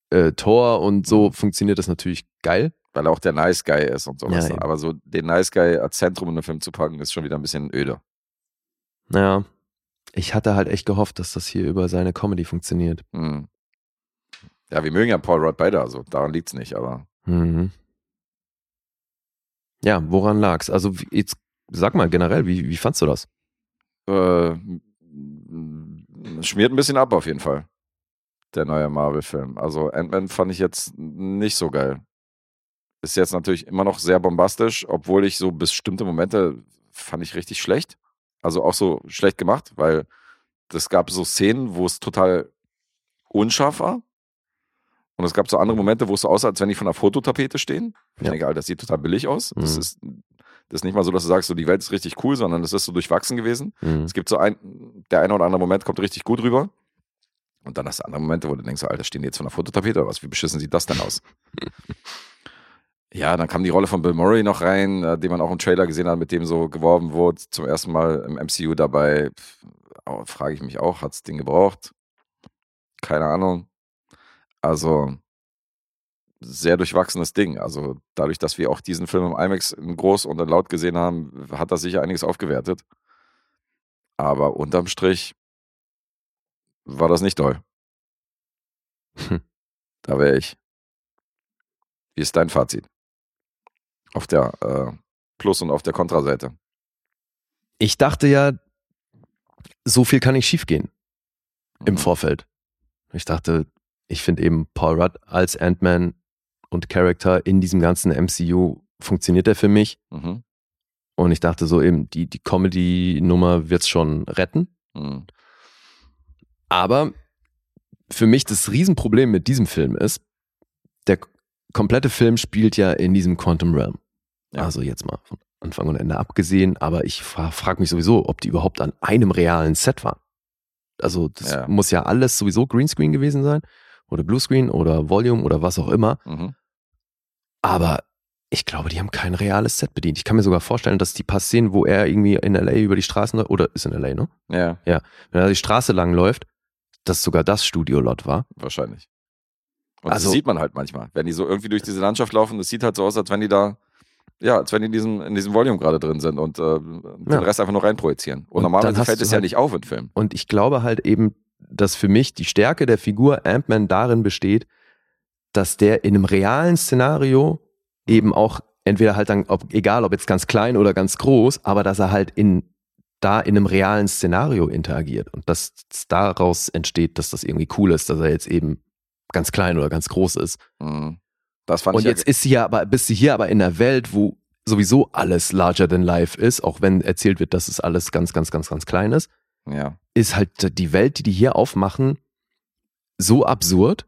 äh, Thor und so Mhm. funktioniert das natürlich geil. Weil er auch der Nice Guy ist und sowas. Ja, eben. aber so den Nice Guy als Zentrum in den Film zu packen, ist schon wieder ein bisschen öde. Naja, ich hatte halt echt gehofft, dass das hier über seine Comedy funktioniert. Hm. Ja, wir mögen ja Paul Rudd beide, also daran liegt's nicht, aber Mhm. Ja, woran lag's? Also jetzt sag mal generell, wie, wie fandst du das? äh, schmiert ein bisschen ab auf jeden Fall. Der neue Marvel-Film. Also Ant-Man fand ich jetzt nicht so geil. Ist jetzt natürlich immer noch sehr bombastisch, obwohl ich so bestimmte Momente fand ich richtig schlecht. Also auch so schlecht gemacht, weil es gab so Szenen, wo es total unscharf war. Und es gab so andere Momente, wo es so aussah, als wenn die von einer Fototapete stehen. Ich Ja. denke, Alter, das sieht total billig aus. Das Mhm. ist, Das ist nicht mal so, dass du sagst, so die Welt ist richtig cool, sondern es ist so durchwachsen gewesen. Mhm. Es gibt so ein, der eine oder andere Moment kommt richtig gut rüber. Und dann hast du andere Momente, wo du denkst, Alter, stehen die jetzt von der Fototapete oder was? Wie beschissen sieht das denn aus? ja, dann kam die Rolle von Bill Murray noch rein, äh, den man auch im Trailer gesehen hat, mit dem so geworben wurde, zum ersten Mal im MCU dabei. Frage ich mich auch, hat's Ding gebraucht? Keine Ahnung. Also, sehr durchwachsenes Ding. Also, dadurch, dass wir auch diesen Film im IMAX in groß und in laut gesehen haben, hat das sicher einiges aufgewertet. Aber unterm Strich war das nicht toll. Hm. Da wäre ich. Wie ist dein Fazit? Auf der äh, Plus- und auf der Kontraseite. Ich dachte ja, so viel kann nicht schiefgehen im Mhm. Vorfeld. Ich dachte, ich finde eben Paul Rudd als Ant-Man und Charakter in diesem ganzen MCU funktioniert er für mich. Mhm. Und ich dachte so eben, die, die Comedy-Nummer wird's schon retten. Mhm. Aber für mich das Riesenproblem mit diesem Film ist, der komplette Film spielt ja in diesem Quantum Realm. Ja. Also jetzt mal von Anfang und Ende abgesehen, aber ich fra frage mich sowieso, ob die überhaupt an einem realen Set waren. Also das Ja. muss ja alles sowieso Greenscreen gewesen sein oder Bluescreen oder Volume oder was auch immer. Mhm. Aber ich glaube, die haben kein reales Set bedient. Ich kann mir sogar vorstellen, dass die paar Szenen, wo er irgendwie in LA über die Straßen läuft, oder ist in LA, ne? Ja, Wenn er die Straße lang läuft, dass sogar das Studiolot war. wahrscheinlich. Und Also- das sieht man halt manchmal. Wenn die so irgendwie durch diese Landschaft laufen, das sieht halt so aus, als wenn die da, ja, als wenn die in diesem, in diesem Volume gerade drin sind und äh, den Ja. Rest einfach nur reinprojizieren. Und, Und normalerweise fällt es ja halt- nicht auf in Filmen. Und ich glaube halt eben, dass für mich die Stärke der Figur Ant-Man darin besteht, dass der in einem realen Szenario eben auch entweder halt dann, ob, egal ob jetzt ganz klein oder ganz groß, aber dass er halt in da in einem realen Szenario interagiert und dass daraus entsteht, dass das irgendwie cool ist, dass er jetzt eben ganz klein oder ganz groß ist. Mhm. Das fand Und ich jetzt ist sie ja aber, bist du hier aber in einer Welt, wo sowieso alles larger than life ist, auch wenn erzählt wird, dass es alles ganz, ganz, ganz, ganz klein ist ja, ja. ist halt die Welt, die die hier aufmachen, so absurd,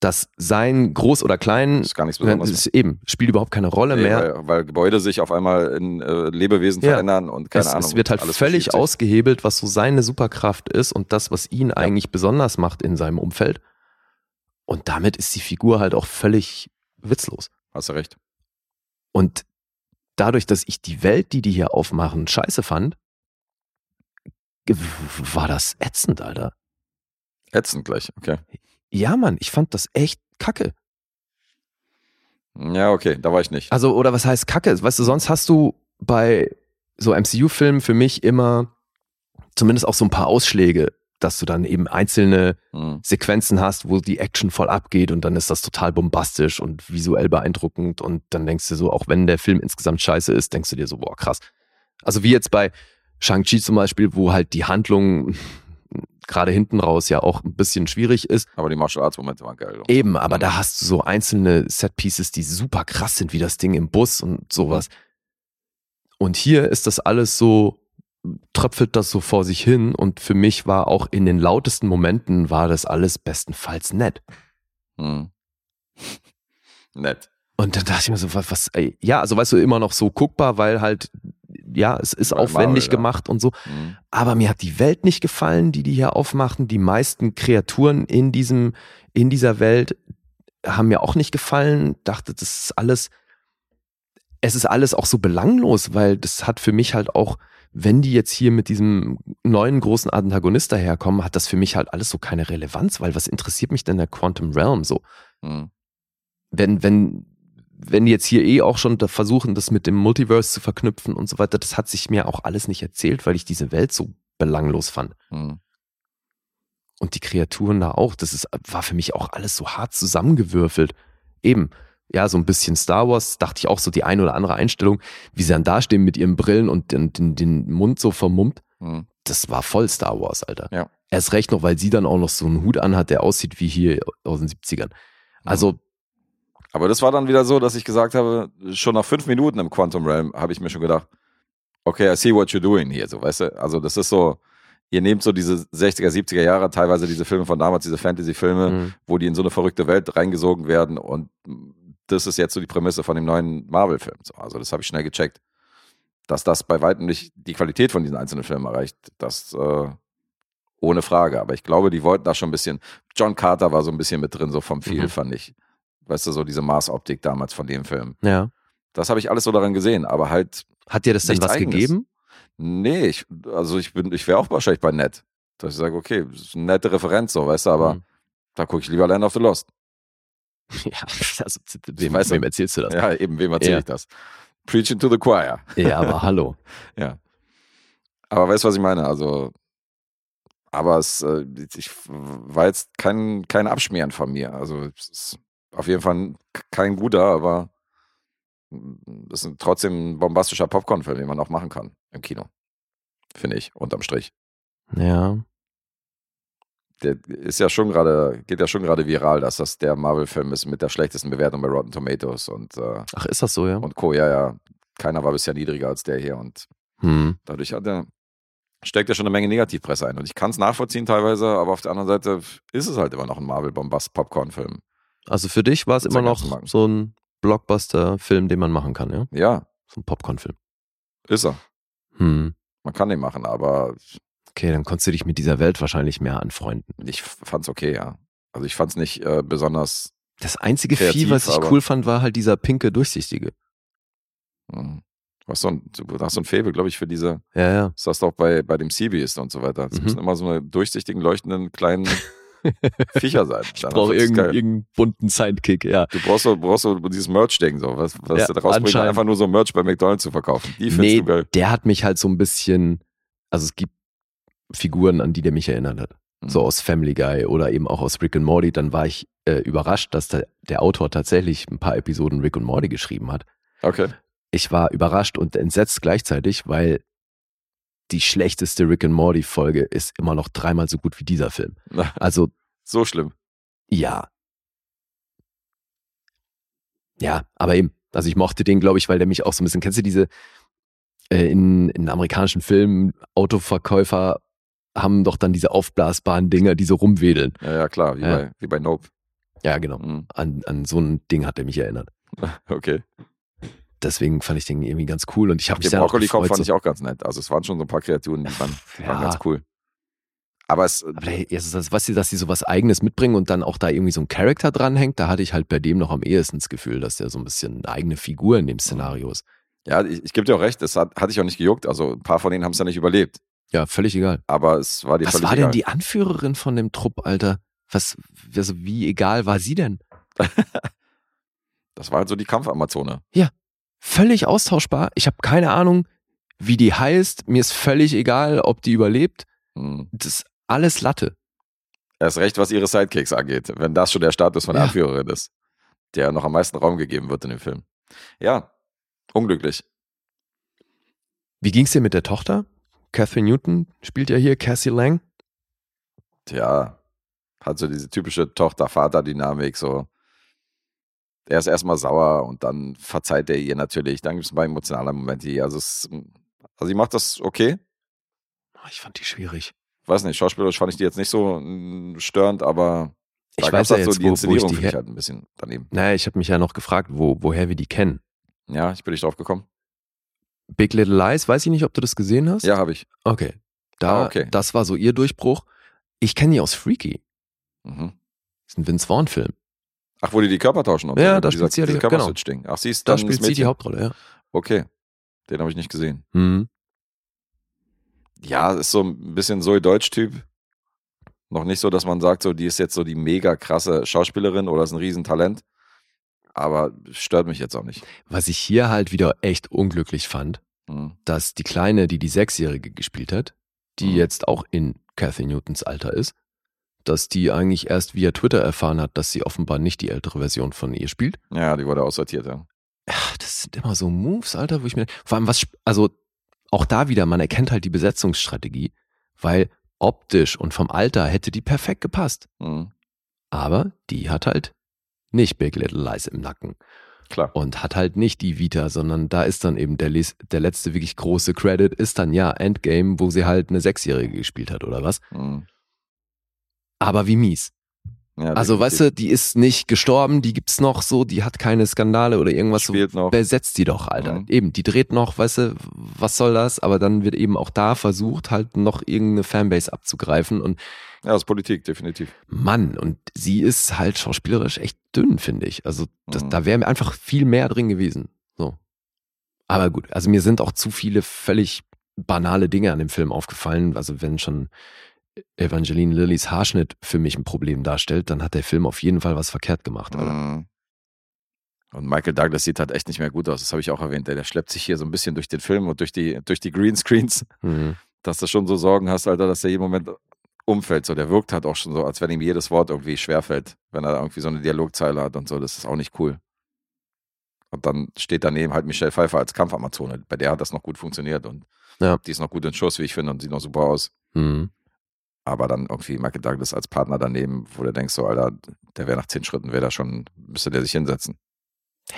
dass sein groß oder klein ist gar nichts äh, Besonderes. ist eben spielt überhaupt keine Rolle Nee, mehr. weil, weil Gebäude sich auf einmal in äh, Lebewesen Ja. verändern und keine es, Ahnung. es wird halt alles völlig ausgehebelt, was so seine Superkraft ist und das, was ihn eigentlich besonders macht in seinem Umfeld. Und damit ist die Figur halt auch völlig witzlos. Hast du recht. Und dadurch, dass ich die Welt, die die hier aufmachen, scheiße fand, war das ätzend, Alter. Ätzend gleich, okay. Ja, Mann, ich fand das echt kacke. Ja, okay, da war ich nicht. Also, oder was heißt Kacke? Weißt du, sonst hast du bei so MCU-Filmen für mich immer zumindest auch so ein paar Ausschläge, dass du dann eben einzelne Mhm. Sequenzen hast, wo die Action voll abgeht und dann ist das total bombastisch und visuell beeindruckend und dann denkst du so, auch wenn der Film insgesamt scheiße ist, denkst du dir so, boah, krass. Also wie jetzt bei Shang-Chi zum Beispiel, wo halt die Handlung gerade hinten raus ja auch ein bisschen schwierig ist. Aber die Martial Arts Momente waren geil. Eben, aber Mhm. da hast du so einzelne Set-Pieces, die super krass sind, wie das Ding im Bus und sowas. Und hier ist das alles so, tröpfelt das so vor sich hin und für mich war auch in den lautesten Momenten war das alles bestenfalls nett. Mhm. Nett. Und dann dachte ich mir so, was, was ey, ja, also weißt du, immer noch so guckbar, weil halt, ja, es ist Weil aufwendig Marvel, ja. gemacht und so. Mhm. Aber mir hat die Welt nicht gefallen, die die hier aufmachen. Die meisten Kreaturen in diesem, in dieser Welt haben mir auch nicht gefallen. Dachte, das ist alles, es ist alles auch so belanglos, weil das hat für mich halt auch, wenn die jetzt hier mit diesem neuen großen Antagonist daherkommen, hat das für mich halt alles so keine Relevanz, weil was interessiert mich denn der Quantum Realm so? Mhm. wenn, wenn, wenn die jetzt hier eh auch schon da versuchen, das mit dem Multiverse zu verknüpfen und so weiter, das hat sich mir auch alles nicht erzählt, weil ich diese Welt so belanglos fand. Mhm. Und die Kreaturen da auch, das ist, war für mich auch alles so hart zusammengewürfelt. Eben, ja, so ein bisschen Star Wars, dachte ich auch so die eine oder andere Einstellung, wie sie dann dastehen mit ihren Brillen und den, den, den Mund so vermummt. Mhm. Das war voll Star Wars, Alter. Ja. Erst recht noch, weil sie dann auch noch so einen Hut anhat, der aussieht wie hier aus den 70ern. Also, Aber das war dann wieder so, dass ich gesagt habe, schon nach fünf Minuten im Quantum Realm habe ich mir schon gedacht, okay, I see what you're doing hier, so, weißt du? Also das ist so, ihr nehmt so diese 60er, 70er Jahre, teilweise diese Filme von damals, diese Fantasy-Filme, mh. wo die in so eine verrückte Welt reingesogen werden und das ist jetzt so die Prämisse von dem neuen Marvel-Film. So, also das habe ich schnell gecheckt. dass das bei weitem nicht die Qualität von diesen einzelnen Filmen erreicht, das äh, ohne Frage. Aber ich glaube, die wollten da schon ein bisschen. John Carter war so ein bisschen mit drin, so vom Feel, Mhm. fand ich. Weißt du, so diese Maßoptik damals von dem Film. Ja. Das habe ich alles so daran gesehen, aber halt, Hat dir das denn was Eigenes. gegeben? nee, ich, also ich bin, ich wäre auch wahrscheinlich bei nett. Dass ich sage, okay, das ist eine nette Referenz, so, weißt du, aber Mhm. da gucke ich lieber Land of the Lost. Ja, also, wem, Weißt wem erzählst du das? Ja, eben, wem erzähle Ja. ich das? Preaching to the choir. Ja, aber hallo. Ja. Aber weißt du, was ich meine? Also, aber es äh, ich, war jetzt kein, kein Abschmieren von mir. Also, es ist auf jeden Fall kein guter, aber es ist trotzdem ein bombastischer Popcorn-Film, den man auch machen kann im Kino. Finde ich, unterm Strich. Ja. Der ist ja schon gerade, geht ja schon gerade viral, dass das der Marvel-Film ist mit der schlechtesten Bewertung bei Rotten Tomatoes und, äh, Ach, ist das so, ja? und Co. Ja, ja. Keiner war bisher niedriger als der hier und Hm. Dadurch hat er, steckt er schon eine Menge Negativpresse ein. Und ich kann es nachvollziehen teilweise, aber auf der anderen Seite ist es halt immer noch ein Marvel-Bombast-Popcorn-Film. Also für dich war es immer noch so ein Blockbuster-Film, den man machen kann, ja? Ja, So ein Popcorn-Film. ist er. Hm. Man kann den machen, aber Okay, dann konntest du dich mit dieser Welt wahrscheinlich mehr anfreunden. ich fand's okay, ja. Also ich fand's nicht äh, besonders. Das einzige Kreativ, Vieh, was ich cool fand, war halt dieser pinke, durchsichtige. Mh. Du hast so ein, du hast so ein Faible, glaube ich, für diese. Ja, ja. Das hast du auch bei, bei dem Seabeast und so weiter. Es Mhm. müssen immer so eine durchsichtigen, leuchtenden kleinen Viecher sein. Ich brauche irgendeinen, irgendeinen bunten Sidekick, ja. Du brauchst so, brauchst so dieses Merch-Ding, so, was, was Ja, du daraus bringt, einfach nur so Merch bei McDonalds zu verkaufen. Die findest Nee, du geil. der hat mich halt so ein bisschen, also es gibt Figuren, an die der mich erinnert hat. Mhm. So aus Family Guy oder eben auch aus Rick and Morty. Dann war ich äh, überrascht, dass der, der Autor tatsächlich ein paar Episoden Rick und Morty geschrieben hat. Okay. Ich war überrascht und entsetzt gleichzeitig, weil die schlechteste Rick and Morty Folge ist immer noch dreimal so gut wie dieser Film. Also So schlimm. ja. Ja, aber eben. Also ich mochte den, glaube ich, weil der mich auch so ein bisschen, kennst du diese, äh, in, in amerikanischen Filmen, Autoverkäufer haben doch dann diese aufblasbaren Dinger, die so rumwedeln. Ja, ja, klar, wie, Ja. Bei, wie bei Nope. Ja, genau. Mhm. An, an so ein Ding hat er mich erinnert. Okay. Deswegen fand ich den irgendwie ganz cool und ich habe mich Den Brokkoli-Kopf fand so, ich auch ganz nett. Also es waren schon so ein paar Kreaturen, die waren, die waren Ja. ganz cool. Aber es, Aber hey, erstens, das, was sie, dass sie so was Eigenes mitbringen und dann auch da irgendwie so ein Charakter dranhängt, da hatte ich halt bei dem noch am ehesten das Gefühl, dass der so ein bisschen eine eigene Figur in dem Szenario ist. ja, ich, ich gebe dir auch recht, das hat, hatte ich auch nicht gejuckt. Also ein paar von denen haben es ja nicht überlebt. Ja, völlig egal. Aber es war dir Was war denn egal. die Anführerin von dem Trupp, Alter? Was, also wie egal war sie denn? Das war halt so die Kampfamazone. Völlig austauschbar. Ich habe keine Ahnung, wie die heißt. Mir ist völlig egal, ob die überlebt. Hm. Das ist alles Latte. Erst recht, was ihre Sidekicks angeht, wenn das schon der Status von der Ja. Anführerin ist, der noch am meisten Raum gegeben wird in dem Film. Ja, unglücklich. Wie ging's dir mit der Tochter? Catherine Newton spielt ja hier Cassie Lang. Tja, hat so diese typische Tochter-Vater-Dynamik, so. Er ist erstmal sauer und dann verzeiht er ihr natürlich. Dann gibt es ein paar emotionale Momente hier. Also, es, also sie macht das okay. Oh, Ich fand die schwierig. Weiß nicht, schauspielerisch fand ich die jetzt nicht so mm, störend, aber Ich da weiß gab's ja halt jetzt, so die wo, wo ich Inszenierung die ich halt ein bisschen daneben. Naja, ich habe mich ja noch gefragt, wo, woher wir die kennen. Ja, ich bin nicht drauf gekommen. Big Little Lies, weiß ich nicht, ob du das gesehen hast. Ja, habe ich. Okay. Da, Ah, okay. Das war so ihr Durchbruch. Ich kenne die aus Freaky. Mhm. Das ist ein Vince Vaughn-Film. Ach, wo die die Körper tauschen Ja, so. da spielt sie ja die- genau. Körperswitch-Ding. Ach, sie ist Da dann spielt das sie die. Hauptrolle, ja. Okay, den habe ich nicht gesehen. Mhm. Ja, ist so ein bisschen so Deutsch-Typ. Noch nicht so, dass man sagt, so, die ist jetzt so die mega krasse Schauspielerin oder ist ein Riesentalent. Aber stört mich jetzt auch nicht. Was ich hier halt wieder echt unglücklich fand, Hm. dass die Kleine, die die Sechsjährige gespielt hat, die Mhm. jetzt auch in Kathy Newtons Alter ist, dass die eigentlich erst via Twitter erfahren hat, dass sie offenbar nicht die ältere Version von ihr spielt. Ja, die wurde aussortiert, ja. Ach, das sind immer so Moves, Alter, wo ich mir. Vor allem, was. Also, auch da wieder, man erkennt halt die Besetzungsstrategie, weil optisch und vom Alter hätte die perfekt gepasst. Hm. Aber die hat halt nicht Big Little Lies im Nacken Klar. und hat halt nicht die Vita, sondern da ist dann eben der, les- der letzte wirklich große Credit, ist dann ja Endgame, wo sie halt eine Sechsjährige gespielt hat oder was. Hm. Aber wie mies. Ja, Also, weißt du, die ist nicht gestorben, die gibt's noch so, die hat keine Skandale oder irgendwas Spielt so. noch. Besetzt die doch, Alter. Mhm. Eben, die dreht noch, weißt du, was soll das? Aber dann wird eben auch da versucht, halt noch irgendeine Fanbase abzugreifen und Ja, das ist Politik, definitiv. Mann, und sie ist halt schauspielerisch echt dünn, finde ich. Also, das, Mhm. da wäre mir einfach viel mehr drin gewesen. So. Aber gut, also mir sind auch zu viele völlig banale Dinge an dem Film aufgefallen. Also, wenn schon Evangeline Lillys Haarschnitt für mich ein Problem darstellt, dann hat der Film auf jeden Fall was verkehrt gemacht. Alter. Mhm. Und Michael Douglas sieht halt echt nicht mehr gut aus. Das habe ich auch erwähnt. Der, der schleppt sich hier so ein bisschen durch den Film und durch die, durch die Greenscreens, Mhm. dass du schon so Sorgen hast, Alter, dass der jeden Moment umfällt. So, der wirkt halt auch schon so, als wenn ihm jedes Wort irgendwie schwerfällt, wenn er irgendwie so eine Dialogzeile hat und so. Das ist auch nicht cool. Und dann steht daneben halt Michelle Pfeiffer als Kampfamazone. Bei der hat das noch gut funktioniert und Ja. die ist noch gut in Schuss, wie ich finde, und sieht noch super aus. Mhm. Aber dann irgendwie Michael Douglas als Partner daneben, wo du denkst, so, Alter, der wäre nach zehn Schritten, wäre da schon, müsste der sich hinsetzen.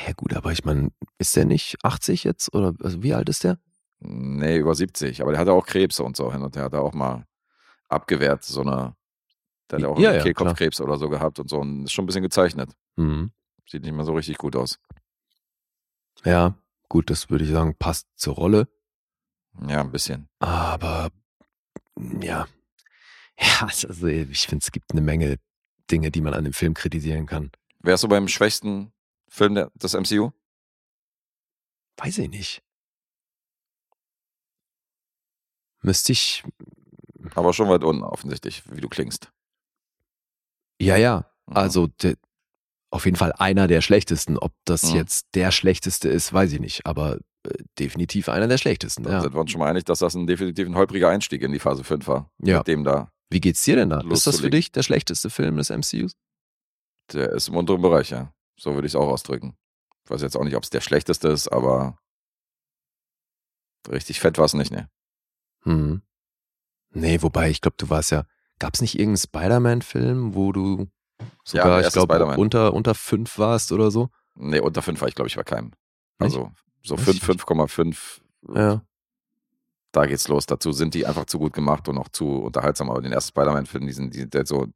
Ja gut, aber ich meine, ist der nicht 80 jetzt? Oder also wie alt ist der? Nee, über 70. Aber der hatte auch Krebs und so hin und der hat er auch mal abgewehrt, so eine, der hat ja auch Ja, ja, Kehlkopfkrebs oder so gehabt und so und ist schon ein bisschen gezeichnet. Mhm. Sieht nicht mehr so richtig gut aus. Ja, gut, das würde ich sagen, passt zur Rolle. Ja, ein bisschen. Aber ja. Ja, also ich finde, es gibt eine Menge Dinge, die man an dem Film kritisieren kann. Wärst du beim schwächsten Film der, des MCU? Weiß ich nicht. Müsste ich. Aber schon weit unten, offensichtlich, wie du klingst. Ja, ja. Mhm. Also de, auf jeden Fall einer der schlechtesten. Ob das Mhm. jetzt der schlechteste ist, weiß ich nicht. Aber äh, definitiv einer der schlechtesten. Dann Ja. sind wir uns schon mal einig, dass das ein definitiv ein holpriger Einstieg in die Phase 5 war. Ja. Mit dem da, Wie geht's dir denn da? Ist das für dich der schlechteste Film des MCUs? der ist im unteren Bereich, ja. So würde ich es auch ausdrücken. Ich weiß jetzt auch nicht, ob es der schlechteste ist, aber richtig fett war es nicht, ne? Hm. Nee, wobei, ich glaube, du warst ja. Gab's nicht irgendeinen Spider-Man-Film, wo du sogar, der ich glaube, unter, unter fünf warst oder so? Nee, unter 5 war ich, glaube ich, bei keinem. Also so Weiß 5, ich nicht. 5,5, Ja. da geht's los. Dazu sind die einfach zu gut gemacht und auch zu unterhaltsam. Aber den ersten Spider-Man-Film, die sind, die, der so,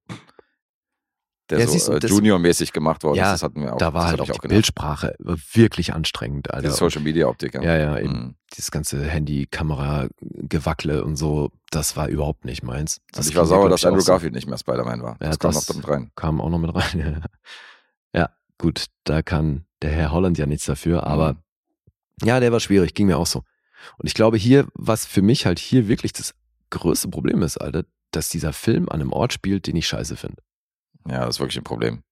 der Ja, so äh, Junior-mäßig gemacht worden Ja, ist, das hatten wir auch. da war halt auch die gedacht. Bildsprache wirklich anstrengend, Alter. Diese Social-Media-Optik, ja, ja, eben. Mhm. Dieses ganze Handy-Kamera-Gewackle und so, das war überhaupt nicht meins. Das Und ich war sauer, dass auch Andrew so. Garfield nicht mehr Spider-Man war. Ja, das kam das- noch damit rein. Kam auch noch mit rein. ja, gut, da kann der Herr Holland ja nichts dafür, aber Mhm. ja, der war schwierig, ging mir auch so. Und ich glaube hier, was für mich halt hier wirklich das größte Problem ist, Alter, dass dieser Film an einem Ort spielt, den ich scheiße finde. Ja, das ist wirklich ein Problem.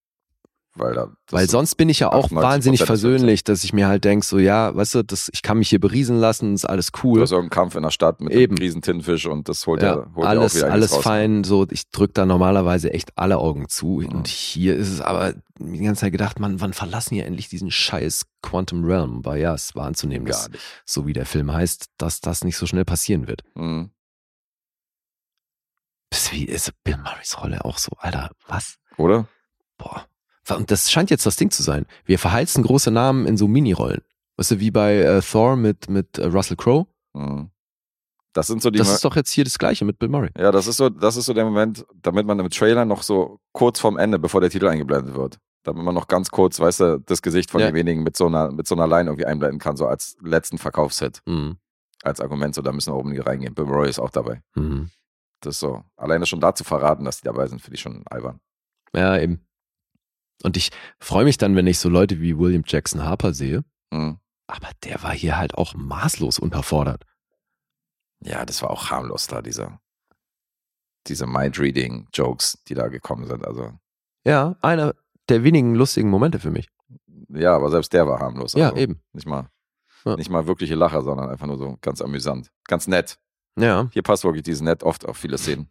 Weil, da, Weil sonst bin ich ja auch 98% wahnsinnig versöhnlich, dass ich mir halt denk, so ja, weißt du, das, ich kann mich hier beriesen lassen, ist alles Du cool. hast irgendeinen Kampf in der Stadt mit Eben. einem riesen Tintenfisch und das holt Ja, ja, holt ja auch alles, wieder alles raus. fein, so ich drück da normalerweise echt alle Augen zu. Mhm. Und hier ist es aber die ganze Zeit gedacht, man, wann verlassen hier endlich diesen scheiß Quantum Realm? Weil ja, es war anzunehmen, dass, so wie der Film heißt, dass das nicht so schnell passieren wird. Mhm. Das wie ist Bill Murrays Rolle auch so, Alter, was? Oder? Boah. Und das scheint jetzt das Ding zu sein. Wir verheizen große Namen in so Minirollen. Weißt du, wie bei äh, Thor mit, mit äh, Russell Crowe? Mhm. Das sind so die. Das Mo- ist doch jetzt hier das Gleiche mit Bill Murray. ja, das ist so, das ist so der Moment, damit man im Trailer noch so kurz vorm Ende, bevor der Titel eingeblendet wird, damit man noch ganz kurz, weißt du, das Gesicht von Ja. demjenigen mit so einer, mit so einer Line irgendwie einblenden kann, so als letzten Verkaufshit, Mhm. als Argument, so da müssen wir oben reingehen. Bill Murray ist auch dabei. Mhm. Das ist so. Alleine schon da zu verraten, dass die dabei sind, finde ich schon albern. Ja, eben. Und ich freue mich dann, wenn ich so Leute wie William Jackson Harper sehe. Mhm. Aber der war hier halt auch maßlos unterfordert. Ja, das war auch harmlos da, dieser, diese Mind-Reading-Jokes, die da gekommen sind. Also, Ja, einer der wenigen lustigen Momente für mich. ja, aber selbst der war harmlos. Ja, also, eben. Nicht mal, Ja. nicht mal wirkliche Lacher, sondern einfach nur so ganz amüsant. Ganz nett. Ja. Hier passt wirklich dieses nett oft auf viele Szenen.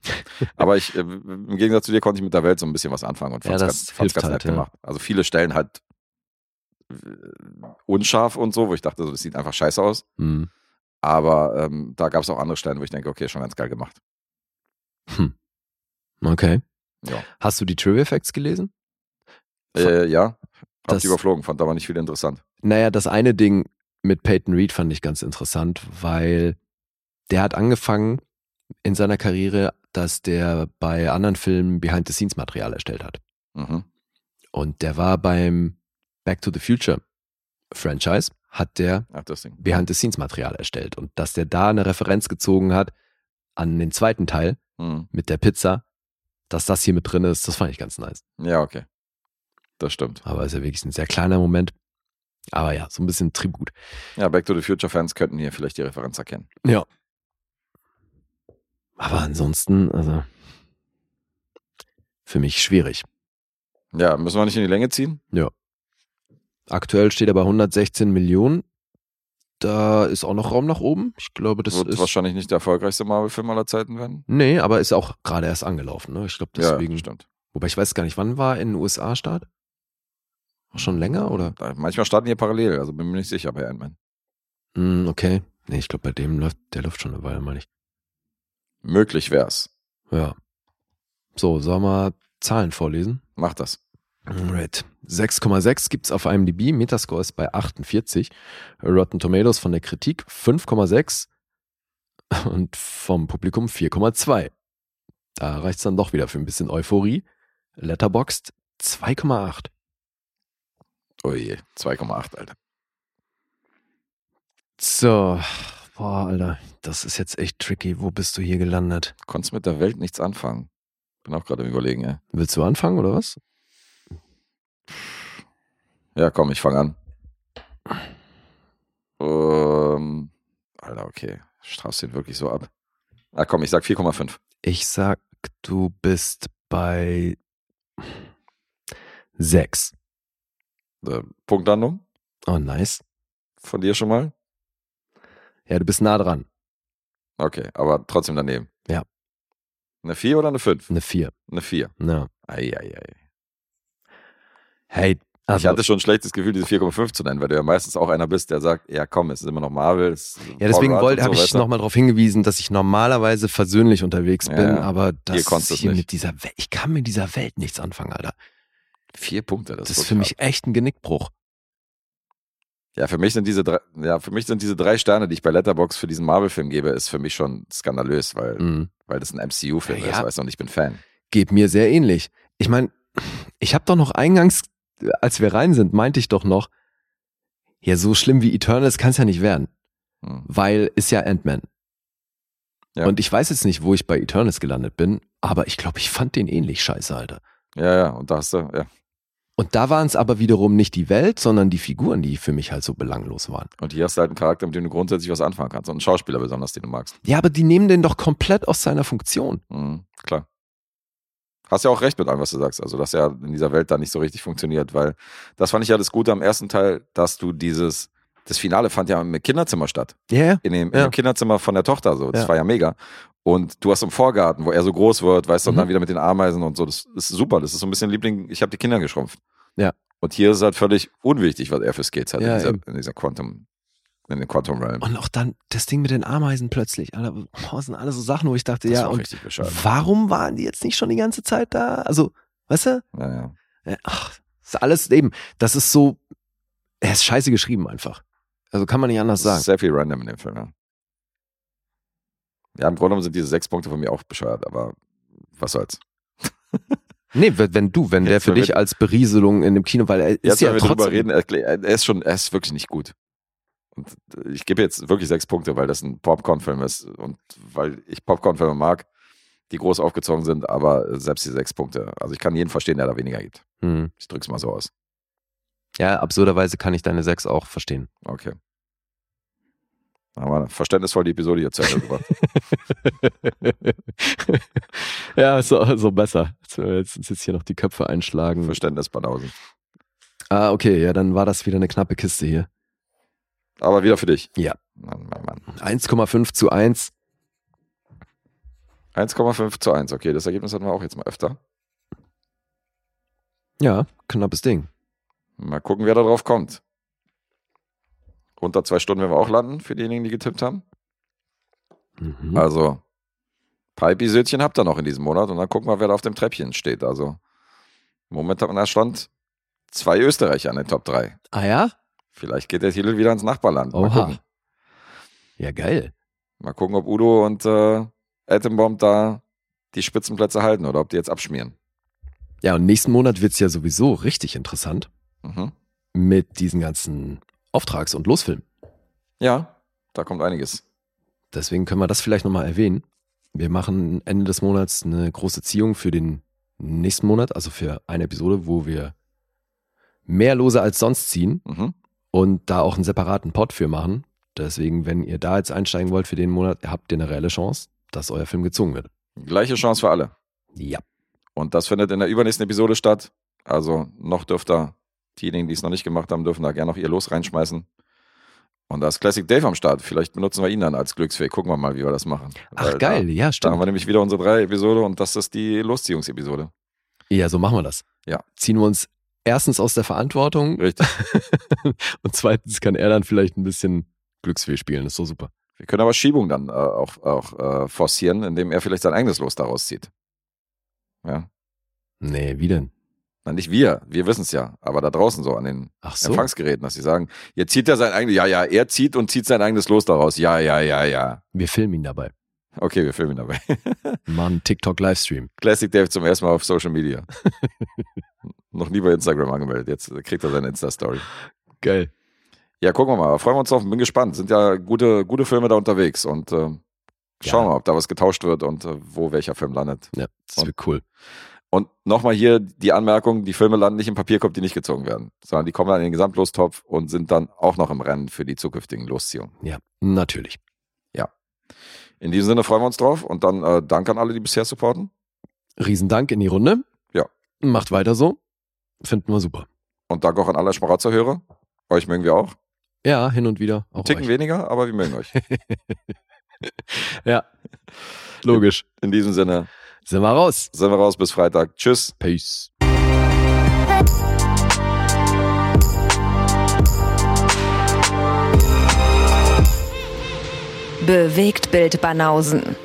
aber ich, äh, im Gegensatz zu dir konnte ich mit der Welt so ein bisschen was anfangen und Ja, fand's das ganz, fand's ganz halt, nett ja. gemacht. Also viele Stellen halt äh, unscharf und so, wo ich dachte, so, das sieht einfach scheiße aus. Hm. Aber ähm, da gab es auch andere Stellen, wo ich denke, okay, schon ganz geil gemacht. Hm. Okay. Ja. Hast du die Trivia Facts gelesen? Äh, ja, hab Das- die überflogen, fand aber nicht viel interessant. Naja, das eine Ding mit Peyton Reed fand ich ganz interessant, weil der hat angefangen in seiner Karriere, dass der bei anderen Filmen Behind-the-Scenes-Material erstellt hat. Mhm. Und der war beim Back to the Future Franchise, hat der. Behind-the-Scenes-Material erstellt. Und dass der da eine Referenz gezogen hat an den zweiten Teil Mhm. mit der Pizza, dass das hier mit drin ist, das fand ich ganz nice. Ja, okay. Das stimmt. Aber ist ja wirklich ein sehr kleiner Moment. Aber ja, so ein bisschen Tribut. Ja, Back to the Future Fans könnten hier vielleicht die Referenz erkennen. Ja. Aber ansonsten, also für mich schwierig. Ja, müssen wir nicht in die Länge ziehen? Aktuell steht er bei 116 Millionen. Da ist auch noch Raum nach oben. Ich glaube, das Wird ist. wahrscheinlich nicht der erfolgreichste Marvel-Film aller Zeiten werden. Nee, aber ist auch gerade erst angelaufen. Ne? Ich glaube, deswegen. Ja, stimmt. wobei ich weiß gar nicht, wann war in den USA Start? Auch schon länger oder? Da- Manchmal starten die parallel, also bin mir nicht sicher bei Ant-Man. Hm, okay. Nee, ich glaube, bei dem läuft, der läuft schon eine Weile mal nicht. Möglich wär's. Ja. So, sollen wir Zahlen vorlesen? Mach das. Right. 6,6 gibt's auf IMDb, Metascore ist bei 48, Rotten Tomatoes von der Kritik 5,6 und vom Publikum 4,2. Da reicht's dann doch wieder für ein bisschen Euphorie. Letterboxd 2,8. Oh je, 2,8, Alter. So, boah, Alter, das ist jetzt echt tricky. Wo bist du hier gelandet? Konntest mit der Welt nichts anfangen. Bin auch gerade im Überlegen, ey. Willst du anfangen oder was? Ja, komm, ich fange an. Ähm, Alter, okay. Strafst den wirklich so ab. Ah, komm, ich sag 4,5. Ich sag, du bist bei 6. Äh, Punktlandung Oh, nice. von dir schon mal? Ja, du bist nah dran. Okay, aber trotzdem daneben. Ja. Eine 4 oder eine 5? Eine 4. Eine 4. Ja. Eieiei. Hey, ich also, hatte schon ein schlechtes Gefühl, diese 4,5 zu nennen, weil du ja meistens auch einer bist, der sagt, ja komm, es ist immer noch Marvel. ist ja, deswegen wollte, und habe so ich nochmal darauf hingewiesen, dass ich normalerweise versöhnlich unterwegs bin, ja. aber das du es hier mit dieser Welt, ich kann mit dieser Welt nichts anfangen, Alter. Vier Punkte, das, Das ist ist für mich echt ein Genickbruch. Ja, für mich sind diese drei, ja, für mich sind diese drei Sterne, die ich bei Letterbox für diesen Marvel-Film gebe, ist für mich schon skandalös, weil, Mhm. weil das ein MCU-Film Ja, ist, weißt du, und ich bin Fan. Geht mir sehr ähnlich. Ich meine, ich habe doch noch eingangs, als wir rein sind, meinte ich doch noch, ja, so schlimm wie Eternals kann es ja nicht werden, Hm. weil ist ja Ant-Man. Ja. Und ich weiß jetzt nicht, wo ich bei Eternals gelandet bin, aber ich glaube, ich fand den ähnlich scheiße, Alter. Ja, ja, und da hast du, ja. Und da waren es aber wiederum nicht die Welt, sondern die Figuren, die für mich halt so belanglos waren. Und hier hast du halt einen Charakter, mit dem du grundsätzlich was anfangen kannst. Und einen Schauspieler besonders, den du magst. Ja, aber die nehmen den doch komplett aus seiner Funktion. Mhm, klar. Hast ja auch recht mit allem, was du sagst. Also, dass ja in dieser Welt da nicht so richtig funktioniert, weil das fand ich ja das Gute am ersten Teil, dass du dieses, das Finale fand ja im Kinderzimmer statt. Ja, ja. In dem, in Ja. dem Kinderzimmer von der Tochter, so. Das Ja. war ja mega. Und du hast im Vorgarten, wo er so groß wird, weißt du, und Mhm. dann wieder mit den Ameisen und so. Das ist super. Das ist so ein bisschen Liebling. Ich habe die Kinder geschrumpft. Ja. Und hier ist halt völlig unwichtig, was er für Skates hat Ja, in, dieser, in dieser Quantum, in den Quantum Realm. Und auch dann das Ding mit den Ameisen plötzlich. Das sind alles so Sachen, wo ich dachte, Das ja, und warum waren die jetzt nicht schon die ganze Zeit da? Also, weißt du? Ja, ja. Äh, Ach, das ist alles eben, das ist so, er ist scheiße geschrieben einfach. Also kann man nicht anders sagen. sehr viel random in dem Film, ja. Ja, im Grunde genommen sind diese sechs Punkte von mir auch bescheuert, aber was soll's. Nee, wenn du, wenn der Jetzt, für wenn dich als Berieselung in dem Kino, weil er ist Jetzt, ja wenn wir drüber trotzdem, reden, erklä- er ist schon, er ist wirklich nicht gut. Und äh, ich gebe jetzt wirklich sechs Punkte, weil das ein Popcorn-Film ist und weil ich Popcorn-Filme mag, die groß aufgezogen sind, aber selbst die sechs Punkte. Also ich kann jeden verstehen, der da weniger gibt. Hm. Ich drück's mal so aus. Ja, absurderweise kann ich deine sechs auch verstehen. Okay. Wir verständnisvoll die Episode hier zu Ende gebracht. ja, so, so besser. Jetzt, jetzt hier noch die Köpfe einschlagen. Verständnisbanausen. Ah, okay, ja, dann war das wieder eine knappe Kiste hier. Aber wieder für dich. Ja. Mann, Mann, Mann. 1,5 zu 1. 1,5 zu 1. Okay, das Ergebnis hatten wir auch jetzt mal öfter. Ja, knappes Ding. Mal gucken, wer da drauf kommt. Unter zwei Stunden werden wir auch landen, für diejenigen, die getippt haben. Mhm. Also, Episödchen habt ihr noch in diesem Monat und dann gucken wir, wer da auf dem Treppchen steht. Also, im Moment hat man da Stand zwei Österreicher an den Top 3. Ah ja? Vielleicht geht der Titel wieder ins Nachbarland. Mal Oha. gucken. Ja, geil. Mal gucken, ob Udo und äh, Atombomb da die Spitzenplätze halten oder ob die jetzt abschmieren. Ja, und nächsten Monat wird's ja sowieso richtig interessant Mhm. mit diesen ganzen Auftrags- und Losfilmen. Ja, da kommt einiges. Deswegen können wir das vielleicht nochmal erwähnen. Wir machen Ende des Monats eine große Ziehung für den nächsten Monat, also für eine Episode, wo wir mehr Lose als sonst ziehen Mhm. und da auch einen separaten Pod für machen. Deswegen, wenn ihr da jetzt einsteigen wollt für den Monat, habt ihr eine reelle Chance, dass euer Film gezogen wird. Gleiche Chance für alle. Ja. Und das findet in der übernächsten Episode statt. Also noch dürft ihr, diejenigen, die es noch nicht gemacht haben, dürfen da gerne noch ihr Los reinschmeißen. Und da ist Classic Dave am Start. Vielleicht benutzen wir ihn dann als Glücksfee. Gucken wir mal, wie wir das machen. Ach Weil geil, Da, ja, da haben stimmt. wir nämlich wieder unsere drei Episode und das ist die Losziehungsepisode. Ja, so machen wir das. Ja. Ziehen wir uns erstens aus der Verantwortung Richtig. und zweitens kann er dann vielleicht ein bisschen Glücksfee spielen. Das ist so super. Wir können aber Schiebung dann äh, auch, auch äh, forcieren, indem er vielleicht sein eigenes Los daraus zieht. Ja. Nee, wie denn? Na, nicht wir, wir wissen es ja, aber da draußen so an den so. Empfangsgeräten, dass sie sagen, jetzt zieht er sein eigenes, ja, ja, er zieht und zieht sein eigenes Los daraus. Ja, ja, ja, ja. Wir filmen ihn dabei. Okay, wir filmen ihn dabei. Einen TikTok-Livestream. Classic Dave zum ersten Mal auf Social Media. Noch nie bei Instagram angemeldet. Jetzt kriegt er seine Insta-Story. Geil. Ja, gucken wir mal. Freuen wir uns drauf. Bin gespannt. Sind ja gute, gute Filme da unterwegs und äh, schauen Ja. wir mal, ob da was getauscht wird und äh, wo welcher Film landet. Ja, das wird cool. Und nochmal hier die Anmerkung, die Filme landen nicht im Papierkorb, die nicht gezogen werden, sondern die kommen dann in den Gesamtlostopf und sind dann auch noch im Rennen für die zukünftigen Losziehungen. Ja, natürlich. In diesem Sinne freuen wir uns drauf und dann äh, Dank an alle, die bisher supporten. Riesendank in die Runde. Ja. Macht weiter so. Finden wir super. Und Dank auch an alle Schmarotzer-Hörer. Euch mögen wir auch. Ja, hin und wieder. Auch Ticken euch. weniger, aber wir mögen euch. Ja. Logisch. In diesem Sinne Sind wir raus. sind wir raus bis Freitag. Tschüss. Peace. Bewegt Bild Banausen.